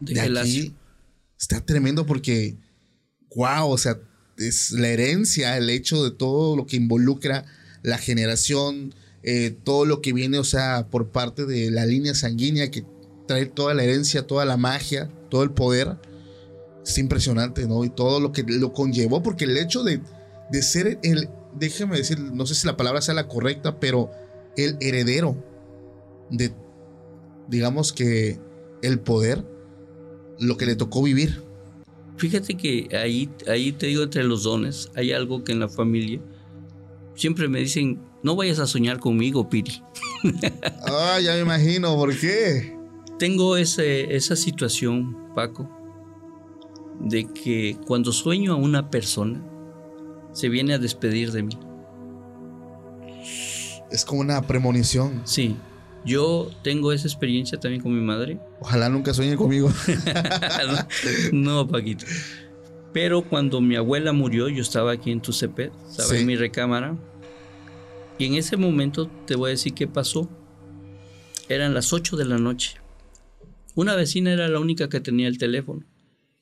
Speaker 2: De
Speaker 1: de, aquí, está tremendo porque, wow, o sea, es la herencia, el hecho de todo lo que involucra la generación, eh, todo lo que viene, o sea, por parte de la línea sanguínea que trae toda la herencia, toda la magia, todo el poder. Es impresionante, ¿no? Y todo lo que lo conllevó, porque el hecho de, de ser el, déjeme decir, no sé si la palabra sea la correcta, pero el heredero de, digamos que, el poder, lo que le tocó vivir.
Speaker 2: Fíjate que ahí, ahí te digo entre los dones, hay algo que en la familia siempre me dicen, no vayas a soñar conmigo, Piri.
Speaker 1: Ah, ya me imagino, ¿por qué?
Speaker 2: Tengo ese, esa situación, Paco, de que cuando sueño a una persona, se viene a despedir de mí.
Speaker 1: Es como una premonición.
Speaker 2: Sí, yo tengo esa experiencia también con mi madre.
Speaker 1: Ojalá nunca sueñe conmigo.
Speaker 2: no, Paquito. Pero cuando mi abuela murió, yo estaba aquí en Tucepet, estaba
Speaker 1: Sí.
Speaker 2: en mi recámara. Y en ese momento te voy a decir qué pasó. Eran las 8 de la noche. Una vecina era la única que tenía el teléfono.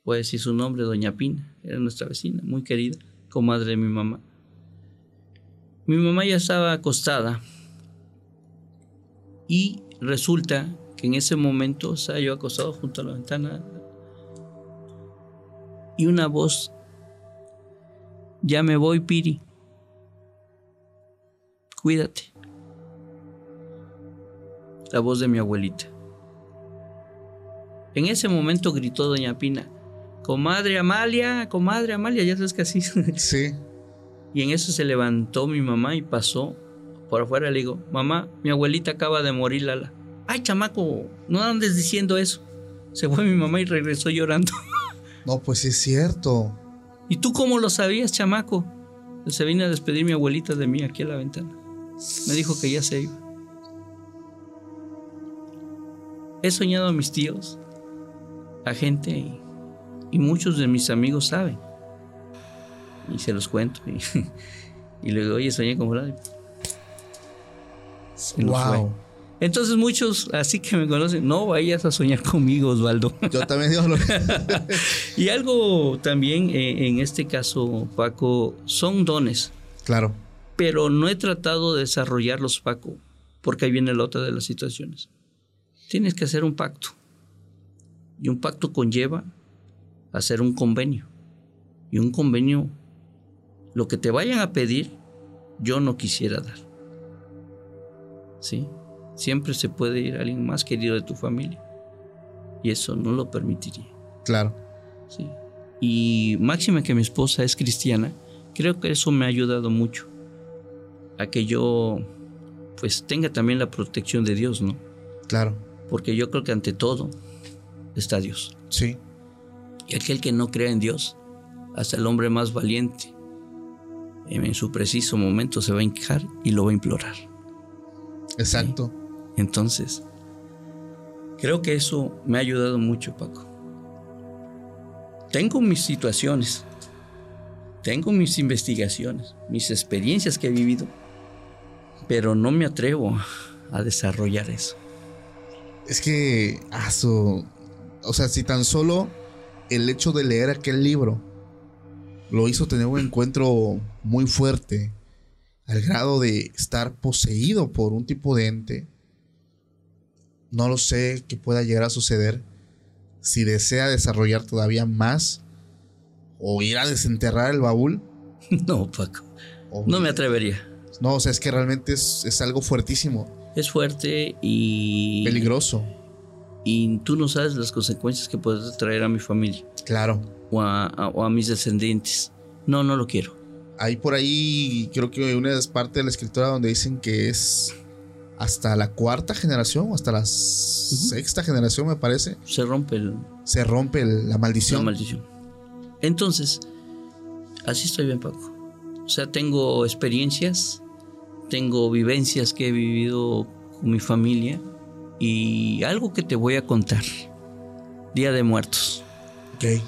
Speaker 2: Voy a decir su nombre, Doña Pina. Era nuestra vecina, muy querida, comadre de mi mamá. Mi mamá ya estaba acostada. Y resulta que en ese momento estaba yo acostado junto a la ventana y una voz, ya me voy, Piri, cuídate. La voz de mi abuelita. En ese momento gritó doña Pina, comadre Amalia, comadre Amalia, ya sabes que así.
Speaker 1: Sí.
Speaker 2: y en eso se levantó mi mamá y pasó por afuera. Le digo, mamá, mi abuelita acaba de morir, Lala. Ay, chamaco, no andes diciendo eso. Se fue mi mamá y regresó llorando.
Speaker 1: No, pues es cierto.
Speaker 2: ¿Y tú cómo lo sabías, chamaco? Se vino a despedir mi abuelita de mí aquí a la ventana. Me dijo que ya se iba. He soñado a mis tíos, a gente y, y muchos de mis amigos saben. Y se los cuento. Y, y le digo, oye, soñé con fulano".
Speaker 1: Wow.
Speaker 2: Entonces muchos, así que me conocen, no vayas a soñar conmigo, Osvaldo.
Speaker 1: Yo también digo lo
Speaker 2: Y algo también eh, en este caso, Paco, son dones,
Speaker 1: Claro.
Speaker 2: pero no he tratado de desarrollarlos, Paco, porque ahí viene la otra de las situaciones. Tienes que hacer un pacto. Y un pacto conlleva hacer un convenio. Y un convenio, lo que te vayan a pedir, yo no quisiera dar. ¿Sí? Siempre se puede ir a alguien más querido de tu familia. Y eso no lo permitiría.
Speaker 1: Claro.
Speaker 2: Sí. Y máxima que mi esposa es cristiana, creo que eso me ha ayudado mucho a que yo pues tenga también la protección de Dios, ¿no?
Speaker 1: Claro.
Speaker 2: Porque yo creo que ante todo está Dios.
Speaker 1: Sí.
Speaker 2: Y aquel que no crea en Dios, hasta el hombre más valiente, en su preciso momento se va a hincar y lo va a implorar.
Speaker 1: Exacto.
Speaker 2: Entonces, creo que eso me ha ayudado mucho, Paco. Tengo mis situaciones, tengo mis investigaciones, mis experiencias que he vivido, pero no me atrevo a desarrollar eso.
Speaker 1: Es que, su- o sea, si tan solo el hecho de leer aquel libro lo hizo tener un encuentro muy fuerte, al grado de estar poseído por un tipo de ente, no lo sé qué pueda llegar a suceder si desea desarrollar todavía más o ir a desenterrar el baúl.
Speaker 2: No, Paco, no me atrevería.
Speaker 1: No, o sea, es que realmente es, es algo fuertísimo,
Speaker 2: Es fuerte y,
Speaker 1: peligroso.
Speaker 2: y tú no sabes las consecuencias que puedes traer a mi familia
Speaker 1: Claro.
Speaker 2: o a, a- o a mis descendientes. No, no lo quiero.
Speaker 1: Hay por ahí, creo que una de las partes de la escritura donde dicen que es hasta la cuarta generación, o hasta la sexta generación, me parece,
Speaker 2: Se rompe el,
Speaker 1: se rompe el- la maldición.
Speaker 2: la maldición. Entonces, así estoy bien, Paco. O sea, tengo experiencias, tengo vivencias que he vivido con mi familia y algo que te voy a contar. Día de Muertos.
Speaker 1: Ok.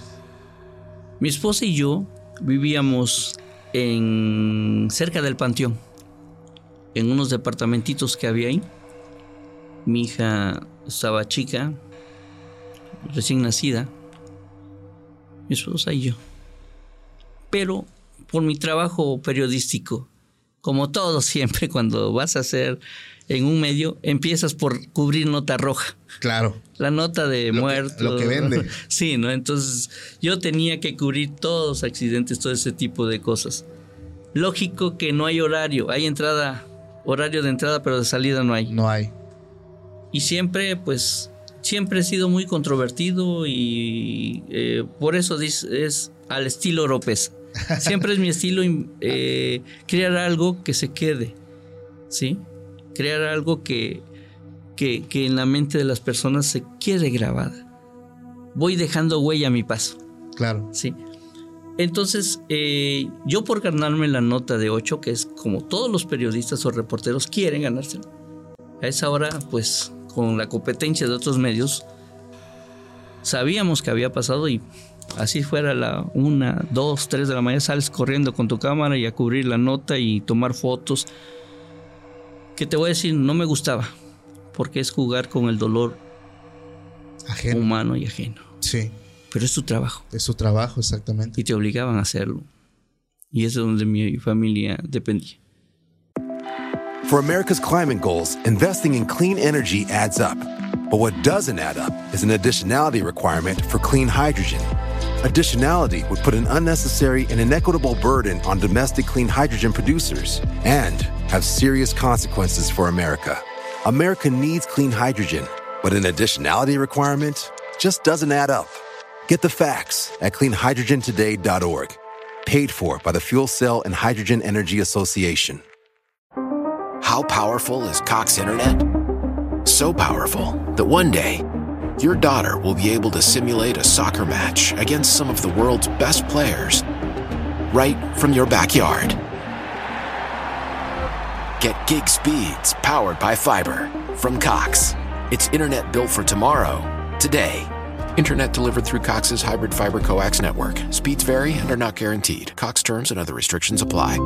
Speaker 2: Mi esposa y yo vivíamos en cerca del panteón, en unos departamentitos que había ahí. Mi hija estaba chica, recién nacida, mi esposa y yo. Pero por mi trabajo periodístico, como todo siempre cuando vas a hacer en un medio, empiezas por cubrir nota roja
Speaker 1: Claro.
Speaker 2: la nota de
Speaker 1: Lo que-
Speaker 2: muertos.
Speaker 1: lo que vende.
Speaker 2: Sí, ¿no? Entonces yo tenía que cubrir todos los accidentes, todo ese tipo de cosas. Lógico que no hay horario, hay entrada, horario de entrada, pero de salida no hay.
Speaker 1: No hay.
Speaker 2: Y siempre, pues, siempre he sido muy controvertido y eh, por eso dis- es al estilo Oropesa. Siempre es mi estilo eh, crear algo que se quede, ¿sí? Crear algo que, que, que en la mente de las personas se quede grabada. Voy dejando huella a mi paso,
Speaker 1: Claro.
Speaker 2: ¿sí? Entonces, eh, yo por ganarme la nota de 8, que es como todos los periodistas o reporteros quieren ganárselo, a esa hora, pues, con la competencia de otros medios, sabíamos que había pasado y así fuera la una, dos, tres de la mañana, sales corriendo con tu cámara y a cubrir la nota y tomar fotos. Que te voy a decir, no me gustaba, porque es jugar con el dolor
Speaker 1: Ajeno.
Speaker 2: humano y ajeno.
Speaker 1: Sí.
Speaker 2: Pero es tu trabajo
Speaker 1: Es su trabajo, exactamente.
Speaker 2: y te obligaban a hacerlo. Y es de donde mi familia dependía.
Speaker 3: For America's climate goals, investing in clean energy adds up. But what doesn't add up is an additionality requirement for clean hydrogen. Additionality would put an unnecessary and inequitable burden on domestic clean hydrogen producers and have serious consequences for America. America needs clean hydrogen, but an additionality requirement just doesn't add up. Get the facts at cleanhydrogentoday.org. Paid for by the Fuel Cell and Hydrogen Energy Association.
Speaker 4: How powerful is Cox Internet? So powerful that one day, your daughter will be able to simulate a soccer match against some of the world's best players right from your backyard. Get gig speeds powered by fiber from Cox. It's internet built for tomorrow, today. Internet delivered through Cox's hybrid fiber coax network. Speeds vary and are not guaranteed. Cox terms and other restrictions apply.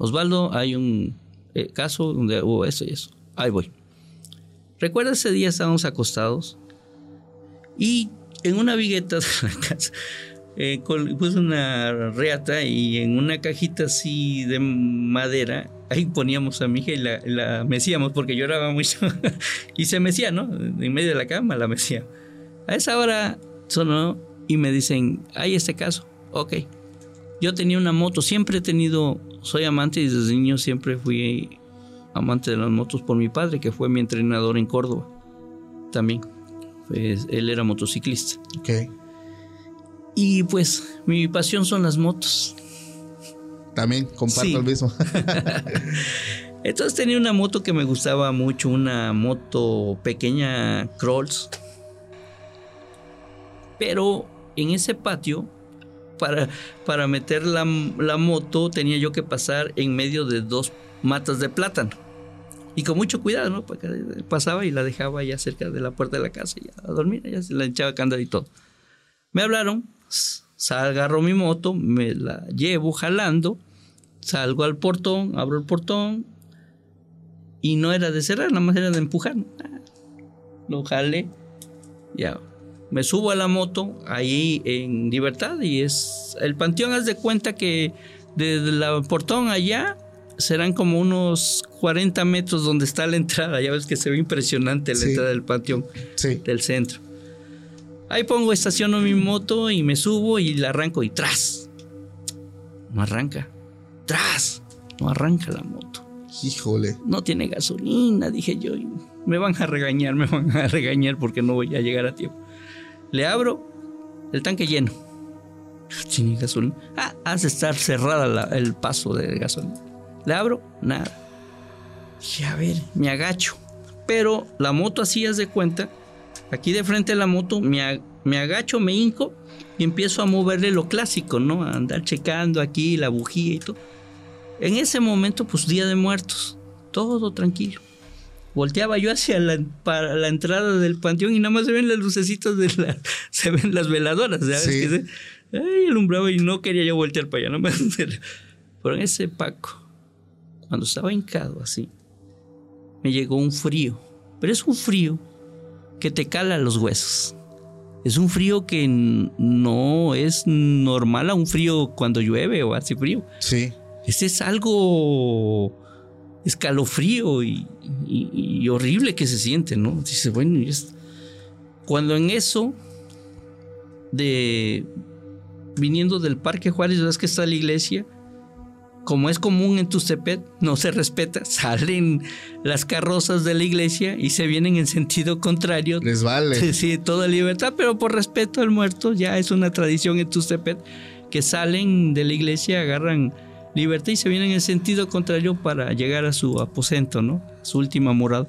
Speaker 2: Osvaldo, hay un eh, caso donde hubo esto y eso. Ahí voy. Recuerda ese día estábamos acostados y en una vigueta de la casa eh, puse una reata y en una cajita así de madera ahí poníamos a mi hija y la, la mecíamos porque lloraba mucho y se mecía, ¿no? En medio de la cama la mecía. A esa hora sonó y me dicen, hay este caso. Ok. Yo tenía una moto, siempre he tenido, soy amante y desde niño siempre fui amante de las motos por mi padre, que fue mi entrenador en Córdoba. También. Pues, él era motociclista.
Speaker 1: Ok.
Speaker 2: Y pues mi pasión son las motos.
Speaker 1: También comparto
Speaker 2: Sí.
Speaker 1: el mismo.
Speaker 2: Entonces tenía una moto que me gustaba mucho, una moto pequeña Crolls. Pero en ese patio para, para meter la, la moto tenía yo que pasar en medio de dos matas de plátano. Y con mucho cuidado, ¿no? Porque pasaba y la dejaba ya cerca de la puerta de la casa, ya a dormir, ya se la echaba candado y todo. Me hablaron, agarro mi moto, me la llevo jalando, salgo al portón, abro el portón y no era de cerrar, nada más era de empujar. Lo jalé, ya. Me subo a la moto ahí en libertad y es el panteón, haz de cuenta que desde el portón allá serán como unos 40 metros donde está la entrada. Ya ves que se ve impresionante la
Speaker 1: Sí.
Speaker 2: entrada del panteón
Speaker 1: Sí.
Speaker 2: del centro. Ahí pongo, estaciono mi moto y me subo y la arranco y tras. No arranca. Tras. No arranca la moto.
Speaker 1: Híjole.
Speaker 2: No tiene gasolina, dije yo. Me van a regañar, me van a regañar porque no voy a llegar a tiempo. Le abro el tanque lleno. Tiene gasolina. Ah, has de estar cerrada la- el paso de gasolina. Le abro, nada. Dije, a ver, me agacho. Pero la moto así, haz de cuenta. Aquí de frente a la moto, me, ag- me agacho, me hinco y empiezo a moverle lo clásico, ¿no? A andar checando aquí la bujía y todo. En ese momento, pues Día de Muertos. Todo tranquilo. Volteaba yo hacia la, para la entrada del panteón y nada más se ven las lucecitas de la... Se ven las veladoras, ¿sabes?
Speaker 1: Sí.
Speaker 2: Que se- ay, alumbraba y no quería yo voltear para allá. No me Pero en ese Paco, cuando estaba hincado así, me llegó un frío. Pero es un frío que te cala los huesos. Es un frío que no es normal a un frío cuando llueve o hace frío.
Speaker 1: Sí.
Speaker 2: Este es algo escalofrío y, y- y horrible que se siente, ¿no? Dice, bueno, y es- cuando en eso de viniendo del Parque Juárez, ves que está la iglesia, como es común en Tustepet, no se respeta, salen las carrozas de la iglesia y se vienen en sentido contrario.
Speaker 1: Les vale.
Speaker 2: Sí, sí, toda libertad, pero por respeto al muerto, ya es una tradición en Tustepet que salen de la iglesia, agarran libertad y se vienen en sentido contrario para llegar a su aposento, ¿no? Su última morada.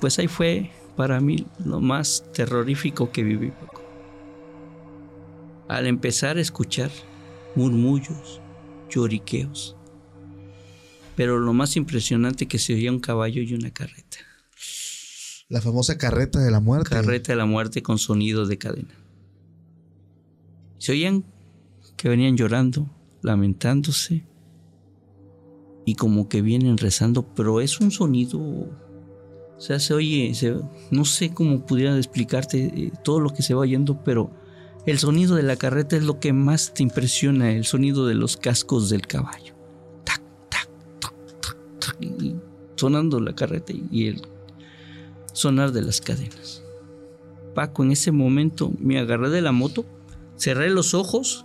Speaker 2: Pues ahí fue para mí lo más terrorífico que viví. Al empezar a escuchar murmullos, lloriqueos, pero lo más impresionante que se oía un caballo y una carreta.
Speaker 1: La famosa carreta de la muerte.
Speaker 2: Carreta de la muerte con sonido de cadena. Se oían que venían llorando, lamentándose y como que vienen rezando, pero es un sonido, o sea, se oye, se- no sé cómo pudiera explicarte eh, todo lo que se va oyendo, pero el sonido de la carreta es lo que más te impresiona, el sonido de los cascos del caballo. Tac, tac, tac, tac, tac, sonando la carreta y el sonar de las cadenas. Paco, en ese momento me agarré de la moto, cerré los ojos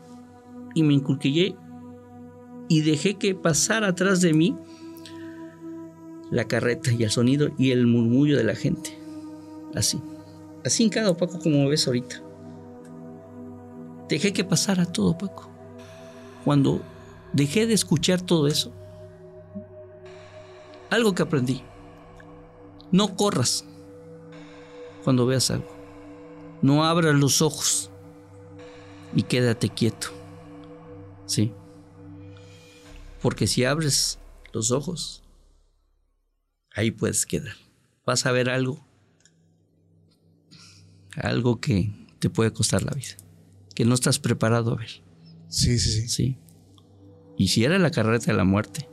Speaker 2: y me inculquillé y dejé que pasara atrás de mí la carreta y el sonido y el murmullo de la gente. Así. Así en cada Paco como ves ahorita. Dejé que pasara todo, Paco. Cuando dejé de escuchar todo eso, algo que aprendí. No corras cuando veas algo. No abras los ojos y quédate quieto. Sí. Porque si abres los ojos, ahí puedes quedar. Vas a ver algo. Algo que te puede costar la vida. Que no estás preparado a ver.
Speaker 1: Sí, sí, sí.
Speaker 2: Sí. Y si era la carreta de la muerte,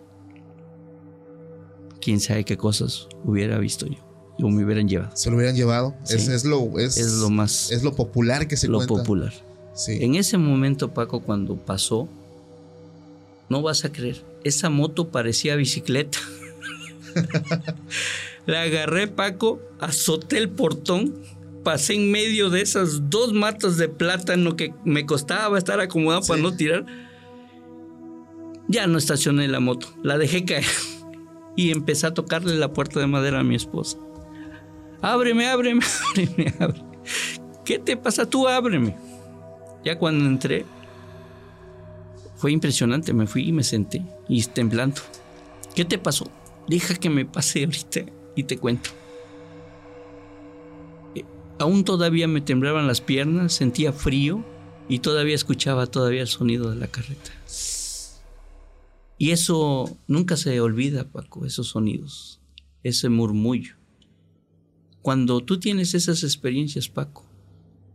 Speaker 2: quién sabe qué cosas hubiera visto yo. O me hubieran llevado.
Speaker 1: Se lo hubieran llevado.
Speaker 2: Sí.
Speaker 1: Es, es lo, es,
Speaker 2: Es lo más.
Speaker 1: es lo popular que se
Speaker 2: lo
Speaker 1: cuenta.
Speaker 2: popular.
Speaker 1: Sí.
Speaker 2: En ese momento, Paco, cuando pasó, no vas a creer, esa moto parecía bicicleta. La agarré, Paco, azoté el portón, pasé en medio de esas dos matas de plátano que me costaba estar acomodado para no tirar. Ya no estacioné la moto, la dejé caer y empecé a tocarle la puerta de madera a mi esposa. Ábreme, ábreme, ábreme, ábreme. ¿Qué te pasa? Tú ábreme. Ya cuando entré, fue impresionante. Me fui y me senté y temblando. ¿Qué te pasó? Deja que me pase ahorita y te cuento. Aún todavía me temblaban las piernas, sentía frío Y todavía escuchaba todavía el sonido de la carreta. Y eso nunca se olvida, Paco, esos sonidos, ese murmullo. Cuando tú tienes esas experiencias, Paco,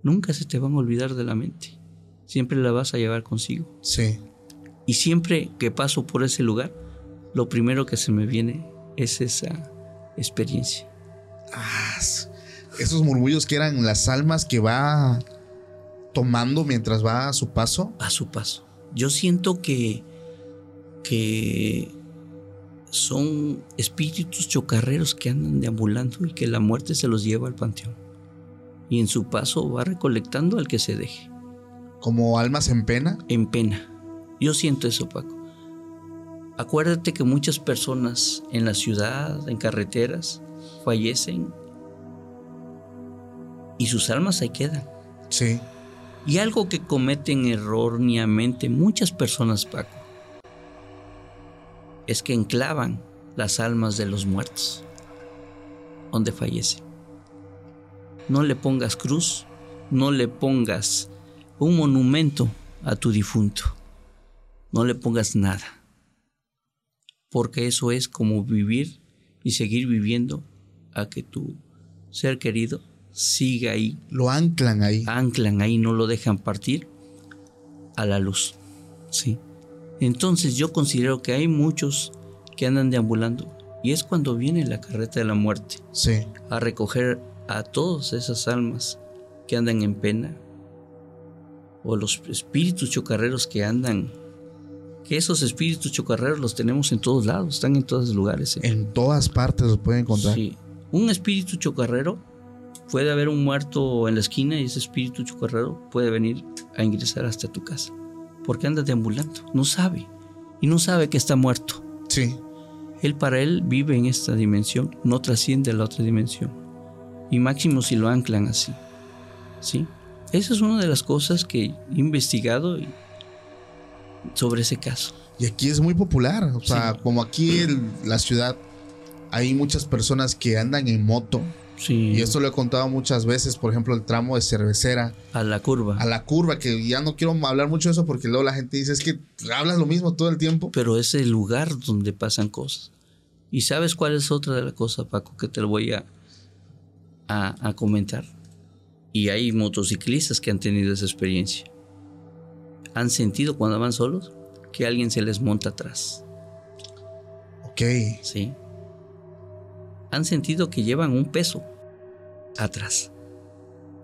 Speaker 2: nunca se te van a olvidar de la mente. Siempre la vas a llevar consigo.
Speaker 1: Sí.
Speaker 2: Y siempre que paso por ese lugar, lo primero que se me viene es esa experiencia.
Speaker 1: Ah, esos murmullos que eran las almas que va tomando mientras va a su paso.
Speaker 2: A su paso. Yo siento que, que son espíritus chocarreros que andan deambulando y que la muerte se los lleva al panteón. Y en su paso va recolectando al que se deje.
Speaker 1: Como almas en pena.
Speaker 2: En pena. Yo siento eso, Paco. Acuérdate que muchas personas en la ciudad, en carreteras, fallecen y sus almas ahí quedan.
Speaker 1: Sí.
Speaker 2: Y algo que cometen erróneamente muchas personas, Paco, es que enclavan las almas de los muertos donde fallecen. No le pongas cruz, no le pongas un monumento a tu difunto, no le pongas nada, porque eso es como vivir y seguir viviendo a que tu ser querido siga ahí.
Speaker 1: Lo anclan ahí.
Speaker 2: Anclan ahí, no lo dejan partir a la luz. Sí. Entonces yo considero que hay muchos que andan deambulando y es cuando viene la carreta de la muerte
Speaker 1: Sí.
Speaker 2: a recoger a todas esas almas que andan en pena o los espíritus chocarreros que andan que esos espíritus chocarreros los tenemos en todos lados, están en todos los lugares. ¿eh?
Speaker 1: En todas partes los pueden encontrar.
Speaker 2: Sí. Un espíritu chocarrero puede haber un muerto en la esquina y ese espíritu chocarrero puede venir a ingresar hasta tu casa. Porque anda deambulando, no sabe. Y no sabe que está muerto.
Speaker 1: Sí.
Speaker 2: Él para él vive en esta dimensión, no trasciende a la otra dimensión. Y máximo si lo anclan así. ¿Sí? Esa es una de las cosas que he investigado sobre ese caso.
Speaker 1: Y aquí es muy popular. O sea, como aquí en la ciudad hay muchas personas que andan en moto.
Speaker 2: Sí.
Speaker 1: Y esto lo he contado muchas veces. Por ejemplo, el tramo de cervecera
Speaker 2: a la curva.
Speaker 1: a la curva, que ya no quiero hablar mucho de eso porque luego la gente dice es que hablas lo mismo todo el tiempo.
Speaker 2: pero es el lugar donde pasan cosas. ¿Y sabes cuál es otra de las cosas, Paco, que te lo voy a, a, a comentar? Y hay motociclistas que han tenido esa experiencia. Han sentido cuando van solos que alguien se les monta atrás.
Speaker 1: Ok.
Speaker 2: ¿Sí? Han sentido que llevan un peso atrás.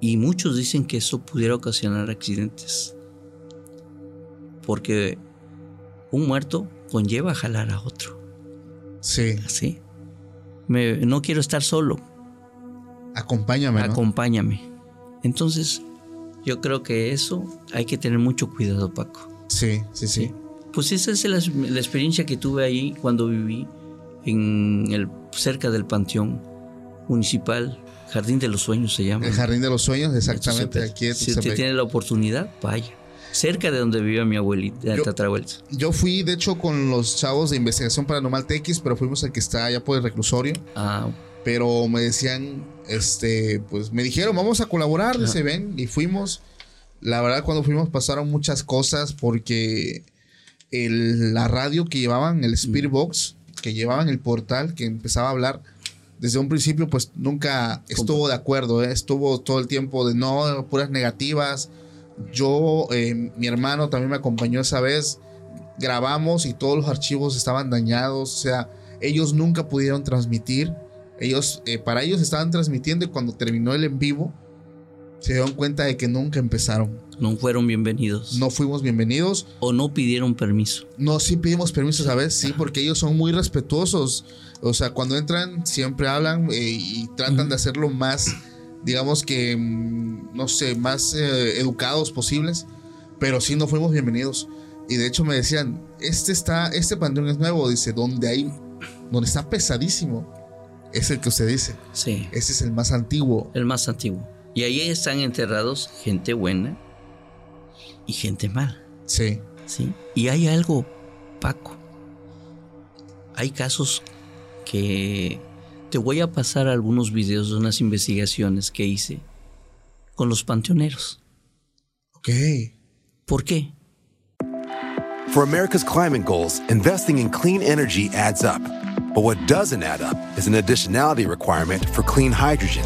Speaker 2: Y muchos dicen que eso pudiera ocasionar accidentes. Porque un muerto conlleva jalar a otro.
Speaker 1: Sí.
Speaker 2: ¿sí? Me- no quiero estar solo,
Speaker 1: Acompáñame, ¿no?
Speaker 2: acompáñame. Entonces, yo creo que eso hay que tener mucho cuidado, Paco.
Speaker 1: sí, sí, sí.
Speaker 2: Pues esa es la, la experiencia que tuve ahí cuando viví en el, cerca del Panteón Municipal, Jardín de los Sueños se llama.
Speaker 1: El Jardín de los Sueños, exactamente.
Speaker 2: Tuxtepec.
Speaker 1: Aquí en
Speaker 2: Si usted tiene la oportunidad, vaya. Cerca de donde vivía mi abuelita,
Speaker 1: Yo-
Speaker 2: tatarabuelita.
Speaker 1: Yo fui, de hecho, con los chavos de investigación paranormal TX, pero fuimos al que está allá por el reclusorio.
Speaker 2: Ah,
Speaker 1: Pero me decían, este, pues me dijeron, vamos a colaborar, dice, ven, y fuimos. La verdad, cuando fuimos pasaron muchas cosas porque el- la radio que llevaban, el Spirit Box, que llevaban el portal, que empezaba a hablar, desde un principio, pues nunca estuvo de acuerdo, ¿eh? estuvo todo el tiempo de no, puras negativas. Yo, eh, mi hermano también me acompañó esa vez, grabamos y todos los archivos estaban dañados, o sea, ellos nunca pudieron transmitir. Ellos, eh, para ellos estaban transmitiendo y cuando terminó el en vivo, se dieron cuenta de que nunca empezaron.
Speaker 2: No fueron bienvenidos.
Speaker 1: No fuimos bienvenidos.
Speaker 2: O no pidieron permiso.
Speaker 1: No, sí pedimos permiso, ¿sabes? Sí, porque ellos son muy respetuosos. O sea, cuando entran, siempre hablan eh, y tratan de hacerlo más, digamos que, mm, no sé, más eh, educados posibles. Pero sí, no fuimos bienvenidos. Y de hecho me decían, este está, este panteón es nuevo, dice, donde hay, donde está pesadísimo. Es el que usted dice.
Speaker 2: Sí.
Speaker 1: Ese es el más antiguo.
Speaker 2: el más antiguo. Y ahí están enterrados gente buena y gente mala,
Speaker 1: Sí.
Speaker 2: ¿sí? Y hay algo, Paco. Hay casos que te voy a pasar algunos videos de unas investigaciones que hice con los panteoneros.
Speaker 1: Ok.
Speaker 2: ¿Por qué?
Speaker 3: For America's climate goals, investing in clean energy adds up. But what doesn't add up is an additionality requirement for clean hydrogen.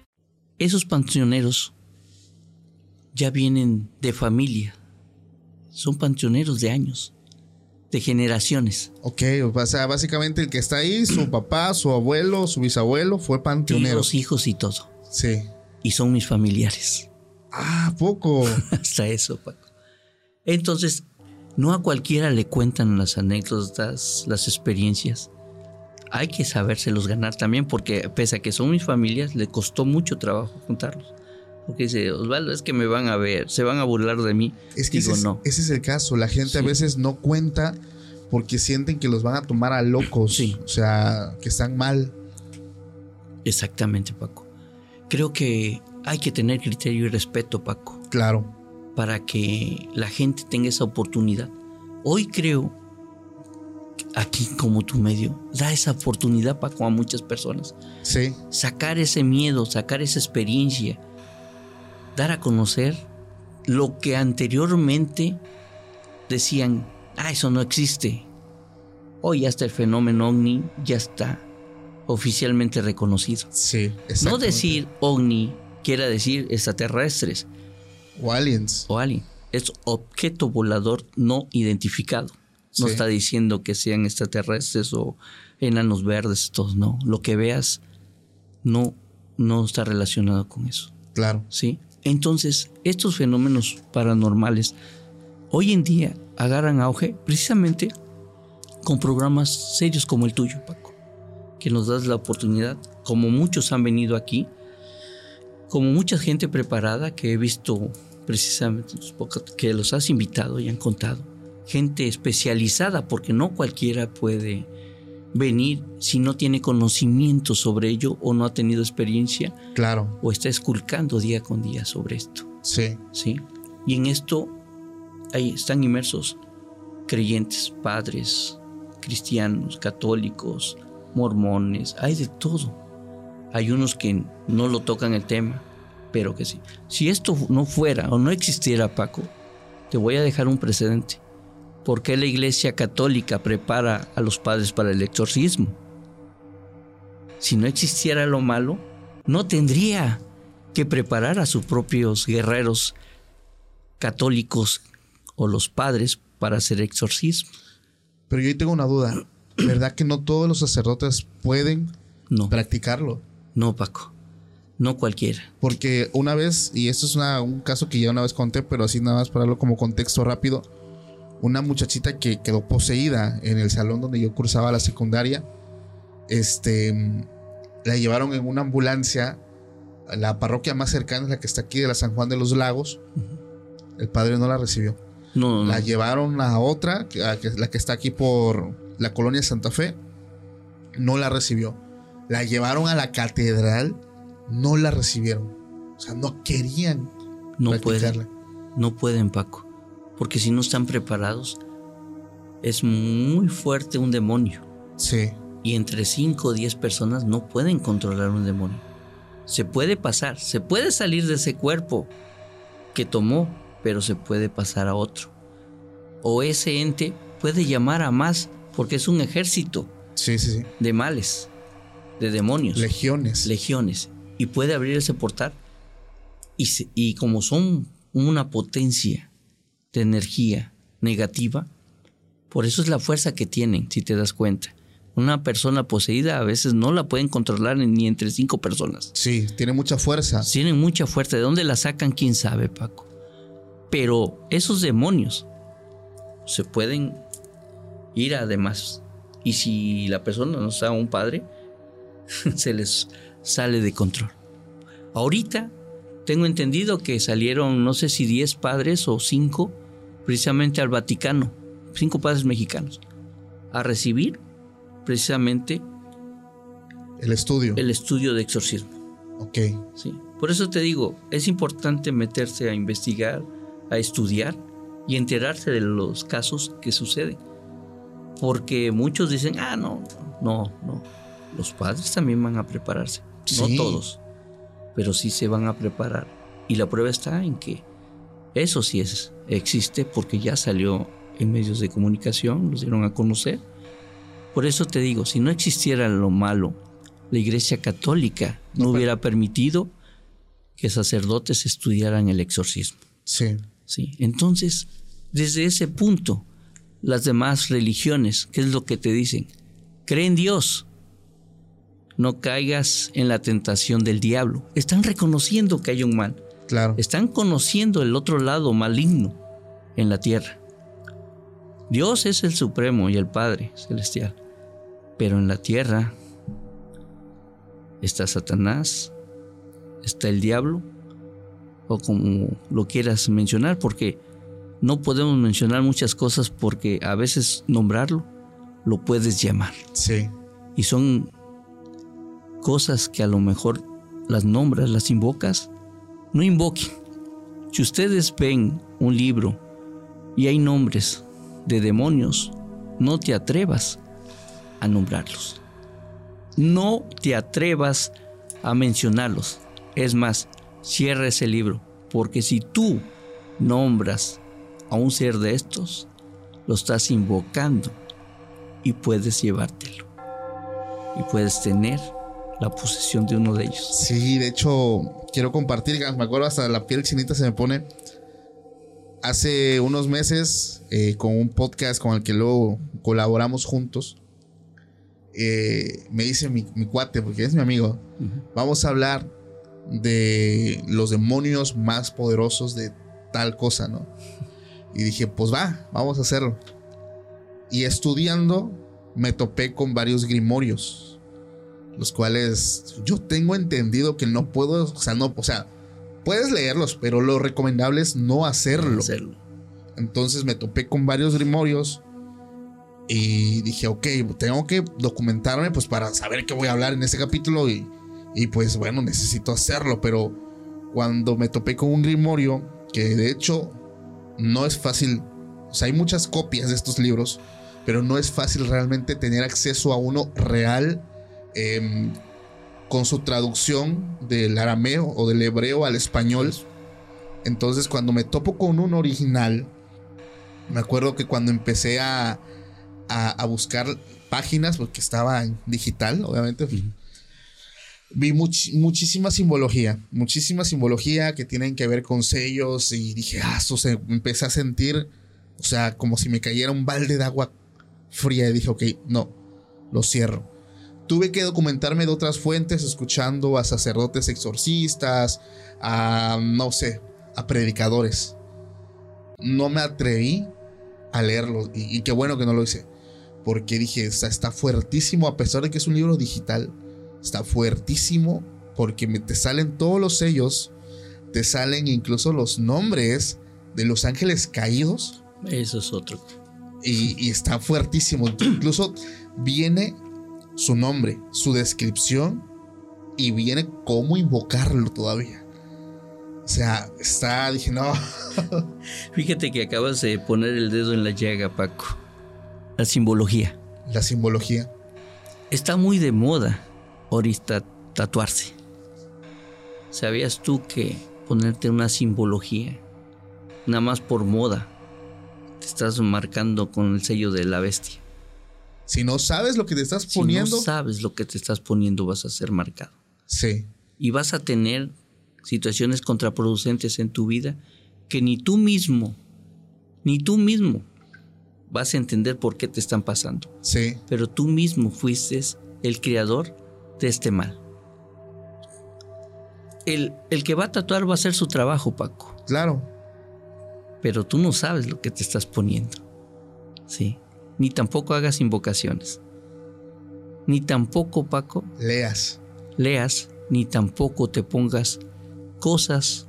Speaker 2: Esos pensioneros ya vienen de familia. Son pensioneros de años, de generaciones.
Speaker 1: Ok, o sea, básicamente el que está ahí, su papá, su abuelo, su bisabuelo, fue panteonero.
Speaker 2: Tíos, hijos y todo.
Speaker 1: Sí.
Speaker 2: Y son mis familiares.
Speaker 1: Ah, poco.
Speaker 2: Hasta eso, Paco. Entonces, no a cualquiera le cuentan las anécdotas, las experiencias. Hay que sabérselos ganar también, porque pese a que son mis familias, le costó mucho trabajo juntarlos. Porque dice, Osvaldo, es que me van a ver, se van a burlar de mí.
Speaker 1: Es que
Speaker 2: Digo,
Speaker 1: ese, es,
Speaker 2: no.
Speaker 1: ese es el caso. La gente a
Speaker 2: Sí.
Speaker 1: veces no cuenta porque sienten que los van a tomar a locos.
Speaker 2: Sí.
Speaker 1: O sea, que están mal.
Speaker 2: Exactamente, Paco. Creo que hay que tener criterio y respeto, Paco,
Speaker 1: Claro.
Speaker 2: para que la gente tenga esa oportunidad. Hoy creo, aquí como tu medio, da esa oportunidad, Paco, a muchas personas.
Speaker 1: Sí.
Speaker 2: sacar ese miedo, sacar esa experiencia, dar a conocer lo que anteriormente decían, ah, eso no existe. Hoy hasta el fenómeno ovni ya está oficialmente reconocido.
Speaker 1: Sí.
Speaker 2: No decir ovni quiera decir extraterrestres
Speaker 1: O aliens.
Speaker 2: o alien, es objeto volador no identificado. No
Speaker 1: Sí.
Speaker 2: está diciendo que sean extraterrestres o enanos verdes, todos no. Lo que veas no, no está relacionado con eso.
Speaker 1: Claro.
Speaker 2: ¿sí? Entonces, estos fenómenos paranormales hoy en día agarran auge precisamente con programas serios como el tuyo, Paco, que nos das la oportunidad, como muchos han venido aquí, como mucha gente preparada que he visto precisamente que los has invitado y han contado, gente especializada, porque no cualquiera puede venir si no tiene conocimiento sobre ello o no ha tenido experiencia
Speaker 1: Claro.
Speaker 2: o está esculcando día con día sobre esto,
Speaker 1: Sí.
Speaker 2: ¿sí? Y en esto ahí están inmersos creyentes, padres, cristianos, católicos, mormones, hay de todo. Hay unos que no lo tocan el tema, pero que sí. Si esto no fuera o no existiera, Paco, te voy a dejar un precedente. ¿Por qué la iglesia católica prepara a los padres para el exorcismo? Si no existiera lo malo, no tendría que preparar a sus propios guerreros católicos o los padres para hacer exorcismo.
Speaker 1: Pero yo ahí tengo una duda. ¿Verdad que no todos los sacerdotes pueden
Speaker 2: No,
Speaker 1: practicarlo?
Speaker 2: no, Paco. No cualquiera.
Speaker 1: Porque una vez, y esto es una- un caso que ya una vez conté, pero así nada más para darlo como contexto rápido, una muchachita que quedó poseída en el salón donde yo cursaba la secundaria, este, la llevaron en una ambulancia, a la parroquia más cercana es la que está aquí de la San Juan de los Lagos, el padre no la recibió.
Speaker 2: No.
Speaker 1: La llevaron a otra, que- a que- la que está aquí por la colonia Santa Fe, no la recibió. La llevaron a la catedral, no la recibieron. O sea, no querían
Speaker 2: no
Speaker 1: practicarla.
Speaker 2: pueden. No pueden, Paco. Porque si no están preparados, es muy fuerte un demonio.
Speaker 1: Sí,
Speaker 2: Y entre 5 o 10 personas no pueden controlar un demonio. Se puede pasar, se puede salir de ese cuerpo que tomó, pero se puede pasar a otro. O ese ente puede llamar a más porque es un ejército
Speaker 1: sí, sí, sí.
Speaker 2: de males, de demonios,
Speaker 1: Legiones.
Speaker 2: legiones. Y puede abrir ese portal. Y, se- y como son una potencia de energía negativa, por eso es la fuerza que tienen, si te das cuenta. Una persona poseída a veces no la pueden controlar ni entre cinco personas.
Speaker 1: Sí, tiene mucha fuerza.
Speaker 2: Tienen mucha fuerza. ¿De dónde la sacan? ¿Quién sabe, Paco? Pero esos demonios se pueden ir además. Y si la persona no está un padre, se les sale de control. Ahorita tengo entendido que salieron, no sé si 10 padres o 5, precisamente al Vaticano, cinco padres mexicanos, a recibir precisamente
Speaker 1: El estudio.
Speaker 2: el estudio de exorcismo.
Speaker 1: Ok.
Speaker 2: ¿sí? Por eso te digo, es importante meterse a investigar, a estudiar y enterarse de los casos que suceden. Porque muchos dicen, ah, no, no, no. Los padres también van a prepararse. No
Speaker 1: Sí.
Speaker 2: todos, pero sí se van a preparar. Y la prueba está en que eso sí es, existe porque ya salió en medios de comunicación, los dieron a conocer. Por eso te digo, si no existiera lo malo, la Iglesia Católica no, hubiera permitido que sacerdotes estudiaran el exorcismo.
Speaker 1: Sí.
Speaker 2: ¿sí? Entonces, desde ese punto, las demás religiones, ¿qué es lo que te dicen? Cree en Dios. No caigas en la tentación del diablo. Están reconociendo que hay un mal.
Speaker 1: Claro.
Speaker 2: Están conociendo el otro lado maligno en la tierra. Dios es el Supremo y el Padre Celestial. Pero en la tierra está Satanás, está el diablo, o como lo quieras mencionar, porque no podemos mencionar muchas cosas porque a veces nombrarlo lo puedes llamar.
Speaker 1: Sí.
Speaker 2: Y son cosas que a lo mejor las nombras, las invocas. No invoquen. Si ustedes ven un libro y hay nombres de demonios, no te atrevas a nombrarlos. No te atrevas a mencionarlos. Es más, cierra ese libro, porque si tú nombras a un ser de estos, lo estás invocando y puedes llevártelo. Y puedes tener la posesión de uno de ellos.
Speaker 1: Sí, de hecho, quiero compartir, me acuerdo hasta la piel chinita se me pone. Hace unos meses, eh, con un podcast con el que luego colaboramos juntos, eh, me dice mi, mi cuate, porque es mi amigo, vamos a hablar de los demonios más poderosos de tal cosa, ¿no? Y dije, pues va, vamos a hacerlo. Y estudiando, me topé con varios grimorios los cuales yo tengo entendido que no puedo, o sea, no, o sea, puedes leerlos, pero lo recomendable es no hacerlo.
Speaker 2: Hacerlo.
Speaker 1: Entonces me topé con varios grimorios y dije, ok, tengo que documentarme pues para saber qué voy a hablar en ese capítulo y, y pues bueno, necesito hacerlo, pero cuando me topé con un grimorio, que de hecho no es fácil, o sea, hay muchas copias de estos libros, pero no es fácil realmente tener acceso a uno real em, con su traducción del arameo o del hebreo al español. Entonces cuando me topo con un original, me acuerdo que cuando empecé a, a, a buscar páginas, porque estaba en digital, obviamente, vi much- muchísima simbología, muchísima simbología que tienen que ver con sellos y dije, ah, eso se, empecé a sentir, o sea, como si me cayera un balde de agua fría y dije, ok, no, lo cierro. Tuve que documentarme de otras fuentes, escuchando a sacerdotes exorcistas, a, no sé, a predicadores. No me atreví a leerlo y, y qué bueno que no lo hice, porque dije, está, está fuertísimo, a pesar de que es un libro digital, está fuertísimo porque me, te salen todos los sellos, te salen incluso los nombres de los ángeles caídos
Speaker 2: Eso es otro.
Speaker 1: y, y está fuertísimo. Incluso viene su nombre, su descripción y viene cómo invocarlo todavía. O sea, está, dije, no,
Speaker 2: Fíjate que acabas de poner el dedo en la llaga, Paco. La simbología.
Speaker 1: la simbología.
Speaker 2: Está muy de moda ahorita tatuarse. ¿Sabías tú que ponerte una simbología, nada más por moda, te estás marcando con el sello de la bestia?
Speaker 1: Si no sabes lo que te estás
Speaker 2: Si
Speaker 1: poniendo,
Speaker 2: no sabes lo que te estás poniendo, vas a ser marcado.
Speaker 1: sí,
Speaker 2: Y vas a tener situaciones contraproducentes en tu vida que ni tú mismo, ni tú mismo vas a entender por qué te están pasando.
Speaker 1: Sí,
Speaker 2: Pero tú mismo fuiste el creador de este mal. El, el que va a tatuar va a hacer su trabajo, Paco.
Speaker 1: claro.
Speaker 2: Pero tú no sabes lo que te estás poniendo. Sí. Ni tampoco hagas invocaciones. Ni tampoco, Paco,
Speaker 1: Leas.
Speaker 2: leas, ni tampoco te pongas cosas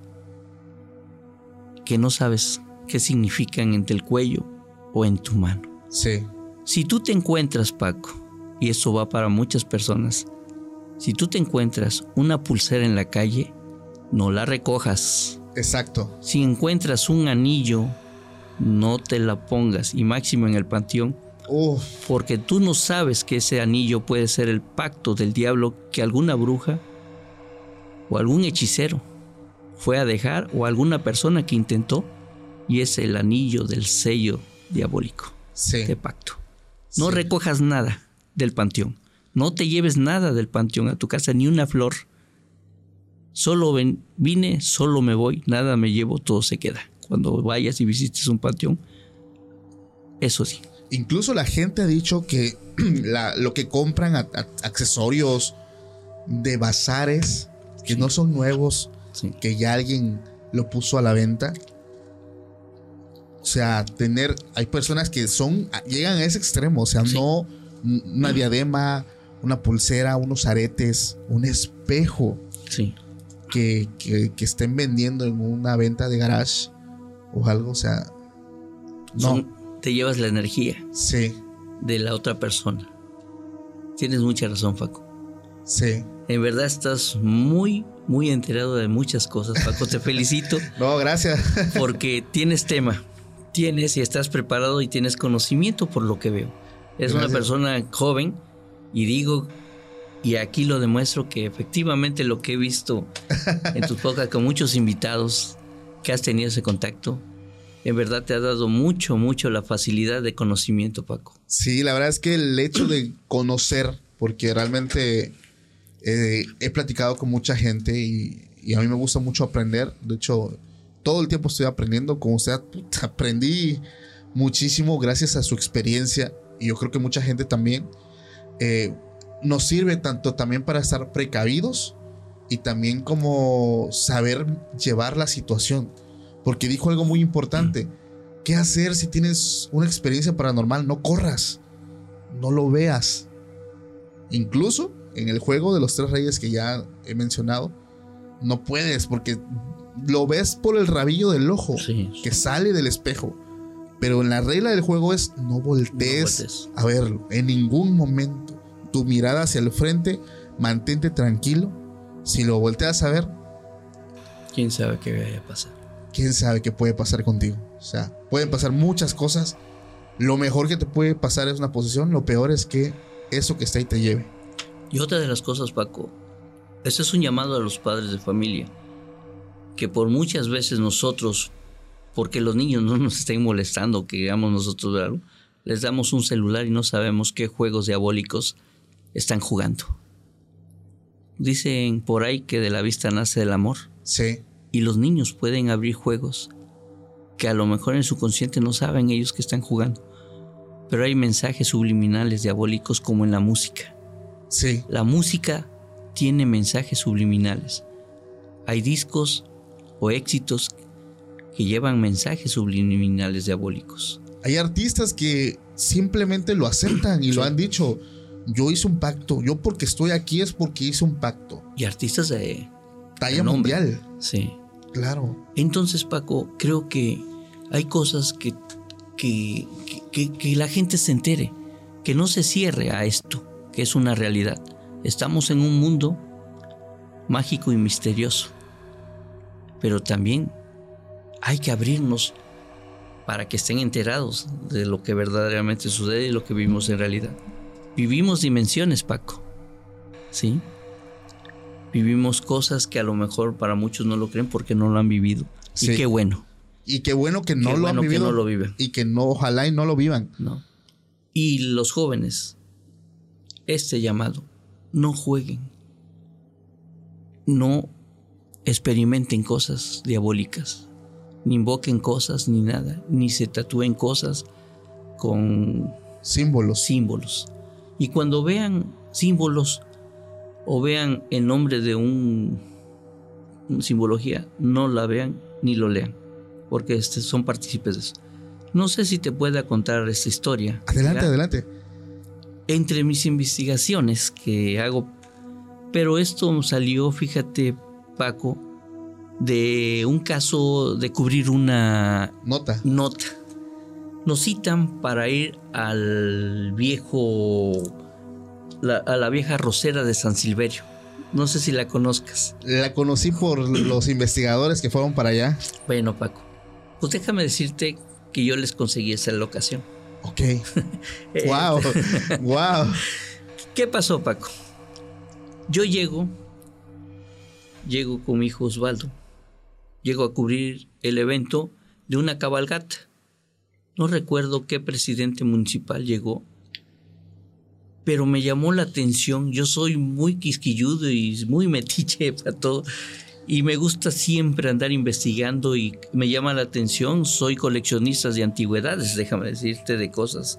Speaker 2: que no sabes qué significan entre el cuello o en tu mano.
Speaker 1: Sí,
Speaker 2: Si tú te encuentras, Paco, y eso va para muchas personas, si tú te encuentras una pulsera en la calle, no la recojas.
Speaker 1: exacto.
Speaker 2: Si encuentras un anillo, no te la pongas, y máximo en el panteón, porque tú no sabes que ese anillo puede ser el pacto del diablo que alguna bruja o algún hechicero fue a dejar o alguna persona que intentó y es el anillo del sello diabólico
Speaker 1: sí.
Speaker 2: de pacto. No
Speaker 1: Sí.
Speaker 2: recojas nada del panteón. No te lleves nada del panteón a tu casa, ni una flor. Solo ven- vine, solo me voy, nada me llevo, todo se queda. Cuando vayas y visites un panteón, eso sí.
Speaker 1: Incluso la gente ha dicho que la- lo que compran a- a- accesorios de bazares que
Speaker 2: Sí.
Speaker 1: no son nuevos,
Speaker 2: sí.
Speaker 1: que ya alguien lo puso a la venta. O sea, tener, hay personas que son, llegan a ese extremo, o sea,
Speaker 2: Sí.
Speaker 1: no una diadema, una pulsera, unos aretes, un espejo
Speaker 2: Sí.
Speaker 1: que, que- que estén vendiendo en una venta de garage o algo, o sea, no,
Speaker 2: Son- te llevas la energía
Speaker 1: sí,
Speaker 2: de la otra persona. Tienes mucha razón, Paco.
Speaker 1: sí.
Speaker 2: En verdad estás muy, muy enterado de muchas cosas, Paco. Te felicito
Speaker 1: No, gracias.
Speaker 2: porque tienes tema. Tienes y estás preparado y tienes conocimiento por lo que veo. Es una persona joven y digo, y aquí lo demuestro que efectivamente lo que he visto en tus podcasts con muchos invitados que has tenido ese contacto, en verdad te ha dado mucho, mucho la facilidad de conocimiento, Paco.
Speaker 1: Sí, la verdad es que el hecho de conocer, porque realmente eh, he platicado con mucha gente y, y a mí me gusta mucho aprender. De hecho, todo el tiempo estoy aprendiendo. Como puta, aprendí muchísimo gracias a su experiencia y yo creo que mucha gente también. eh, nos sirve tanto también para estar precavidos y también como saber llevar la situación. Porque dijo algo muy importante. ¿Qué hacer si tienes una experiencia paranormal? No corras, no lo veas. Incluso en el juego de los tres reyes que ya he mencionado, no puedes porque lo ves por el rabillo del ojo
Speaker 2: Sí.
Speaker 1: que sale del espejo. Pero en la regla del juego es no voltees
Speaker 2: No voltees.
Speaker 1: a verlo en ningún momento. Tu mirada hacia el frente, mantente tranquilo. Si lo volteas a ver,
Speaker 2: ¿Quién sabe qué vaya a pasar?
Speaker 1: quién sabe qué puede pasar contigo. O sea, pueden pasar muchas cosas. Lo mejor que te puede pasar es una posición, lo peor es que eso que está ahí te lleve.
Speaker 2: Y otra de las cosas, Paco, este es un llamado a los padres de familia, que por muchas veces nosotros, porque los niños no nos estén molestando, que digamos nosotros, ¿verdad? les damos un celular y no sabemos qué juegos diabólicos están jugando. Dicen por ahí que de la vista nace el amor,
Speaker 1: Sí,
Speaker 2: y los niños pueden abrir juegos que a lo mejor en su consciente no saben ellos que están jugando, pero hay mensajes subliminales diabólicos como en la música.
Speaker 1: sí,
Speaker 2: La música tiene mensajes subliminales. Hay discos o éxitos que llevan mensajes subliminales diabólicos.
Speaker 1: Hay artistas que simplemente lo aceptan y lo han dicho. Yo hice un pacto. Yo porque estoy aquí es porque hice un pacto.
Speaker 2: Y artistas de...
Speaker 1: Talla mundial.
Speaker 2: Sí.
Speaker 1: Claro.
Speaker 2: Entonces, Paco, creo que hay cosas que, que, que- que la gente se entere, que no se cierre a esto, que es una realidad. Estamos en un mundo mágico y misterioso, pero también hay que abrirnos para que estén enterados de lo que verdaderamente sucede y lo que vivimos en realidad. Vivimos dimensiones, Paco. ¿Sí? Vivimos cosas que a lo mejor para muchos no lo creen porque no lo han vivido.
Speaker 1: Sí.
Speaker 2: Y qué bueno,
Speaker 1: Y qué bueno que no
Speaker 2: Qué
Speaker 1: lo
Speaker 2: bueno
Speaker 1: han
Speaker 2: que
Speaker 1: vivido.
Speaker 2: no lo viven.
Speaker 1: Y que no, ojalá y no lo vivan.
Speaker 2: ¿no? Y los jóvenes, este llamado, no jueguen, no experimenten cosas diabólicas, ni invoquen cosas ni nada, ni se tatúen cosas con
Speaker 1: Símbolos.
Speaker 2: símbolos. Y cuando vean símbolos o vean el nombre de un, una simbología, no la vean ni lo lean, porque este, son partícipes de eso. No sé si te pueda contar esta historia.
Speaker 1: Adelante, adelante.
Speaker 2: Entre mis investigaciones que hago, pero esto salió, fíjate, Paco, de un caso de cubrir una
Speaker 1: Nota.
Speaker 2: nota. Nos citan para ir al viejo, la- a la vieja rosera de San Silverio. No sé si la conozcas.
Speaker 1: La conocí por los investigadores que fueron para allá.
Speaker 2: Bueno, Paco, pues déjame decirte que yo les conseguí esa locación.
Speaker 1: Ok. wow. wow.
Speaker 2: ¿Qué pasó, Paco? Yo llego, llego con mi hijo Osvaldo, llego a cubrir el evento de una cabalgata. No recuerdo qué presidente municipal llegó, pero me llamó la atención. Yo soy muy quisquilludo y muy metiche para todo. Y me gusta siempre andar investigando y me llama la atención. Soy coleccionista de antigüedades, déjame decirte, de cosas.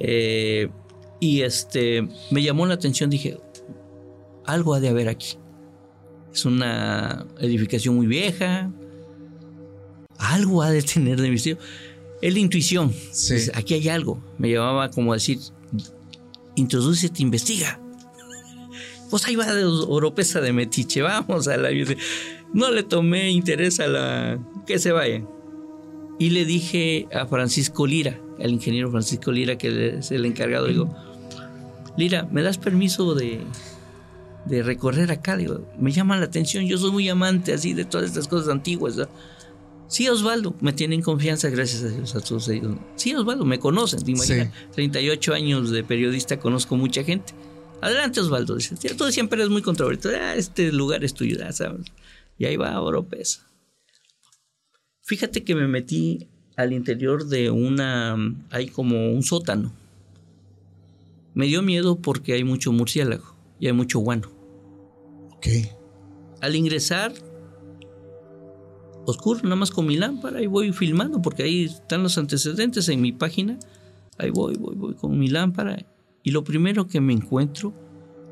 Speaker 2: Eh, y este me llamó la atención, dije, algo ha de haber aquí. Es una edificación muy vieja. Algo ha de tener de misterio. Es la intuición.
Speaker 1: Sí.
Speaker 2: Aquí hay algo. Me llamaba como a decir, introdúcete, investiga. Pues ahí va de Oropesa de Metiche, vamos a la... No le tomé interés a la... que se vayan. Y le dije a Francisco Lira, al ingeniero Francisco Lira, que es el encargado, digo, Lira, ¿me das permiso de, de recorrer acá? Digo, me llama la atención, yo soy muy amante así de todas estas cosas antiguas. ¿no? Sí, Osvaldo, me tienen confianza, gracias a Dios, a todos ellos. Sí, Osvaldo, me conocen, te imaginas. 38 años de periodista, conozco mucha gente. Adelante, Osvaldo, dice, "Sí, tú siempre eres muy controvertido. Ah, este lugar es tuyo, sabes. Y ahí va Oropesa. Fíjate que me metí al interior de una. Hay como un sótano. Me dio miedo porque hay mucho murciélago y hay mucho guano.
Speaker 1: Ok.
Speaker 2: Al ingresar, oscuro, nada más con mi lámpara, y voy filmando porque ahí están los antecedentes en mi página. Ahí voy, voy, voy con mi lámpara. Y lo primero que me encuentro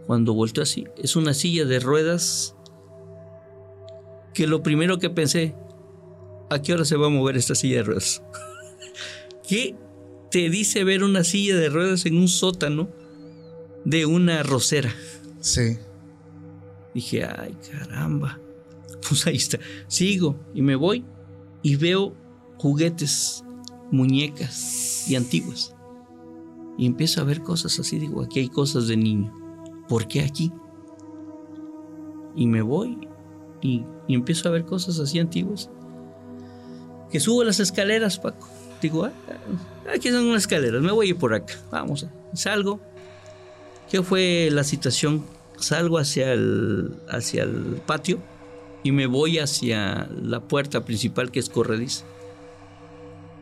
Speaker 2: cuando vuelto así es una silla de ruedas. Que lo primero que pensé, ¿a qué hora se va a mover esta silla de ruedas? ¿Qué te dice ver una silla de ruedas en un sótano de una rosera?
Speaker 1: Sí.
Speaker 2: Dije, ay, caramba. Pues ahí está. Sigo y me voy y veo juguetes, muñecas y antiguas. Y empiezo a ver cosas así. Digo, aquí hay cosas de niño. ¿Por qué aquí? Y me voy y, empiezo a ver cosas así antiguas. Que subo las escaleras, Paco. Digo, ah, aquí son escaleras, me voy a ir por acá. Vamos, salgo. ¿Qué fue la situación? Salgo hacia el, hacia el patio y me voy hacia la puerta principal que es corrediza.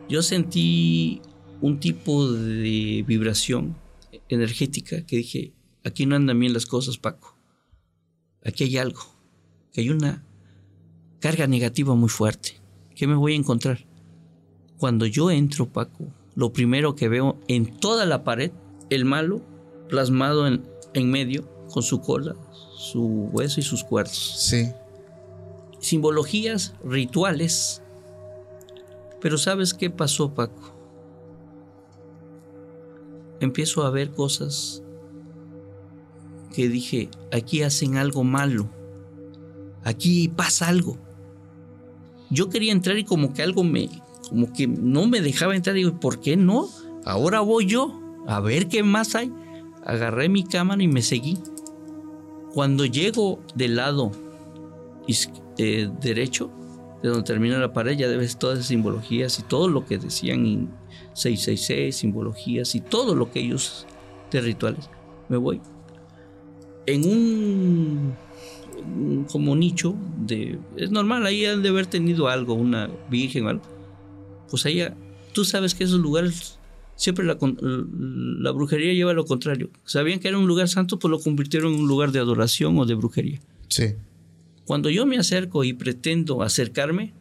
Speaker 2: Yo sentí un tipo de vibración energética que dije, aquí no andan bien las cosas, Paco. Aquí hay algo, hay una carga negativa muy fuerte. ¿Qué me voy a encontrar? Cuando yo entro, Paco, lo primero que veo en toda la pared, el malo plasmado en, en medio, con su cola, su hueso y sus cuartos.
Speaker 1: Sí.
Speaker 2: Simbologías, rituales. Pero ¿sabes qué pasó, Paco? Empiezo a ver cosas que dije, aquí hacen algo malo. Aquí pasa algo. Yo quería entrar y como que algo me, como que no me dejaba entrar. Digo, ¿por qué no? Ahora voy yo a ver qué más hay. Agarré mi cámara y me seguí. Cuando llego del lado eh, derecho, de donde termina la pared, ya debes todas esas simbologías y todo lo que decían en 666, simbologías y todo lo que ellos de rituales. Me voy. En un, como nicho de es normal ahí han de haber tenido algo una virgen o algo pues allá tú sabes que esos lugares siempre la, la brujería lleva lo contrario sabían que era un lugar santo pues lo convirtieron en un lugar de adoración o de brujería
Speaker 1: Sí.
Speaker 2: Cuando yo me acerco y pretendo acercarme,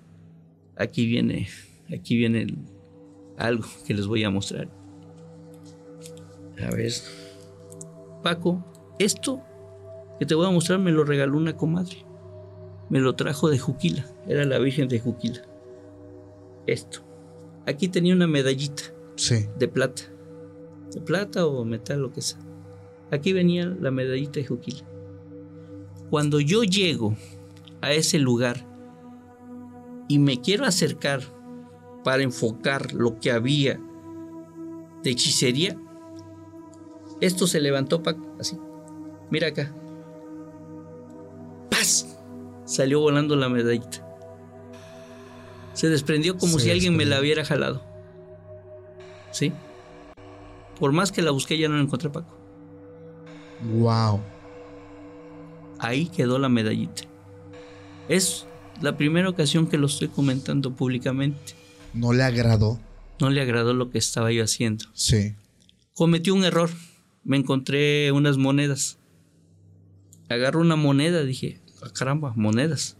Speaker 2: aquí viene, aquí viene el- algo que les voy a mostrar. A ver. Paco, esto que te voy a mostrar me lo regaló una comadre. Me lo trajo de Juquila. Era la Virgen de Juquila. Esto. Aquí tenía una medallita
Speaker 1: Sí.
Speaker 2: de plata. De plata o metal, lo que sea. Aquí venía la medallita de Juquila. Cuando yo llego a ese lugar y me quiero acercar para enfocar lo que había de hechicería, esto se levantó Paco, así. Mira acá. ¡Paz! Salió volando la medallita. Se desprendió como
Speaker 1: Se
Speaker 2: si alguien me la hubiera jalado. ¿Sí? Por más que la busqué, ya no la encontré, Paco.
Speaker 1: Wow.
Speaker 2: Ahí quedó la medallita. Es la primera ocasión que lo estoy comentando públicamente.
Speaker 1: No le agradó.
Speaker 2: No le agradó lo que estaba yo haciendo.
Speaker 1: Sí.
Speaker 2: Cometí un error. Me encontré unas monedas. Agarro una moneda, dije, "Ah, caramba, monedas.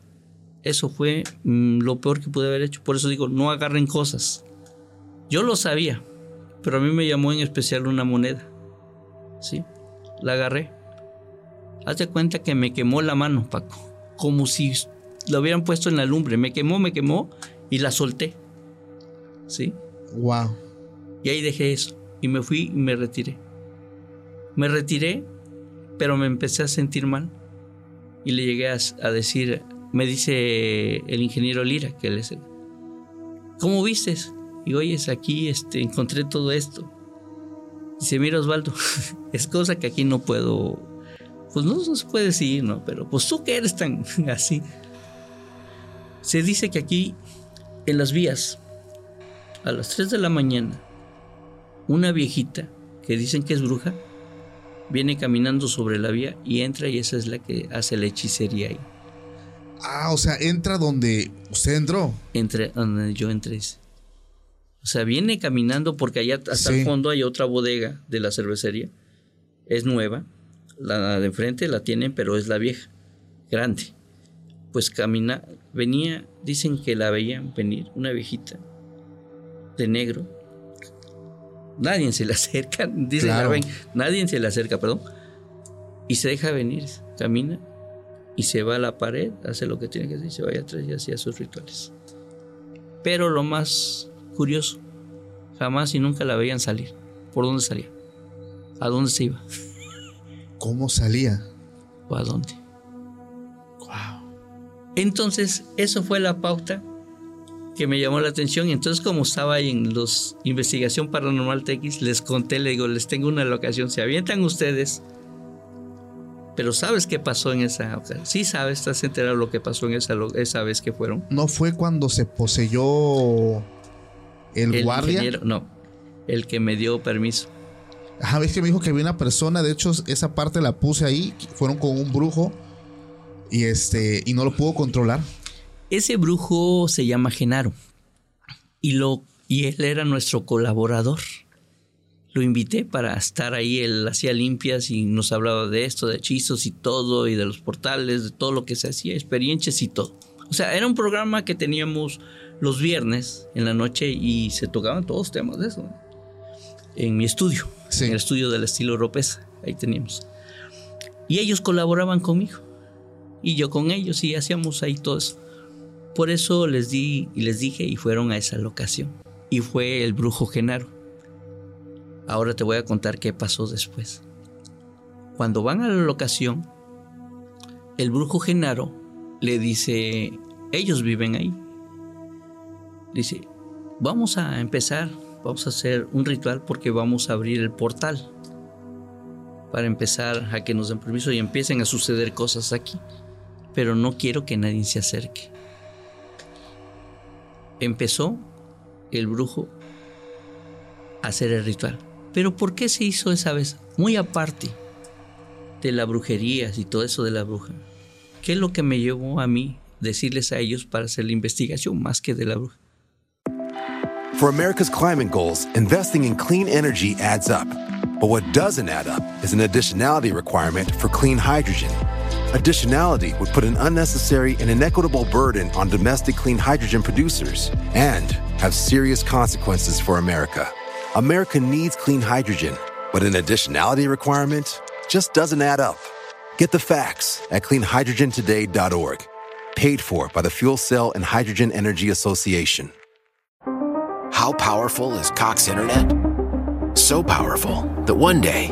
Speaker 2: Eso fue mm, lo peor que pude haber hecho. Por eso digo, no agarren cosas. Yo lo sabía, pero a mí me llamó en especial una moneda. ¿Sí? La agarré. Hazte cuenta que me quemó la mano, Paco. Como si la hubieran puesto en la lumbre. Me quemó, me quemó y la solté. ¿Sí?
Speaker 1: Wow.
Speaker 2: Y ahí dejé eso. Y me fui y me retiré. Me retiré, pero me empecé a sentir mal. Y le llegué a, a decir, me dice el ingeniero Lira, que él es el... ¿Cómo vistes? Y oye, aquí este, encontré todo esto. Dice, mira Osvaldo, es cosa que aquí no puedo... Pues no, no se puede decir, ¿no? Pero pues tú que eres tan así. Se dice que aquí, en las vías, a las 3 de la mañana, una viejita que dicen que es bruja viene caminando sobre la vía y entra y esa es la que hace la hechicería ahí.
Speaker 1: Ah, o sea, entra donde usted entró.
Speaker 2: Entre donde yo entré. O sea, viene caminando porque allá hasta
Speaker 1: Sí.
Speaker 2: el fondo hay otra bodega de la cervecería. Es nueva. La de enfrente la tienen, pero es la vieja, grande. Pues camina, venía, dicen que la veían venir, una viejita de negro. Nadie se le acerca, dice
Speaker 1: Claro.
Speaker 2: Garben, nadie se le acerca, perdón. Y se deja venir, camina y se va a la pared, hace lo que tiene que hacer, y se va allá atrás y hacía sus rituales. Pero lo más curioso, jamás y nunca la veían salir. ¿Por dónde salía? ¿A dónde se iba?
Speaker 1: ¿Cómo salía?
Speaker 2: ¿O a dónde? Entonces, eso fue la pauta que me llamó la atención. Y entonces, como estaba ahí en los Investigación Paranormal TX, les conté, le digo, les tengo una locación. Se avientan ustedes. Pero ¿sabes qué pasó en esa ocasión? Sí sabes, estás enterado de lo que pasó en esa, esa vez que fueron.
Speaker 1: ¿No fue cuando se poseyó el, guardia?
Speaker 2: ingeniero- no, el que me dio permiso.
Speaker 1: Ajá, ves que me dijo que había una persona, de hecho esa parte la puse ahí, fueron con un brujo y este y no lo pudo controlar.
Speaker 2: Ese brujo se llama Genaro y, lo, y él era nuestro colaborador. Lo invité para estar ahí, él hacía limpias y nos hablaba de esto, de hechizos y todo, y de los portales, de todo lo que se hacía, experiencias y todo. O sea, era un programa que teníamos los viernes en la noche y se tocaban todos temas de eso. En mi estudio,
Speaker 1: Sí.
Speaker 2: en el estudio del estilo Oropesa, ahí teníamos. Y ellos colaboraban conmigo y yo con ellos y hacíamos ahí todo eso. Por eso les di y les dije y fueron a esa locación. Y fue el brujo Genaro. Ahora te voy a contar qué pasó después. Cuando van a la locación, el brujo Genaro le dice, ellos viven ahí. Dice, vamos a empezar, vamos a hacer un ritual porque vamos a abrir el portal. Para empezar a que nos den permiso y empiecen a suceder cosas aquí. Pero no quiero que nadie se acerque empezó el brujo a hacer el ritual. Pero ¿por qué se hizo esa vez? Muy aparte de la brujería y todo eso de la bruja. ¿Qué es lo que me llevó a mí decirles a ellos para hacer la investigación más que de la bruja?
Speaker 3: For America's climate goals, investing in clean energy adds up. But what doesn't add up is an additionality requirement for clean hydrogen. Additionality would put an unnecessary and inequitable burden on domestic clean hydrogen producers and have serious consequences for America. America needs clean hydrogen, but an additionality requirement just doesn't add up. Get the facts at cleanhydrogentoday.org. Paid for by the Fuel Cell and Hydrogen Energy Association.
Speaker 4: How powerful is Cox Internet? So powerful that one day,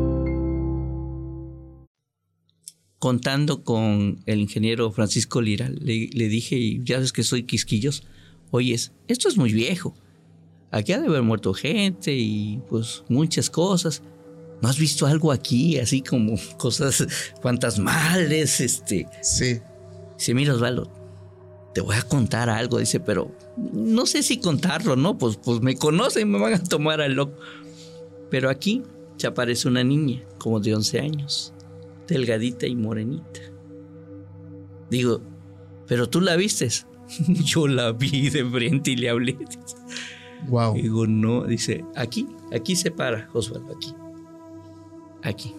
Speaker 2: Contando con el ingeniero Francisco Lira, le, le dije, y ya ves que soy quisquillos, oyes, esto es muy viejo. Aquí ha de haber muerto gente y pues muchas cosas. ¿No has visto algo aquí, así como cosas fantasmales? Este.
Speaker 1: Sí.
Speaker 2: Dice, mira, Osvaldo, te voy a contar algo. Dice, pero no sé si contarlo, ¿no? Pues, pues me conocen, me van a tomar al loco. Pero aquí se aparece una niña, como de 11 años, delgadita y morenita. Digo, pero tú la vistes. Yo la vi de frente y le hablé.
Speaker 1: Wow.
Speaker 2: Digo, no, dice, aquí, aquí se para, Osvaldo, aquí. Aquí.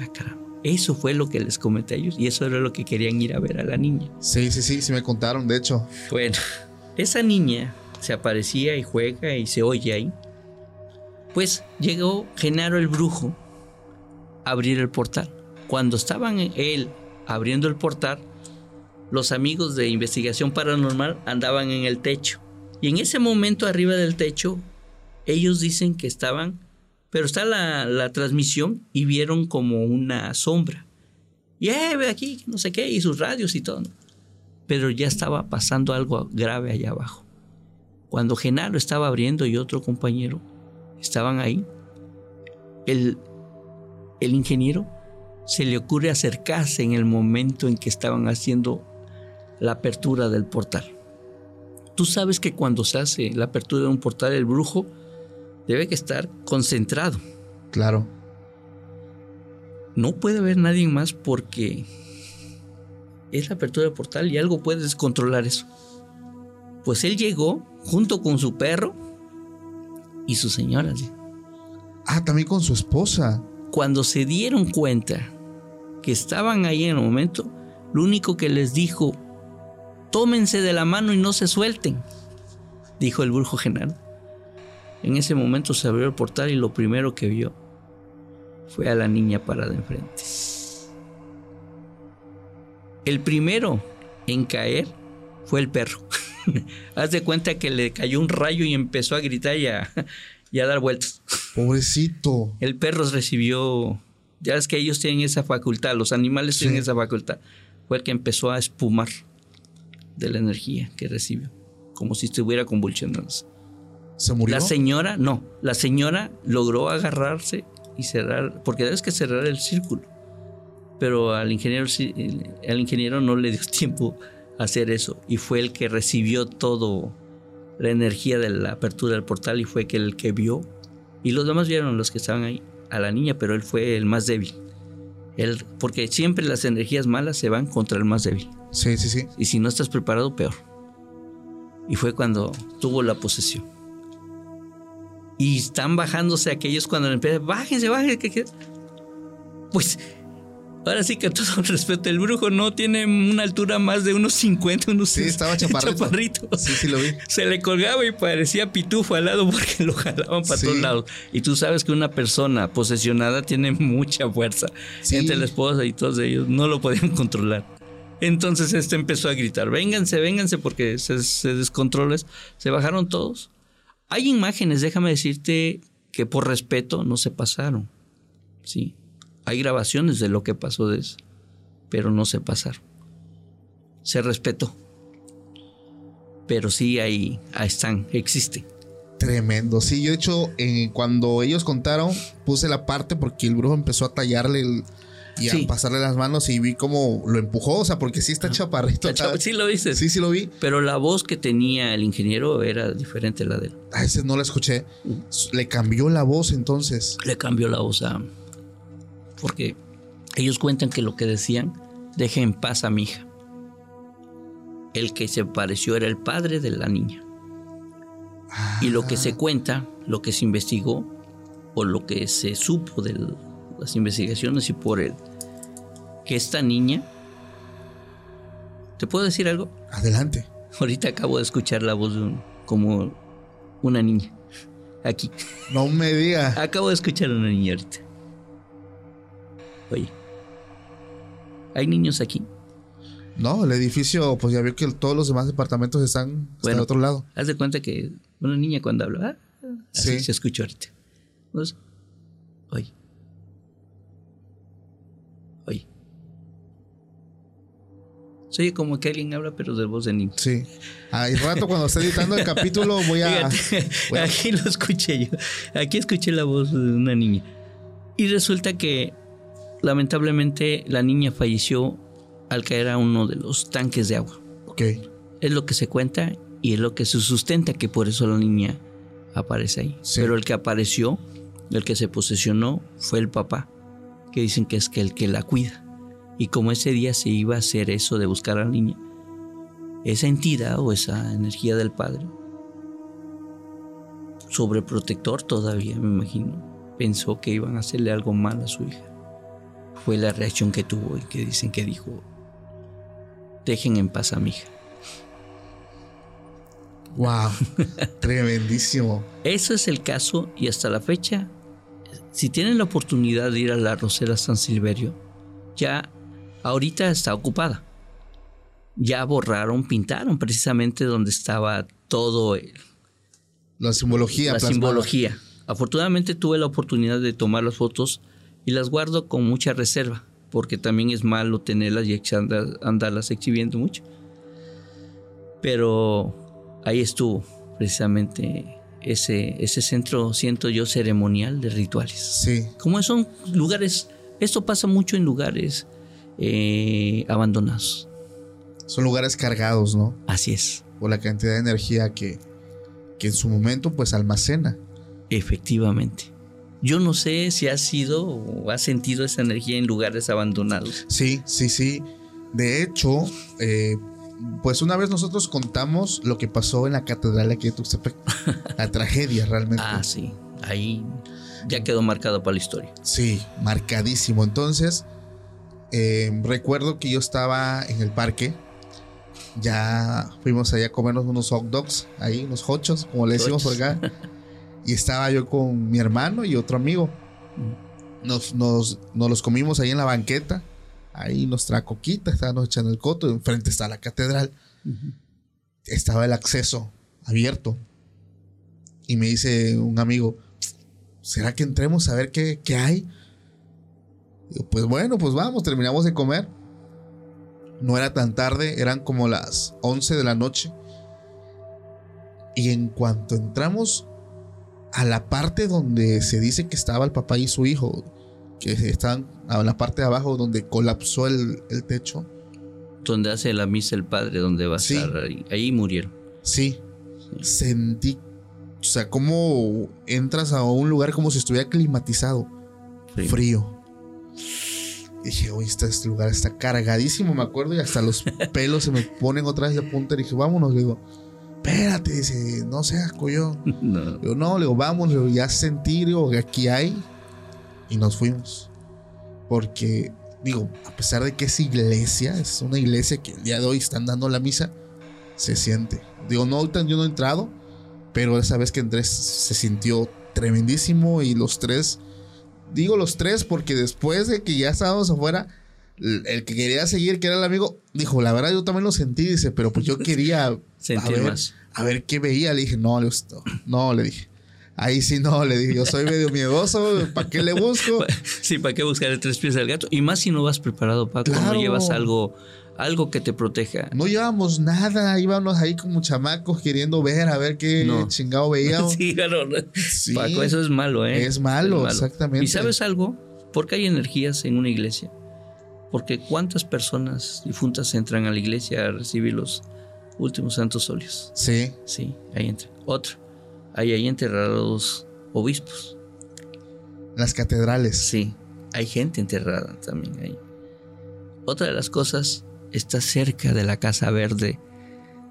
Speaker 2: Ah, caramba. Eso fue lo que les comenté a ellos y eso era lo que querían ir a ver a la niña.
Speaker 1: Sí, sí, sí, sí me contaron, de hecho.
Speaker 2: Bueno, esa niña se aparecía y juega y se oye ahí. Pues llegó Genaro el brujo a abrir el portal. Cuando estaban él abriendo el portal, los amigos de investigación paranormal andaban en el techo. Y en ese momento arriba del techo, ellos dicen que estaban, pero está la, la transmisión y vieron como una sombra. Y eh, ve aquí, no sé qué, y sus radios y todo. Pero ya estaba pasando algo grave allá abajo. Cuando Genaro estaba abriendo y otro compañero estaban ahí, el, el ingeniero se le ocurre acercarse en el momento en que estaban haciendo la apertura del portal. Tú sabes que cuando se hace la apertura de un portal, el brujo debe que estar concentrado.
Speaker 1: Claro.
Speaker 2: No puede haber nadie más porque es la apertura del portal y algo puede descontrolar eso. Pues él llegó junto con su perro y su señora.
Speaker 1: Ah, también con su esposa.
Speaker 2: Cuando se dieron cuenta que estaban ahí en el momento, lo único que les dijo, tómense de la mano y no se suelten, dijo el brujo general. En ese momento se abrió el portal y lo primero que vio fue a la niña parada enfrente. El primero en caer fue el perro. Haz de cuenta que le cayó un rayo y empezó a gritar y a, y a dar vueltas.
Speaker 1: Pobrecito.
Speaker 2: El perro recibió, ya es que ellos tienen esa facultad, los animales tienen esa facultad. Fue el que empezó a espumar de la energía que recibió, como si estuviera convulsionándose.
Speaker 1: ¿Se murió?
Speaker 2: La señora, no, la señora logró agarrarse y cerrar, porque debes que cerrar el círculo. Pero al ingeniero, al ingeniero no le dio tiempo a hacer eso y fue el que recibió todo la energía de la apertura del portal y fue el que vio y los demás vieron los que estaban ahí a la niña, pero él fue el más débil. Él, porque siempre las energías malas se van contra el más débil.
Speaker 1: Sí, sí, sí.
Speaker 2: Y si no estás preparado, peor. Y fue cuando tuvo la posesión. Y están bajándose aquellos cuando empiezan, bájense, bájense. que- que-". Pues ahora sí que todo respeto, el brujo no tiene una altura más de unos 50, unos
Speaker 1: Sí, estaba chaparrito. Sí, sí lo vi.
Speaker 2: Se le colgaba y parecía pitufo al lado porque lo jalaban para
Speaker 1: Sí.
Speaker 2: todos lados. Y tú sabes que una persona posesionada tiene mucha fuerza.
Speaker 1: Sí.
Speaker 2: Entre la esposa y todos ellos no lo podían controlar. Entonces este empezó a gritar, vénganse, vénganse porque se, se descontrola. eso. Se bajaron todos. Hay imágenes, déjame decirte que por respeto no se pasaron. Sí. Hay grabaciones de lo que pasó de eso, pero no se pasaron. Se respetó. Pero sí ahí, ahí están, existen.
Speaker 1: Tremendo. Sí, yo de hecho, eh, cuando ellos contaron, puse la parte porque el brujo empezó a tallarle el- y a pasarle las manos y vi cómo lo empujó. O sea, porque sí está chaparrito.
Speaker 2: Está chavo- Sí lo dices.
Speaker 1: Sí, sí lo vi.
Speaker 2: Pero la voz que tenía el ingeniero era diferente a la de él.
Speaker 1: A ese no la escuché. Le cambió la voz entonces.
Speaker 2: Le cambió la voz a... Porque ellos cuentan que lo que decían, deje en paz a mi hija. el que se pareció era el padre de la niña. Y lo que se cuenta, lo que se investigó, o lo que se supo de las investigaciones y por él, que esta niña, ¿te puedo decir algo?
Speaker 1: Adelante.
Speaker 2: Ahorita acabo de escuchar la voz de un, como una niña, aquí.
Speaker 1: No me diga.
Speaker 2: Acabo de escuchar a una niña ahorita. Oye, ¿hay niños aquí?
Speaker 1: No, el edificio, pues ya vio que todos los demás departamentos están hasta el
Speaker 2: Bueno.
Speaker 1: otro lado.
Speaker 2: Haz de cuenta que una niña cuando habla, ah, así
Speaker 1: Sí.
Speaker 2: se escucha ahorita. Entonces, oye. Oye. Se oye como que alguien habla, pero de voz de niño.
Speaker 1: Sí. Al rato cuando esté editando el capítulo voy a...
Speaker 2: Fíjate,
Speaker 1: voy a-
Speaker 2: aquí lo escuché yo. Aquí escuché la voz de una niña. Y resulta que lamentablemente la niña falleció al caer a uno de los tanques de agua.
Speaker 1: Ok.
Speaker 2: Es lo que se cuenta y es lo que se sustenta que por eso la niña aparece ahí.
Speaker 1: Sí.
Speaker 2: Pero el que apareció, el que se posesionó, fue el papá, que dicen que es que el que la cuida. Y como ese día se iba a hacer eso de buscar a la niña, esa entidad o esa energía del padre, sobreprotector todavía, me imagino, pensó que iban a hacerle algo mal a su hija. Fue la reacción que tuvo y que dicen que dijo, dejen en paz a mi hija.
Speaker 1: Wow. Tremendísimo.
Speaker 2: Eso es el caso y hasta la fecha, si tienen la oportunidad de ir a la Rosera San Silverio, ya ahorita está ocupada. Ya borraron, pintaron precisamente donde estaba todo el-
Speaker 1: La simbología.
Speaker 2: la
Speaker 1: plasmada.
Speaker 2: simbología. Afortunadamente tuve la oportunidad de tomar las fotos y las guardo con mucha reserva, porque también es malo tenerlas y andarlas exhibiendo mucho. Pero ahí estuvo precisamente ese, ese centro, siento yo, ceremonial de rituales.
Speaker 1: Sí.
Speaker 2: Como son lugares, esto pasa mucho en lugares eh, abandonados.
Speaker 1: Son lugares cargados, ¿no?
Speaker 2: Así es,
Speaker 1: Por la cantidad de energía que, que en su momento pues almacena.
Speaker 2: efectivamente. Yo no sé si has sido o has sentido esa energía en lugares abandonados.
Speaker 1: Sí, sí, sí. De hecho, eh, pues una vez nosotros contamos lo que pasó en la catedral aquí de Tuxtepec. la tragedia realmente.
Speaker 2: Ah, sí, ahí ya quedó marcado para la historia.
Speaker 1: Sí, marcadísimo. Entonces, eh, recuerdo que yo estaba en el parque. Ya fuimos allá a comernos unos hot dogs, ahí, unos hochos, como le decimos por acá. Y estaba yo con mi hermano y otro amigo. Nos, nos, nos los comimos ahí en la banqueta. Ahí nuestra coquita, estábamos echando el coto. Enfrente está la catedral. Estaba el acceso abierto. Y me dice un amigo, ¿será que entremos a ver qué, qué hay? Pues bueno, pues vamos, terminamos de comer. No era tan tarde, eran como las 11 de la noche. Y en cuanto entramos a la parte donde se dice que estaba el papá y su hijo, que estaban a la parte de abajo donde colapsó el, el techo,
Speaker 2: Donde hace la misa el padre, donde va a
Speaker 1: Sí.
Speaker 2: estar ahí, ahí murieron.
Speaker 1: sí, sentí, o sea, como entras a un lugar como si estuviera climatizado.
Speaker 2: Frío.
Speaker 1: frío. Dije, oye, este, este lugar está cargadísimo, me acuerdo, y hasta los pelos se me ponen otra vez de punta. Y dije, vámonos, le digo, espérate, dice, no seas coyón.
Speaker 2: No.
Speaker 1: Digo, no, le digo, vamos, le digo, ya sentí, digo, que aquí hay. Y nos fuimos. Porque, digo, a pesar de que es iglesia, es una iglesia que el día de hoy están dando la misa, se siente. Digo, no, yo no he entrado, pero esa vez que entré se sintió tremendísimo y los tres, digo los tres porque después de que ya estábamos afuera, el que quería seguir, que era el amigo, dijo, la verdad yo también lo sentí, dice, pero pues yo quería a
Speaker 2: Sentir
Speaker 1: ver,
Speaker 2: más.
Speaker 1: a ver qué veía. Le dije, no, le gustó. No, le dije. Ahí sí no, le dije, yo soy medio miedoso, ¿para qué le busco?
Speaker 2: Sí, ¿para qué buscar el tres pies al gato? Y más si no vas preparado, Paco,
Speaker 1: Claro.
Speaker 2: no llevas algo, algo que te proteja.
Speaker 1: No llevábamos nada, íbamos ahí como chamacos queriendo ver, a ver qué
Speaker 2: No.
Speaker 1: chingado veíamos.
Speaker 2: Sí, claro.
Speaker 1: Sí.
Speaker 2: Paco, eso es malo, ¿eh?
Speaker 1: Es malo, exactamente.
Speaker 2: ¿Y sabes algo? Porque hay energías en una iglesia. Porque cuántas personas difuntas entran a la iglesia a recibir los últimos santos óleos.
Speaker 1: Sí,
Speaker 2: Sí, ahí entra. Otro. Hay ahí enterrados obispos.
Speaker 1: las catedrales.
Speaker 2: Sí, hay gente enterrada también ahí. Otra de las cosas está cerca de la Casa Verde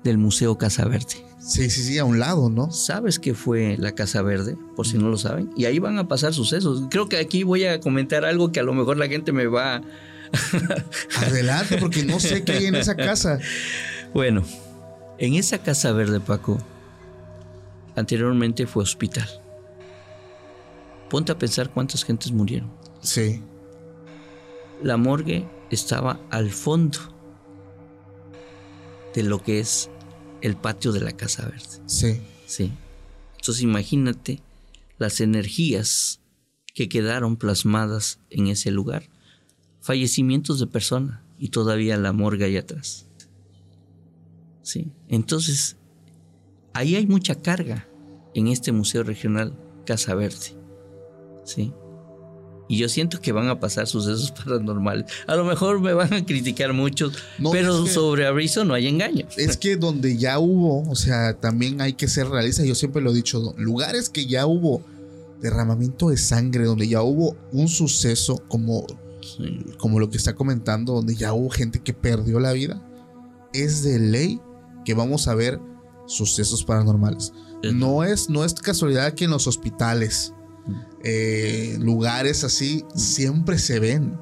Speaker 2: del Museo Casa Verde.
Speaker 1: Sí, sí, sí, a un lado, ¿no?
Speaker 2: ¿Sabes qué fue la Casa Verde? Por si no lo saben. Y ahí van a pasar sucesos. Creo que aquí voy a comentar algo que a lo mejor la gente me va...
Speaker 1: Adelante, porque no sé qué hay en esa casa.
Speaker 2: Bueno, en esa Casa Verde, Paco, anteriormente fue hospital. Ponte a pensar cuántas gentes murieron.
Speaker 1: Sí.
Speaker 2: La morgue estaba al fondo de lo que es el patio de la Casa Verde.
Speaker 1: Sí.
Speaker 2: Sí. Entonces imagínate las energías que quedaron plasmadas en ese lugar. Fallecimientos de personas y todavía la morgue ahí atrás. Sí. Entonces, ahí hay mucha carga en este Museo Regional Casa Verde. Sí. Y yo siento que van a pasar sucesos paranormales. A lo mejor me van a criticar muchos,
Speaker 1: No,
Speaker 2: pero
Speaker 1: es que-
Speaker 2: sobre Abrizo no hay engaño.
Speaker 1: Es que donde ya hubo, o sea, también hay que ser realista. Yo siempre lo he dicho, lugares que ya hubo derramamiento de sangre, donde ya hubo un suceso como, Como lo que está comentando, donde ya hubo gente que perdió la vida, es de ley que vamos a ver sucesos paranormales.
Speaker 2: Es-
Speaker 1: No es, no es casualidad que en los hospitales, eh, lugares así, siempre se ven.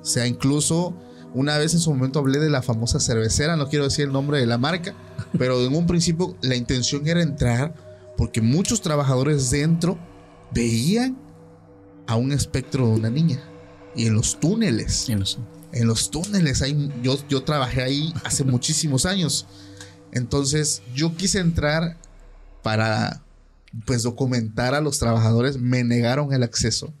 Speaker 1: O sea, incluso una vez en su momento hablé de la famosa cervecera, no quiero decir el nombre de la marca, pero en un principio la intención era entrar porque muchos trabajadores dentro veían a un espectro de una niña. Y en los túneles,
Speaker 2: no sé.
Speaker 1: en los túneles, hay, yo, yo trabajé ahí hace muchísimos años. Entonces yo quise entrar para pues documentar a los trabajadores, me negaron el acceso.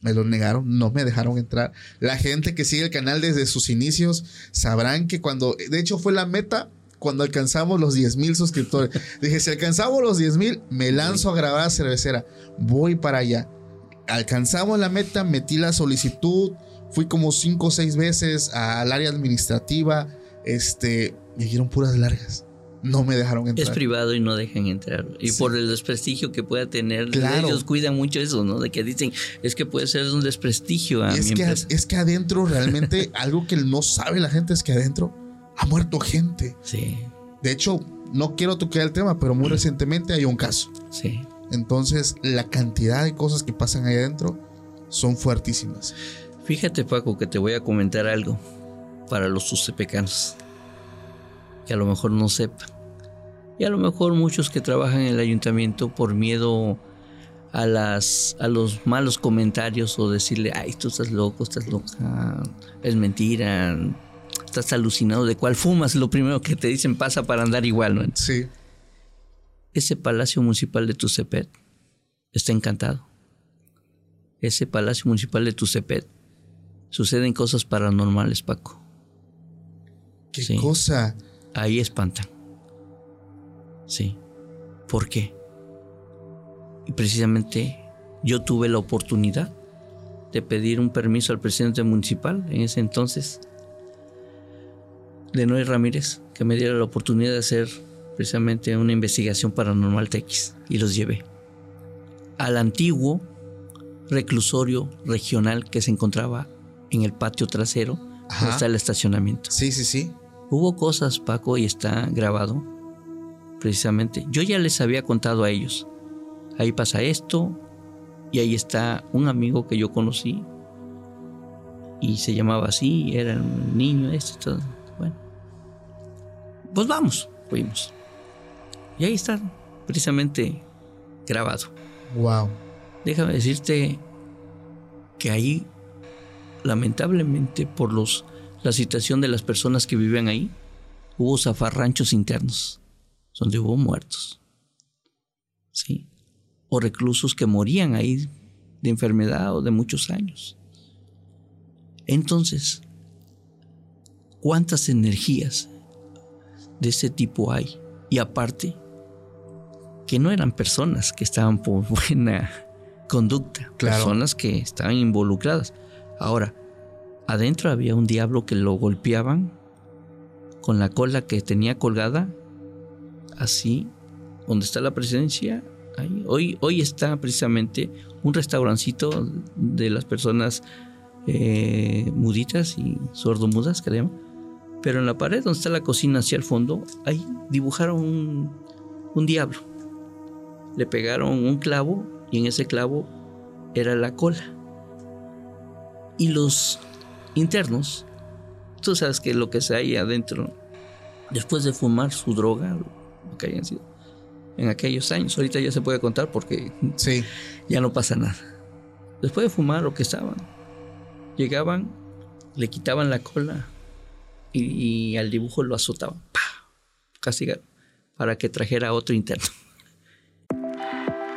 Speaker 1: Me lo negaron, no me dejaron entrar. La gente que sigue el canal desde sus inicios sabrán que cuando, de hecho fue la meta cuando alcanzamos los 10 mil suscriptores. Dije, si alcanzamos los 10 mil, me lanzo a grabar a cervecera. Voy para allá. Alcanzamos la meta, metí la solicitud, fui como 5 o 6 veces al área administrativa. Este, me dieron puras largas. No me dejaron entrar.
Speaker 2: Es privado y no dejan entrar. Y
Speaker 1: Sí.
Speaker 2: por el desprestigio que pueda tener,
Speaker 1: Claro.
Speaker 2: ellos cuidan mucho eso, ¿no? De que dicen, es que puede ser un desprestigio a
Speaker 1: es
Speaker 2: mi
Speaker 1: que,
Speaker 2: empresa.
Speaker 1: es que adentro realmente algo que no sabe la gente es que adentro ha muerto gente.
Speaker 2: Sí,
Speaker 1: De hecho, no quiero tocar el tema, pero muy recientemente hay un caso.
Speaker 2: sí.
Speaker 1: Entonces, la cantidad de cosas que pasan ahí adentro son fuertísimas.
Speaker 2: Fíjate, Paco, que te voy a comentar algo para los sucepecanos. Que a lo mejor no sepan. Y a lo mejor muchos que trabajan en el ayuntamiento por miedo a las a los malos comentarios o decirle, ay, tú estás loco, estás loca, es mentira, estás alucinado, de cuál fumas, lo primero que te dicen pasa para andar igual, ¿no?
Speaker 1: Sí.
Speaker 2: Ese palacio municipal de Tucepet está encantado. Ese palacio municipal de Tucepet suceden cosas paranormales, Paco.
Speaker 1: Qué
Speaker 2: Sí.
Speaker 1: cosa.
Speaker 2: Ahí espantan. Sí. ¿Por qué? Y precisamente yo tuve la oportunidad de pedir un permiso al presidente municipal en ese entonces, de Noé Ramírez, que me diera la oportunidad de hacer precisamente una investigación paranormal TX y los llevé al antiguo reclusorio regional que se encontraba en el patio trasero,
Speaker 1: Ajá.
Speaker 2: donde está el estacionamiento.
Speaker 1: Sí, sí, sí.
Speaker 2: Hubo cosas, Paco, y está grabado, precisamente. Yo ya les había contado a ellos. Ahí pasa esto, y ahí está un amigo que yo conocí, y se llamaba así, era un niño, este, todo. Bueno, pues vamos, fuimos. Y ahí está, precisamente grabado.
Speaker 1: Wow.
Speaker 2: Déjame decirte que ahí, lamentablemente, por los, la situación de las personas que vivían ahí, hubo zafarranchos internos, donde hubo muertos. ¿Sí? O reclusos que morían ahí de enfermedad o de muchos años. Entonces, ¿cuántas energías de ese tipo hay? Y aparte, que no eran personas que estaban por buena conducta,
Speaker 1: Claro.
Speaker 2: personas que estaban involucradas. Ahora, adentro había un diablo que lo golpeaban con la cola que tenía colgada, así, donde está la presidencia. Ahí. Hoy, hoy está precisamente un restaurancito de las personas eh, muditas y sordomudas, que le llaman. Pero en la pared donde está la cocina hacia el fondo, ahí dibujaron un, un diablo. Le pegaron un clavo y en ese clavo era la cola. Y los internos, tú sabes que lo que se hay adentro, después de fumar su droga, lo que hayan sido, en aquellos años, ahorita ya se puede contar porque
Speaker 1: Sí.
Speaker 2: ya no pasa nada. Después de fumar lo que estaban, llegaban, le quitaban la cola y, y al dibujo lo azotaban, ¡pah! castigaron, para que trajera otro interno.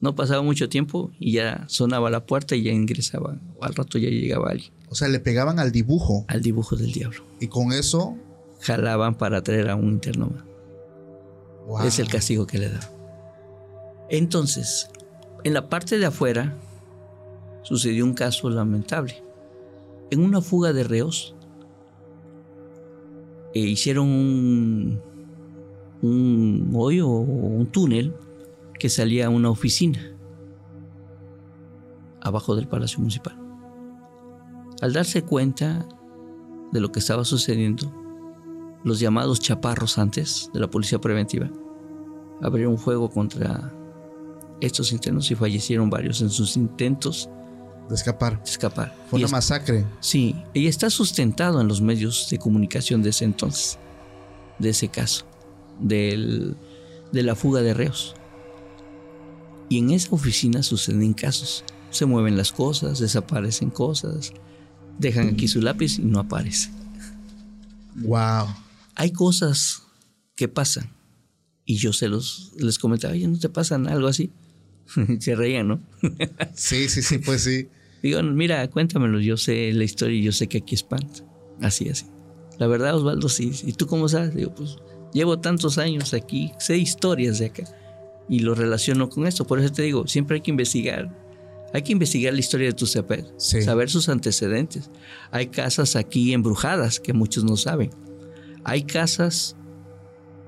Speaker 2: No pasaba mucho tiempo y ya sonaba la puerta y ya ingresaba. Al rato ya llegaba alguien
Speaker 1: O sea, le pegaban al dibujo
Speaker 2: al dibujo del diablo.
Speaker 1: y con eso.
Speaker 2: Jalaban para traer a un interno más.
Speaker 1: wow.
Speaker 2: Es el castigo que le da. Entonces, en la parte de afuera sucedió un caso lamentable. En una fuga de reos, eh, hicieron un, un hoyo o un túnel que salía a una oficina abajo del Palacio Municipal. Al darse cuenta de lo que estaba sucediendo, los llamados chaparros antes de la policía preventiva abrieron fuego contra estos internos y fallecieron varios en sus intentos
Speaker 1: De escapar.
Speaker 2: de escapar.
Speaker 1: Fue
Speaker 2: Y
Speaker 1: una
Speaker 2: es-
Speaker 1: masacre.
Speaker 2: Sí, y está sustentado en los medios de comunicación de ese entonces, de ese caso, del- de la fuga de reos. Y en esa oficina suceden casos. Se mueven las cosas, desaparecen cosas, dejan aquí su lápiz y no aparece.
Speaker 1: Wow.
Speaker 2: Hay cosas que pasan. Y yo se los les comentaba, oye, ¿no te pasan algo así? se reían, ¿no?
Speaker 1: Sí, sí, sí, pues sí.
Speaker 2: Digo, mira, cuéntamelo, yo sé la historia y yo sé que aquí espanta. Así, así. La verdad, Osvaldo, sí. ¿Y tú cómo sabes? Digo, pues llevo tantos años aquí, sé historias de acá y lo relaciono con esto. Por eso te digo, siempre hay que investigar. Hay que investigar la historia de tu CEPED,
Speaker 1: Sí.
Speaker 2: saber sus antecedentes. Hay casas aquí embrujadas que muchos no saben. Hay casas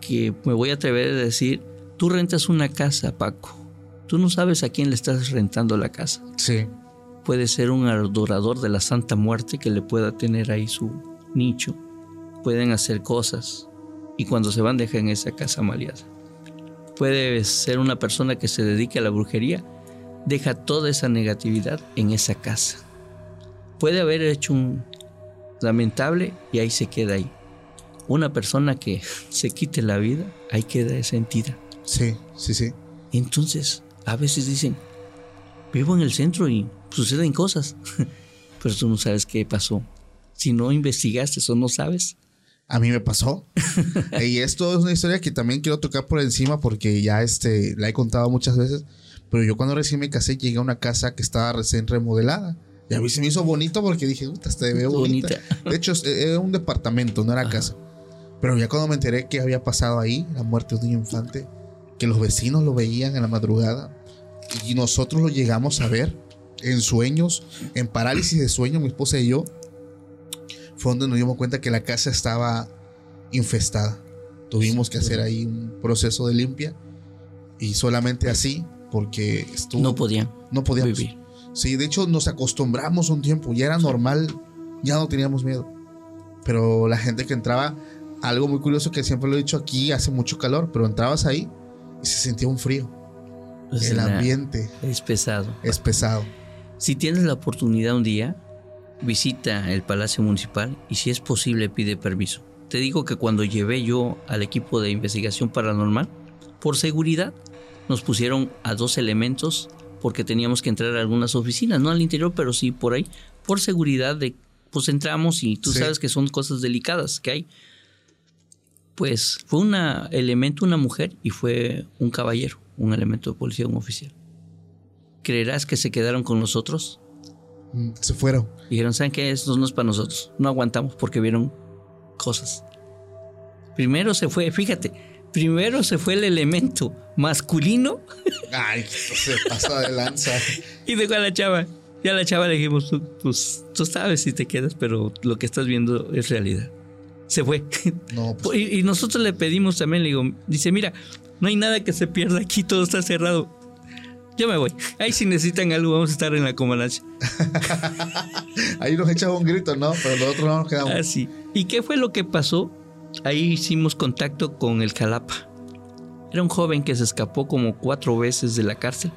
Speaker 2: que me voy a atrever a decir, tú rentas una casa, Paco. Tú no sabes a quién le estás rentando la casa
Speaker 1: Sí.
Speaker 2: puede ser un adorador de la Santa Muerte que le pueda tener ahí su nicho. Pueden hacer cosas y cuando se van dejan esa casa maleada. Puede ser una persona que se dedique a la brujería, deja toda esa negatividad en esa casa. Puede haber hecho un lamentable y ahí se queda ahí. Una persona que se quite la vida, ahí queda esa entidad.
Speaker 1: Sí, sí, sí.
Speaker 2: Entonces, a veces dicen, vivo en el centro y suceden cosas, pero tú no sabes qué pasó. Si no investigaste o no sabes,
Speaker 1: A mí me pasó. y esto es una historia que también quiero tocar por encima porque ya este, la he contado muchas veces. Pero yo cuando recién me casé llegué a una casa que estaba recién remodelada. Y a mí se me hizo bonito porque dije, puta, te veo bonita.
Speaker 2: Bonita.
Speaker 1: De hecho, es- era un departamento, no era casa. Pero ya cuando me enteré que había pasado ahí, la muerte de un infante, que los vecinos lo veían en la madrugada y nosotros lo llegamos a ver en sueños, en parálisis de sueño, mi esposa y yo, fue donde nos dimos cuenta que la casa estaba infestada. Tuvimos que hacer ahí un proceso de limpia y solamente así, porque estuvo,
Speaker 2: no podían
Speaker 1: no podíamos.
Speaker 2: vivir.
Speaker 1: Sí, de hecho nos acostumbramos un tiempo, ya era normal, ya no teníamos miedo. Pero la gente que entraba, algo muy curioso que siempre lo he dicho aquí, hace mucho calor, pero entrabas ahí y se sentía un frío.
Speaker 2: Pues
Speaker 1: El ambiente
Speaker 2: es pesado.
Speaker 1: es pesado.
Speaker 2: Si tienes la oportunidad un día, visita el Palacio Municipal y si es posible pide permiso. te digo que cuando llevé yo al equipo de investigación paranormal, por seguridad, nos pusieron a dos elementos porque teníamos que entrar a algunas oficinas, no al interior, pero sí por ahí, por seguridad de, pues entramos y tú
Speaker 1: Sí.
Speaker 2: sabes que son cosas delicadas que hay. Pues fue un elemento, una mujer, y fue un caballero, un elemento de policía, un oficial. ¿Creerás que se quedaron con nosotros?
Speaker 1: Mm, Se fueron.
Speaker 2: Dijeron, ¿saben qué? Esto no es para nosotros. No aguantamos porque vieron cosas. Primero se fue, fíjate, primero se fue el elemento masculino
Speaker 1: Ay, se pasa de lanza.
Speaker 2: y dejó a la chava. Ya a la chava le dijimos, tú, pues, tú sabes si te quedas, pero lo que estás viendo es realidad. Se fue.
Speaker 1: No, pues,
Speaker 2: Y, y nosotros le pedimos también, le digo, dice, mira, no hay nada que se pierda aquí, todo está cerrado. Yo me voy. Ahí si necesitan algo, vamos a estar en la comandancia.
Speaker 1: ahí nos echaba un grito, ¿no? Pero los otros no nos quedamos.
Speaker 2: Así. ¿Y qué fue lo que pasó? Ahí hicimos contacto con el Jalapa. Era un joven que se escapó como cuatro veces de la cárcel.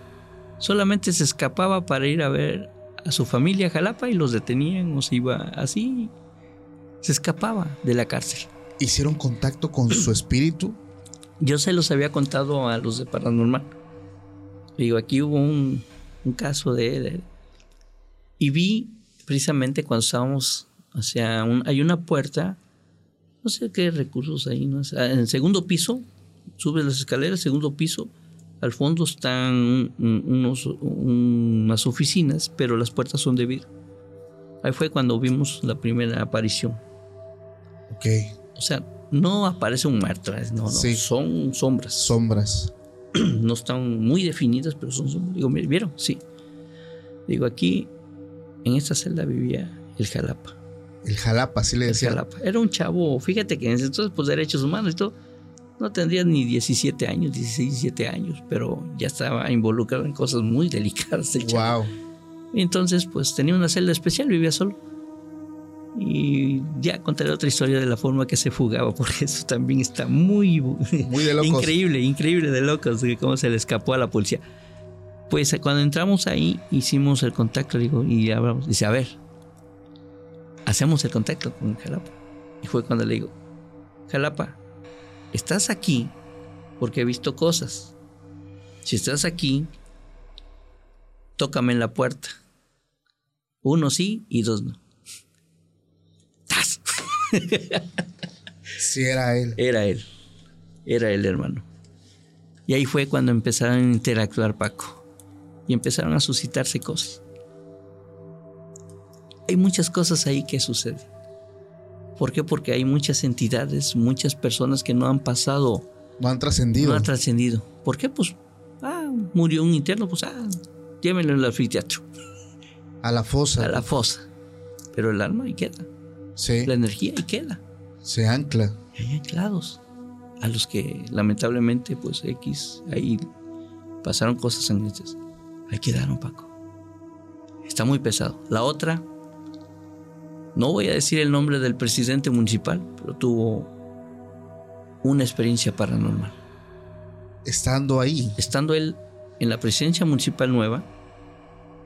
Speaker 2: Solamente se escapaba para ir a ver a su familia a Jalapa y los detenían o se iba así. Se escapaba de la cárcel.
Speaker 1: Hicieron contacto con su espíritu.
Speaker 2: Yo se los había contado a los de Paranormal. Digo, aquí hubo un, un caso de él. Y vi precisamente cuando estábamos hacia un, hay una puerta, no sé qué recursos ahí, ¿no? O sea, en el segundo piso, subes las escaleras, segundo piso, al fondo están un- unos, unas oficinas, pero las puertas son de vidrio. Ahí fue cuando vimos la primera aparición.
Speaker 1: Ok.
Speaker 2: O sea, no aparece un muerto, no, no,
Speaker 1: Sí.
Speaker 2: son sombras.
Speaker 1: Sombras.
Speaker 2: no están muy definidas, pero son sombras. Digo, "Mire, ¿vieron? Sí. Digo, aquí, en esta celda vivía el Jalapa.
Speaker 1: El Jalapa, así le
Speaker 2: El
Speaker 1: decía.
Speaker 2: Jalapa. Era un chavo, fíjate que en ese entonces, pues derechos humanos y todo, no tendría ni 17 años, 16, 17 años, pero ya estaba involucrado en cosas muy delicadas el chavo.
Speaker 1: Wow.
Speaker 2: Y entonces, pues tenía una celda especial, vivía solo. Y ya contaré otra historia de la forma que se fugaba, porque eso también está muy,
Speaker 1: Muy de locos.
Speaker 2: increíble, increíble de locos, de cómo se le escapó a la policía. Pues cuando entramos ahí, hicimos el contacto, digo, y hablamos. Dice, a ver, hacemos el contacto con Jalapa. Y fue cuando le digo, Jalapa, estás aquí porque he visto cosas. Si estás aquí, tócame en la puerta. Uno sí y dos no. ¡Tas!
Speaker 1: Sí, era él.
Speaker 2: Era él. Era él, hermano. Y ahí fue cuando empezaron a interactuar Paco. Y empezaron a suscitarse cosas. Hay muchas cosas ahí que suceden. ¿Por qué? Porque hay muchas entidades, muchas personas que no han pasado,
Speaker 1: No han trascendido.
Speaker 2: no han trascendido. ¿Por qué? Pues, ah, murió un interno, pues, ah, llévenlo al anfiteatro,
Speaker 1: a la fosa.
Speaker 2: a la fosa. Pero el alma ahí queda,
Speaker 1: Sí.
Speaker 2: la energía ahí queda.
Speaker 1: Se ancla.
Speaker 2: Y hay anclados a los que lamentablemente pues X ahí pasaron cosas sangrientas. Ahí quedaron Paco. Está muy pesado. La otra, no voy a decir el nombre del presidente municipal, pero tuvo una experiencia paranormal.
Speaker 1: Estando ahí.
Speaker 2: Estando él en la presidencia municipal nueva,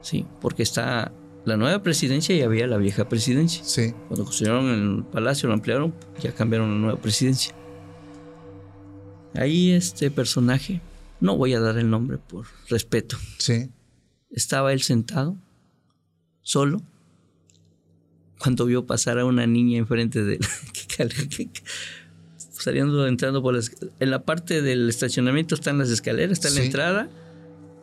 Speaker 2: sí, porque está la nueva presidencia y había la vieja presidencia.
Speaker 1: Sí.
Speaker 2: Cuando construyeron el palacio, lo ampliaron, ya cambiaron la nueva presidencia. Ahí este personaje, no voy a dar el nombre por respeto,
Speaker 1: Sí.
Speaker 2: estaba él sentado, solo, cuando vio pasar a una niña enfrente de él, saliendo, entrando por las... En la parte del estacionamiento están las escaleras, está la
Speaker 1: Sí.
Speaker 2: entrada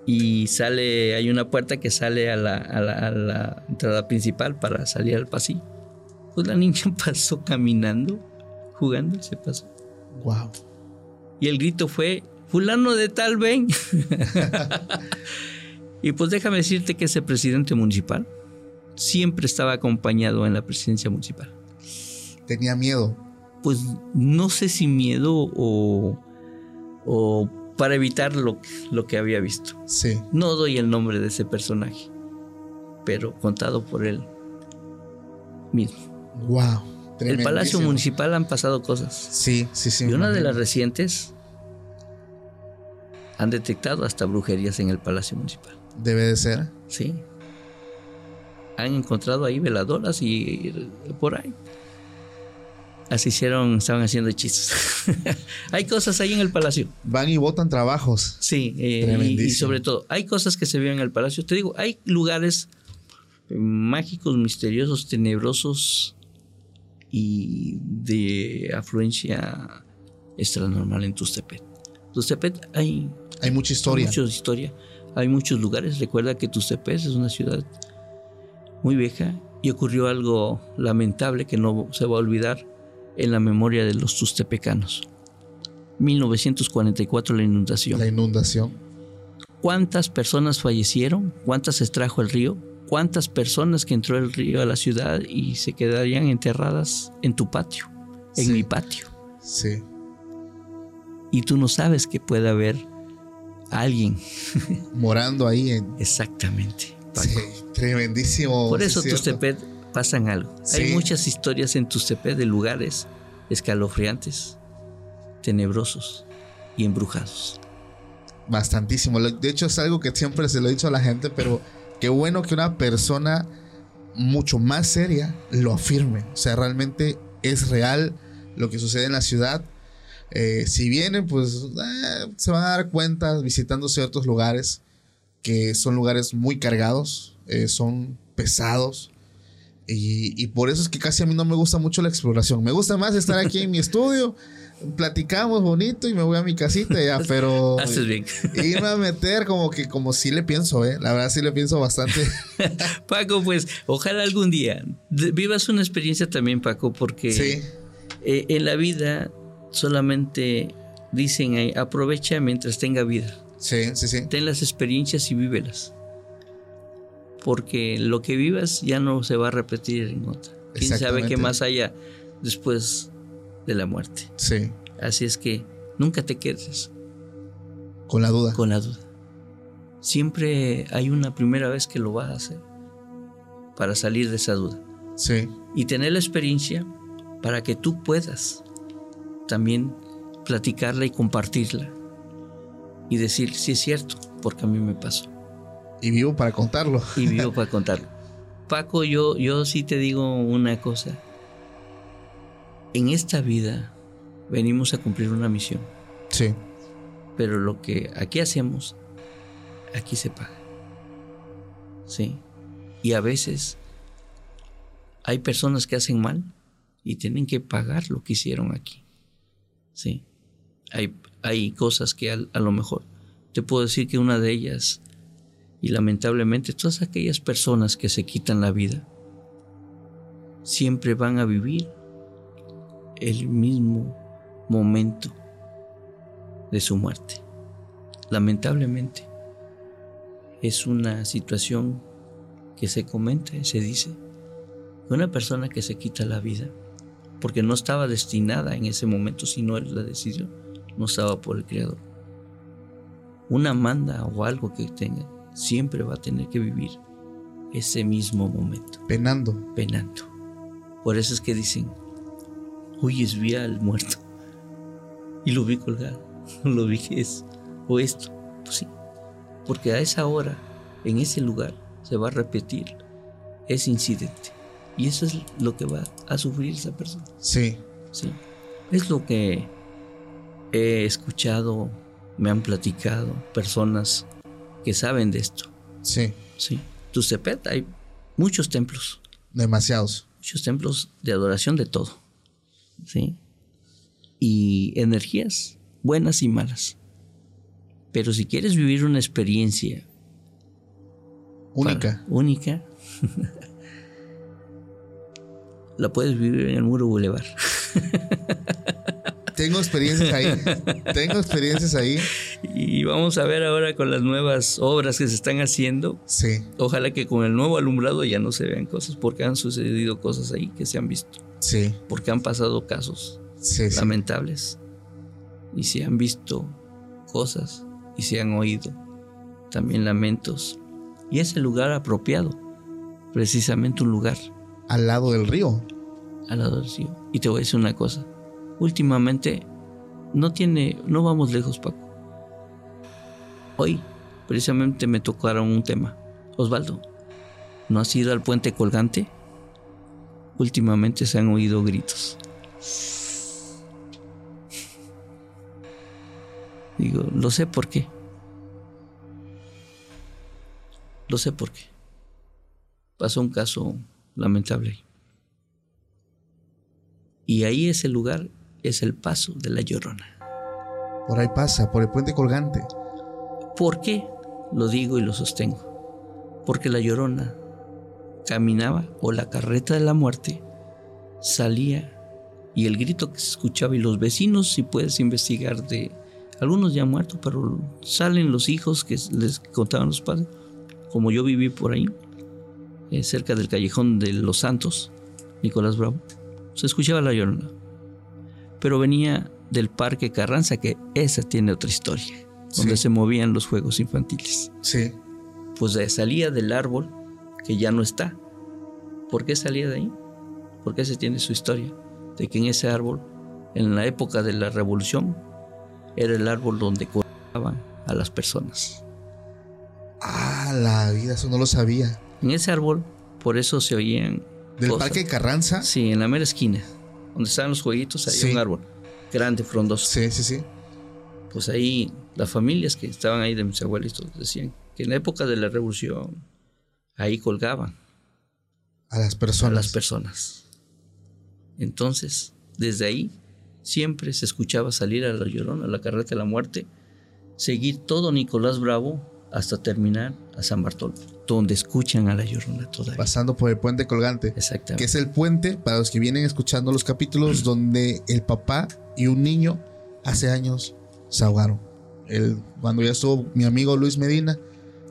Speaker 2: y sale, hay una puerta que sale a la, a la- a la entrada principal para salir al pasillo. Pues la niña pasó caminando, jugando, se pasó.
Speaker 1: Wow.
Speaker 2: Y el grito fue, fulano de tal ven. y pues déjame decirte que ese presidente municipal siempre estaba acompañado en la presidencia municipal.
Speaker 1: Tenía miedo.
Speaker 2: Pues no sé si miedo o, o para evitar lo, lo que había visto.
Speaker 1: Sí.
Speaker 2: No doy el nombre de ese personaje, pero contado por él mismo.
Speaker 1: Wow.
Speaker 2: El Palacio Municipal han pasado cosas.
Speaker 1: Sí, sí, sí.
Speaker 2: Y una de las recientes han detectado hasta brujerías en el Palacio Municipal.
Speaker 1: Debe de ser.
Speaker 2: Sí. Han encontrado ahí veladoras y por ahí. Así hicieron, estaban haciendo hechizos. hay cosas ahí en el palacio.
Speaker 1: Van y votan trabajos.
Speaker 2: Sí, eh, y- sobre todo, hay cosas que se ven en el palacio. Te digo, hay lugares mágicos, misteriosos, tenebrosos y de afluencia extranormal en Tustepet. Tustepet hay
Speaker 1: Hay mucha historia.
Speaker 2: mucha historia, hay muchos lugares. Recuerda que Tustepet es una ciudad muy vieja y ocurrió algo lamentable que no se va a olvidar en la memoria de los tustepecanos. 1944 la inundación.
Speaker 1: La inundación.
Speaker 2: ¿Cuántas personas fallecieron? ¿Cuántas extrajo el río? ¿Cuántas personas que entró el río a la ciudad y se quedarían enterradas en tu patio, en
Speaker 1: Sí.
Speaker 2: mi patio?
Speaker 1: Sí.
Speaker 2: Y tú no sabes que puede haber alguien.
Speaker 1: Morando ahí en.
Speaker 2: Exactamente. Paco.
Speaker 1: Sí, tremendísimo.
Speaker 2: Por
Speaker 1: sí,
Speaker 2: eso. Tustepet pasan algo.
Speaker 1: Sí.
Speaker 2: Hay muchas historias en Tustepet de lugares escalofriantes, tenebrosos y embrujados.
Speaker 1: Bastantísimo. De hecho, es algo que siempre se lo he dicho a la gente, pero qué bueno que una persona mucho más seria lo afirme. O sea, realmente es real lo que sucede en la ciudad. Eh, si vienen, pues eh, se van a dar cuenta visitando ciertos lugares que son lugares muy cargados, eh, son pesados. Y, y por eso es que casi a mí no me gusta mucho la exploración. Me gusta más estar aquí en mi estudio, platicamos bonito y me voy a mi casita ya, pero
Speaker 2: Haces bien.
Speaker 1: irme a meter como que como sí le pienso, eh. La verdad sí le pienso bastante.
Speaker 2: Paco, pues ojalá algún día vivas una experiencia también, Paco, porque
Speaker 1: Sí,
Speaker 2: eh, en la vida solamente dicen ahí, aprovecha mientras tenga vida.
Speaker 1: sí, sí, sí.
Speaker 2: Ten las experiencias y vívelas. Porque lo que vivas ya no se va a repetir en otra. ¿Quién sabe qué más haya después de la muerte?
Speaker 1: Sí,
Speaker 2: Así es que nunca te quedes
Speaker 1: con la duda.
Speaker 2: con la duda. Siempre hay una primera vez que lo vas a hacer para salir de esa duda.
Speaker 1: Sí,
Speaker 2: Y tener la experiencia para que tú puedas también platicarla y compartirla. Y decir, sí es cierto, porque a mí me pasó.
Speaker 1: Y vivo para contarlo.
Speaker 2: Y vivo para contarlo. Paco, yo, yo sí te digo una cosa. En esta vida venimos a cumplir una misión.
Speaker 1: Sí,
Speaker 2: Pero lo que aquí hacemos, aquí se paga. ¿Sí? Y a veces hay personas que hacen mal y tienen que pagar lo que hicieron aquí. ¿Sí? Hay, hay cosas que al- a, lo mejor te puedo decir que una de ellas, y lamentablemente todas aquellas personas que se quitan la vida, siempre van a vivir el mismo momento de su muerte. Lamentablemente, es una situación que se comenta, se dice, que una persona que se quita la vida, porque no estaba destinada en ese momento, sino la decidió, no estaba por el Creador. Una manda o algo que tenga, siempre va a tener que vivir ese mismo momento
Speaker 1: penando.
Speaker 2: penando. Por eso es que dicen, huyes vi al muerto. Y lo vi colgado. Lo vi que es. O esto. Pues sí. Porque a esa hora, en ese lugar, se va a repetir ese incidente. Y eso es lo que va a sufrir esa persona.
Speaker 1: Sí,
Speaker 2: Sí. Es lo que he escuchado, me han platicado personas que saben de esto.
Speaker 1: sí,
Speaker 2: Sí. Tustepet hay muchos templos
Speaker 1: demasiados.
Speaker 2: muchos templos de adoración de todo. ¿Sí? Y energías buenas y malas. Pero si quieres vivir una experiencia
Speaker 1: Única.
Speaker 2: para- única, la puedes vivir en el Muro Boulevard.
Speaker 1: Tengo experiencias ahí. Tengo experiencias ahí.
Speaker 2: Y vamos a ver ahora con las nuevas obras que se están haciendo.
Speaker 1: Sí,
Speaker 2: Ojalá que con el nuevo alumbrado ya no se vean cosas, porque han sucedido cosas ahí que se han visto,
Speaker 1: sí,
Speaker 2: porque han pasado casos
Speaker 1: sí, sí.
Speaker 2: lamentables y se han visto cosas y se han oído también lamentos y es el lugar apropiado precisamente un lugar
Speaker 1: Al lado del río.
Speaker 2: al lado del río y te voy a decir una cosa últimamente no tiene no vamos lejos Paco hoy precisamente me tocaron un tema Osvaldo ¿no has ido al puente colgante? últimamente se han oído gritos Digo, lo sé por qué. Lo sé por qué. Pasó un caso lamentable. Y ahí ese lugar es el paso de la llorona.
Speaker 1: Por ahí pasa, por el puente colgante.
Speaker 2: ¿Por qué? Lo digo y lo sostengo. Porque la llorona caminaba o la carreta de la muerte salía y el grito que se escuchaba y los vecinos, si puedes investigar de algunos ya muertos, pero salen los hijos que les contaban los padres, como yo viví por ahí, eh, cerca del callejón de los Santos, Nicolás Bravo, se escuchaba la llorona. Pero venía del Parque Carranza, que esa tiene otra historia, donde
Speaker 1: Sí.
Speaker 2: se movían los juegos infantiles
Speaker 1: Sí.
Speaker 2: pues eh, salía del árbol que ya no está. ¿Por qué salía de ahí? Porque ese tiene su historia, de que en ese árbol, en la época de la revolución, era el árbol donde colgaban a las personas.
Speaker 1: Ah, la vida, eso no lo sabía.
Speaker 2: En ese árbol, por eso se oían...
Speaker 1: Del
Speaker 2: cosas.
Speaker 1: Parque Carranza.
Speaker 2: Sí, en la mera esquina, donde estaban los jueguitos, había
Speaker 1: Sí.
Speaker 2: un árbol grande, frondoso.
Speaker 1: Sí, sí, sí.
Speaker 2: Pues ahí, las familias que estaban ahí de mis abuelitos decían que en la época de la revolución, ahí colgaban.
Speaker 1: A las
Speaker 2: a
Speaker 1: personas.
Speaker 2: las personas. Entonces, desde ahí siempre se escuchaba salir a la llorona, a la carreta de la muerte, seguir todo Nicolás Bravo hasta terminar a San Bartolo, donde escuchan a la llorona todavía.
Speaker 1: Pasando por el puente colgante.
Speaker 2: Exactamente.
Speaker 1: Que es el puente, para los que vienen escuchando los capítulos, donde el papá y un niño hace años se ahogaron. El, cuando ya estuvo mi amigo Luis Medina,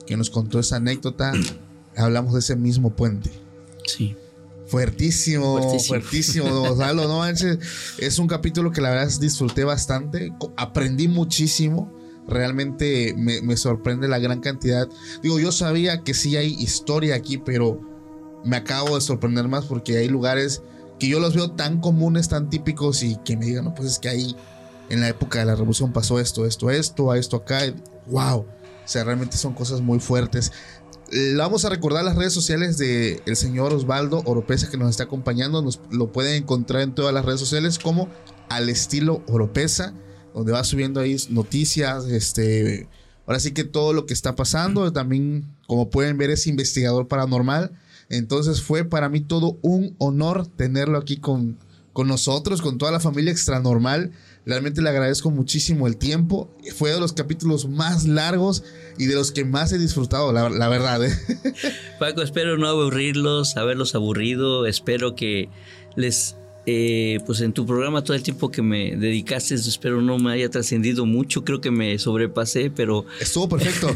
Speaker 1: que nos contó esa anécdota, hablamos de ese mismo puente.
Speaker 2: Sí.
Speaker 1: Fuertísimo,
Speaker 2: Fuertísimo.
Speaker 1: fuertísimo, Gonzalo, no manches. Es un capítulo que la verdad disfruté bastante. Aprendí muchísimo. Realmente me, sorprende la gran cantidad. Digo, yo sabía que sí hay historia aquí, pero me acabo de sorprender más porque hay lugares que yo los veo tan comunes, tan típicos y que me digan, no, pues es que ahí en la época de la revolución pasó esto, esto, esto, a esto acá. Wow. O sea, realmente son cosas muy fuertes. Vamos a recordar las redes sociales del el señor Osvaldo Oropesa que nos está acompañando. Nos lo pueden encontrar en todas las redes sociales como al estilo Oropesa, donde va subiendo ahí noticias, este, ahora sí que todo lo que está pasando. También, como pueden ver, es investigador paranormal. Entonces fue para mí todo un honor tenerlo aquí con, con nosotros, con toda la familia extranormal. Realmente le agradezco muchísimo el tiempo. Fue de los capítulos más largos y de los que más he disfrutado, la, verdad. ¿eh?
Speaker 2: Paco, espero no aburrirlos, haberlos aburrido. Espero que les, eh, pues en tu programa todo el tiempo que me dedicaste, espero no me haya trascendido mucho. Creo que me sobrepasé, pero
Speaker 1: Estuvo perfecto.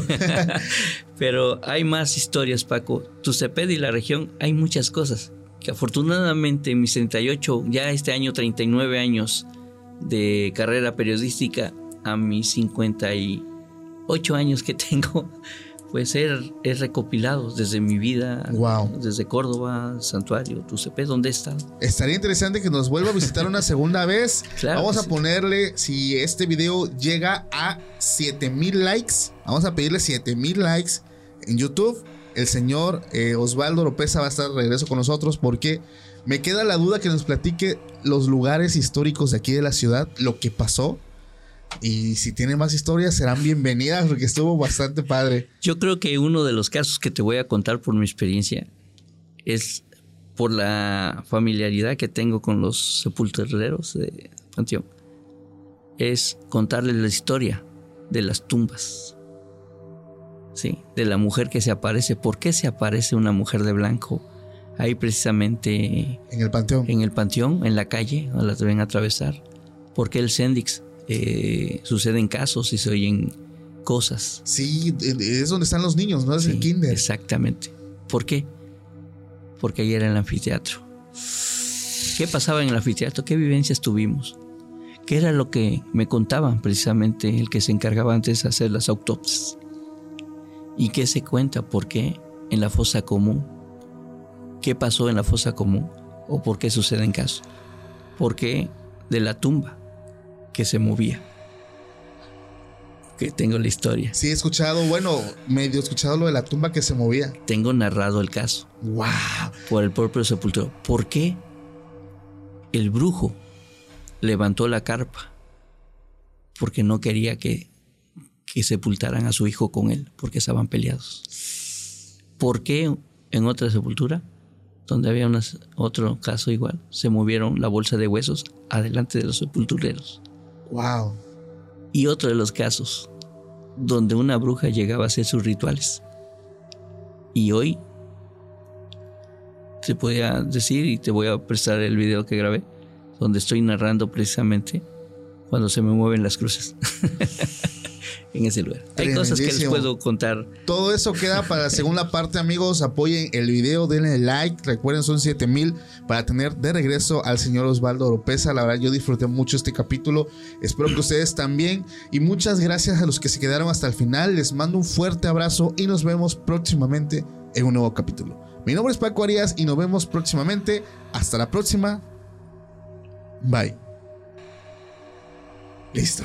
Speaker 2: Pero hay más historias, Paco. Tu Ceped y la región, hay muchas cosas. Que afortunadamente en mis 38, ya este año 39 años de carrera periodística, a mis 58 años que tengo, pues he, he recopilado desde mi vida,
Speaker 1: Wow.
Speaker 2: desde Córdoba, Santuario, Tu Ceped, ¿dónde he estado?
Speaker 1: Estaría interesante que nos vuelva a visitar una segunda vez.
Speaker 2: Claro
Speaker 1: vamos a
Speaker 2: sí.
Speaker 1: ponerle, si este video llega a 7000 likes, vamos a pedirle 7000 likes en YouTube. El señor eh, Osvaldo Lopeza va a estar de regreso con nosotros porque me queda la duda que nos platique los lugares históricos de aquí de la ciudad, lo que pasó. Y si tiene más historias, serán bienvenidas porque estuvo bastante padre.
Speaker 2: Yo creo que uno de los casos que te voy a contar por mi experiencia es por la familiaridad que tengo con los sepultureros de Panteón. Es contarles la historia de las tumbas. Sí, de la mujer que se aparece. ¿Por qué se aparece una mujer de blanco ahí precisamente
Speaker 1: En el panteón.
Speaker 2: en el panteón, en la calle, o la deben atravesar? ¿Por qué el Sendix? Eh, suceden casos y se oyen cosas.
Speaker 1: Sí, es donde están los niños, ¿no? Es el kinder.
Speaker 2: Exactamente. ¿Por qué? Porque ahí era el anfiteatro. ¿Qué pasaba en el anfiteatro? ¿Qué vivencias tuvimos? ¿Qué era lo que me contaban precisamente el que se encargaba antes de hacer las autopsias? ¿Y qué se cuenta? ¿Por qué en la fosa común? ¿Qué pasó en la fosa común? ¿O por qué suceden casos? ¿Por qué de la tumba que se movía? Que tengo la historia.
Speaker 1: Sí, he escuchado, bueno, medio escuchado lo de la tumba que se movía.
Speaker 2: Tengo narrado el caso.
Speaker 1: ¡Wow!
Speaker 2: por el propio sepulturero. ¿Por qué el brujo levantó la carpa porque no quería que, que sepultaran a su hijo con él, porque estaban peleados. ¿Por qué en otra sepultura, donde había unas- otro caso igual, se movieron la bolsa de huesos adelante de los sepultureros?
Speaker 1: Wow.
Speaker 2: Y otro de los casos, donde una bruja llegaba a hacer sus rituales. Y hoy te podía decir, y te voy a prestar el video que grabé, donde estoy narrando precisamente cuando se me mueven las cruces. en ese lugar. Hay cosas que les puedo contar.
Speaker 1: Todo eso queda para la segunda parte, amigos. Apoyen el video, denle like. Recuerden, son 7000 para tener de regreso al señor Osvaldo Oropesa. La verdad, yo disfruté mucho este capítulo. Espero que ustedes también. Y muchas gracias a los que se quedaron hasta el final. Les mando un fuerte abrazo y nos vemos próximamente en un nuevo capítulo. Mi nombre es Paco Arias y nos vemos próximamente. Hasta la próxima. Bye. Listo.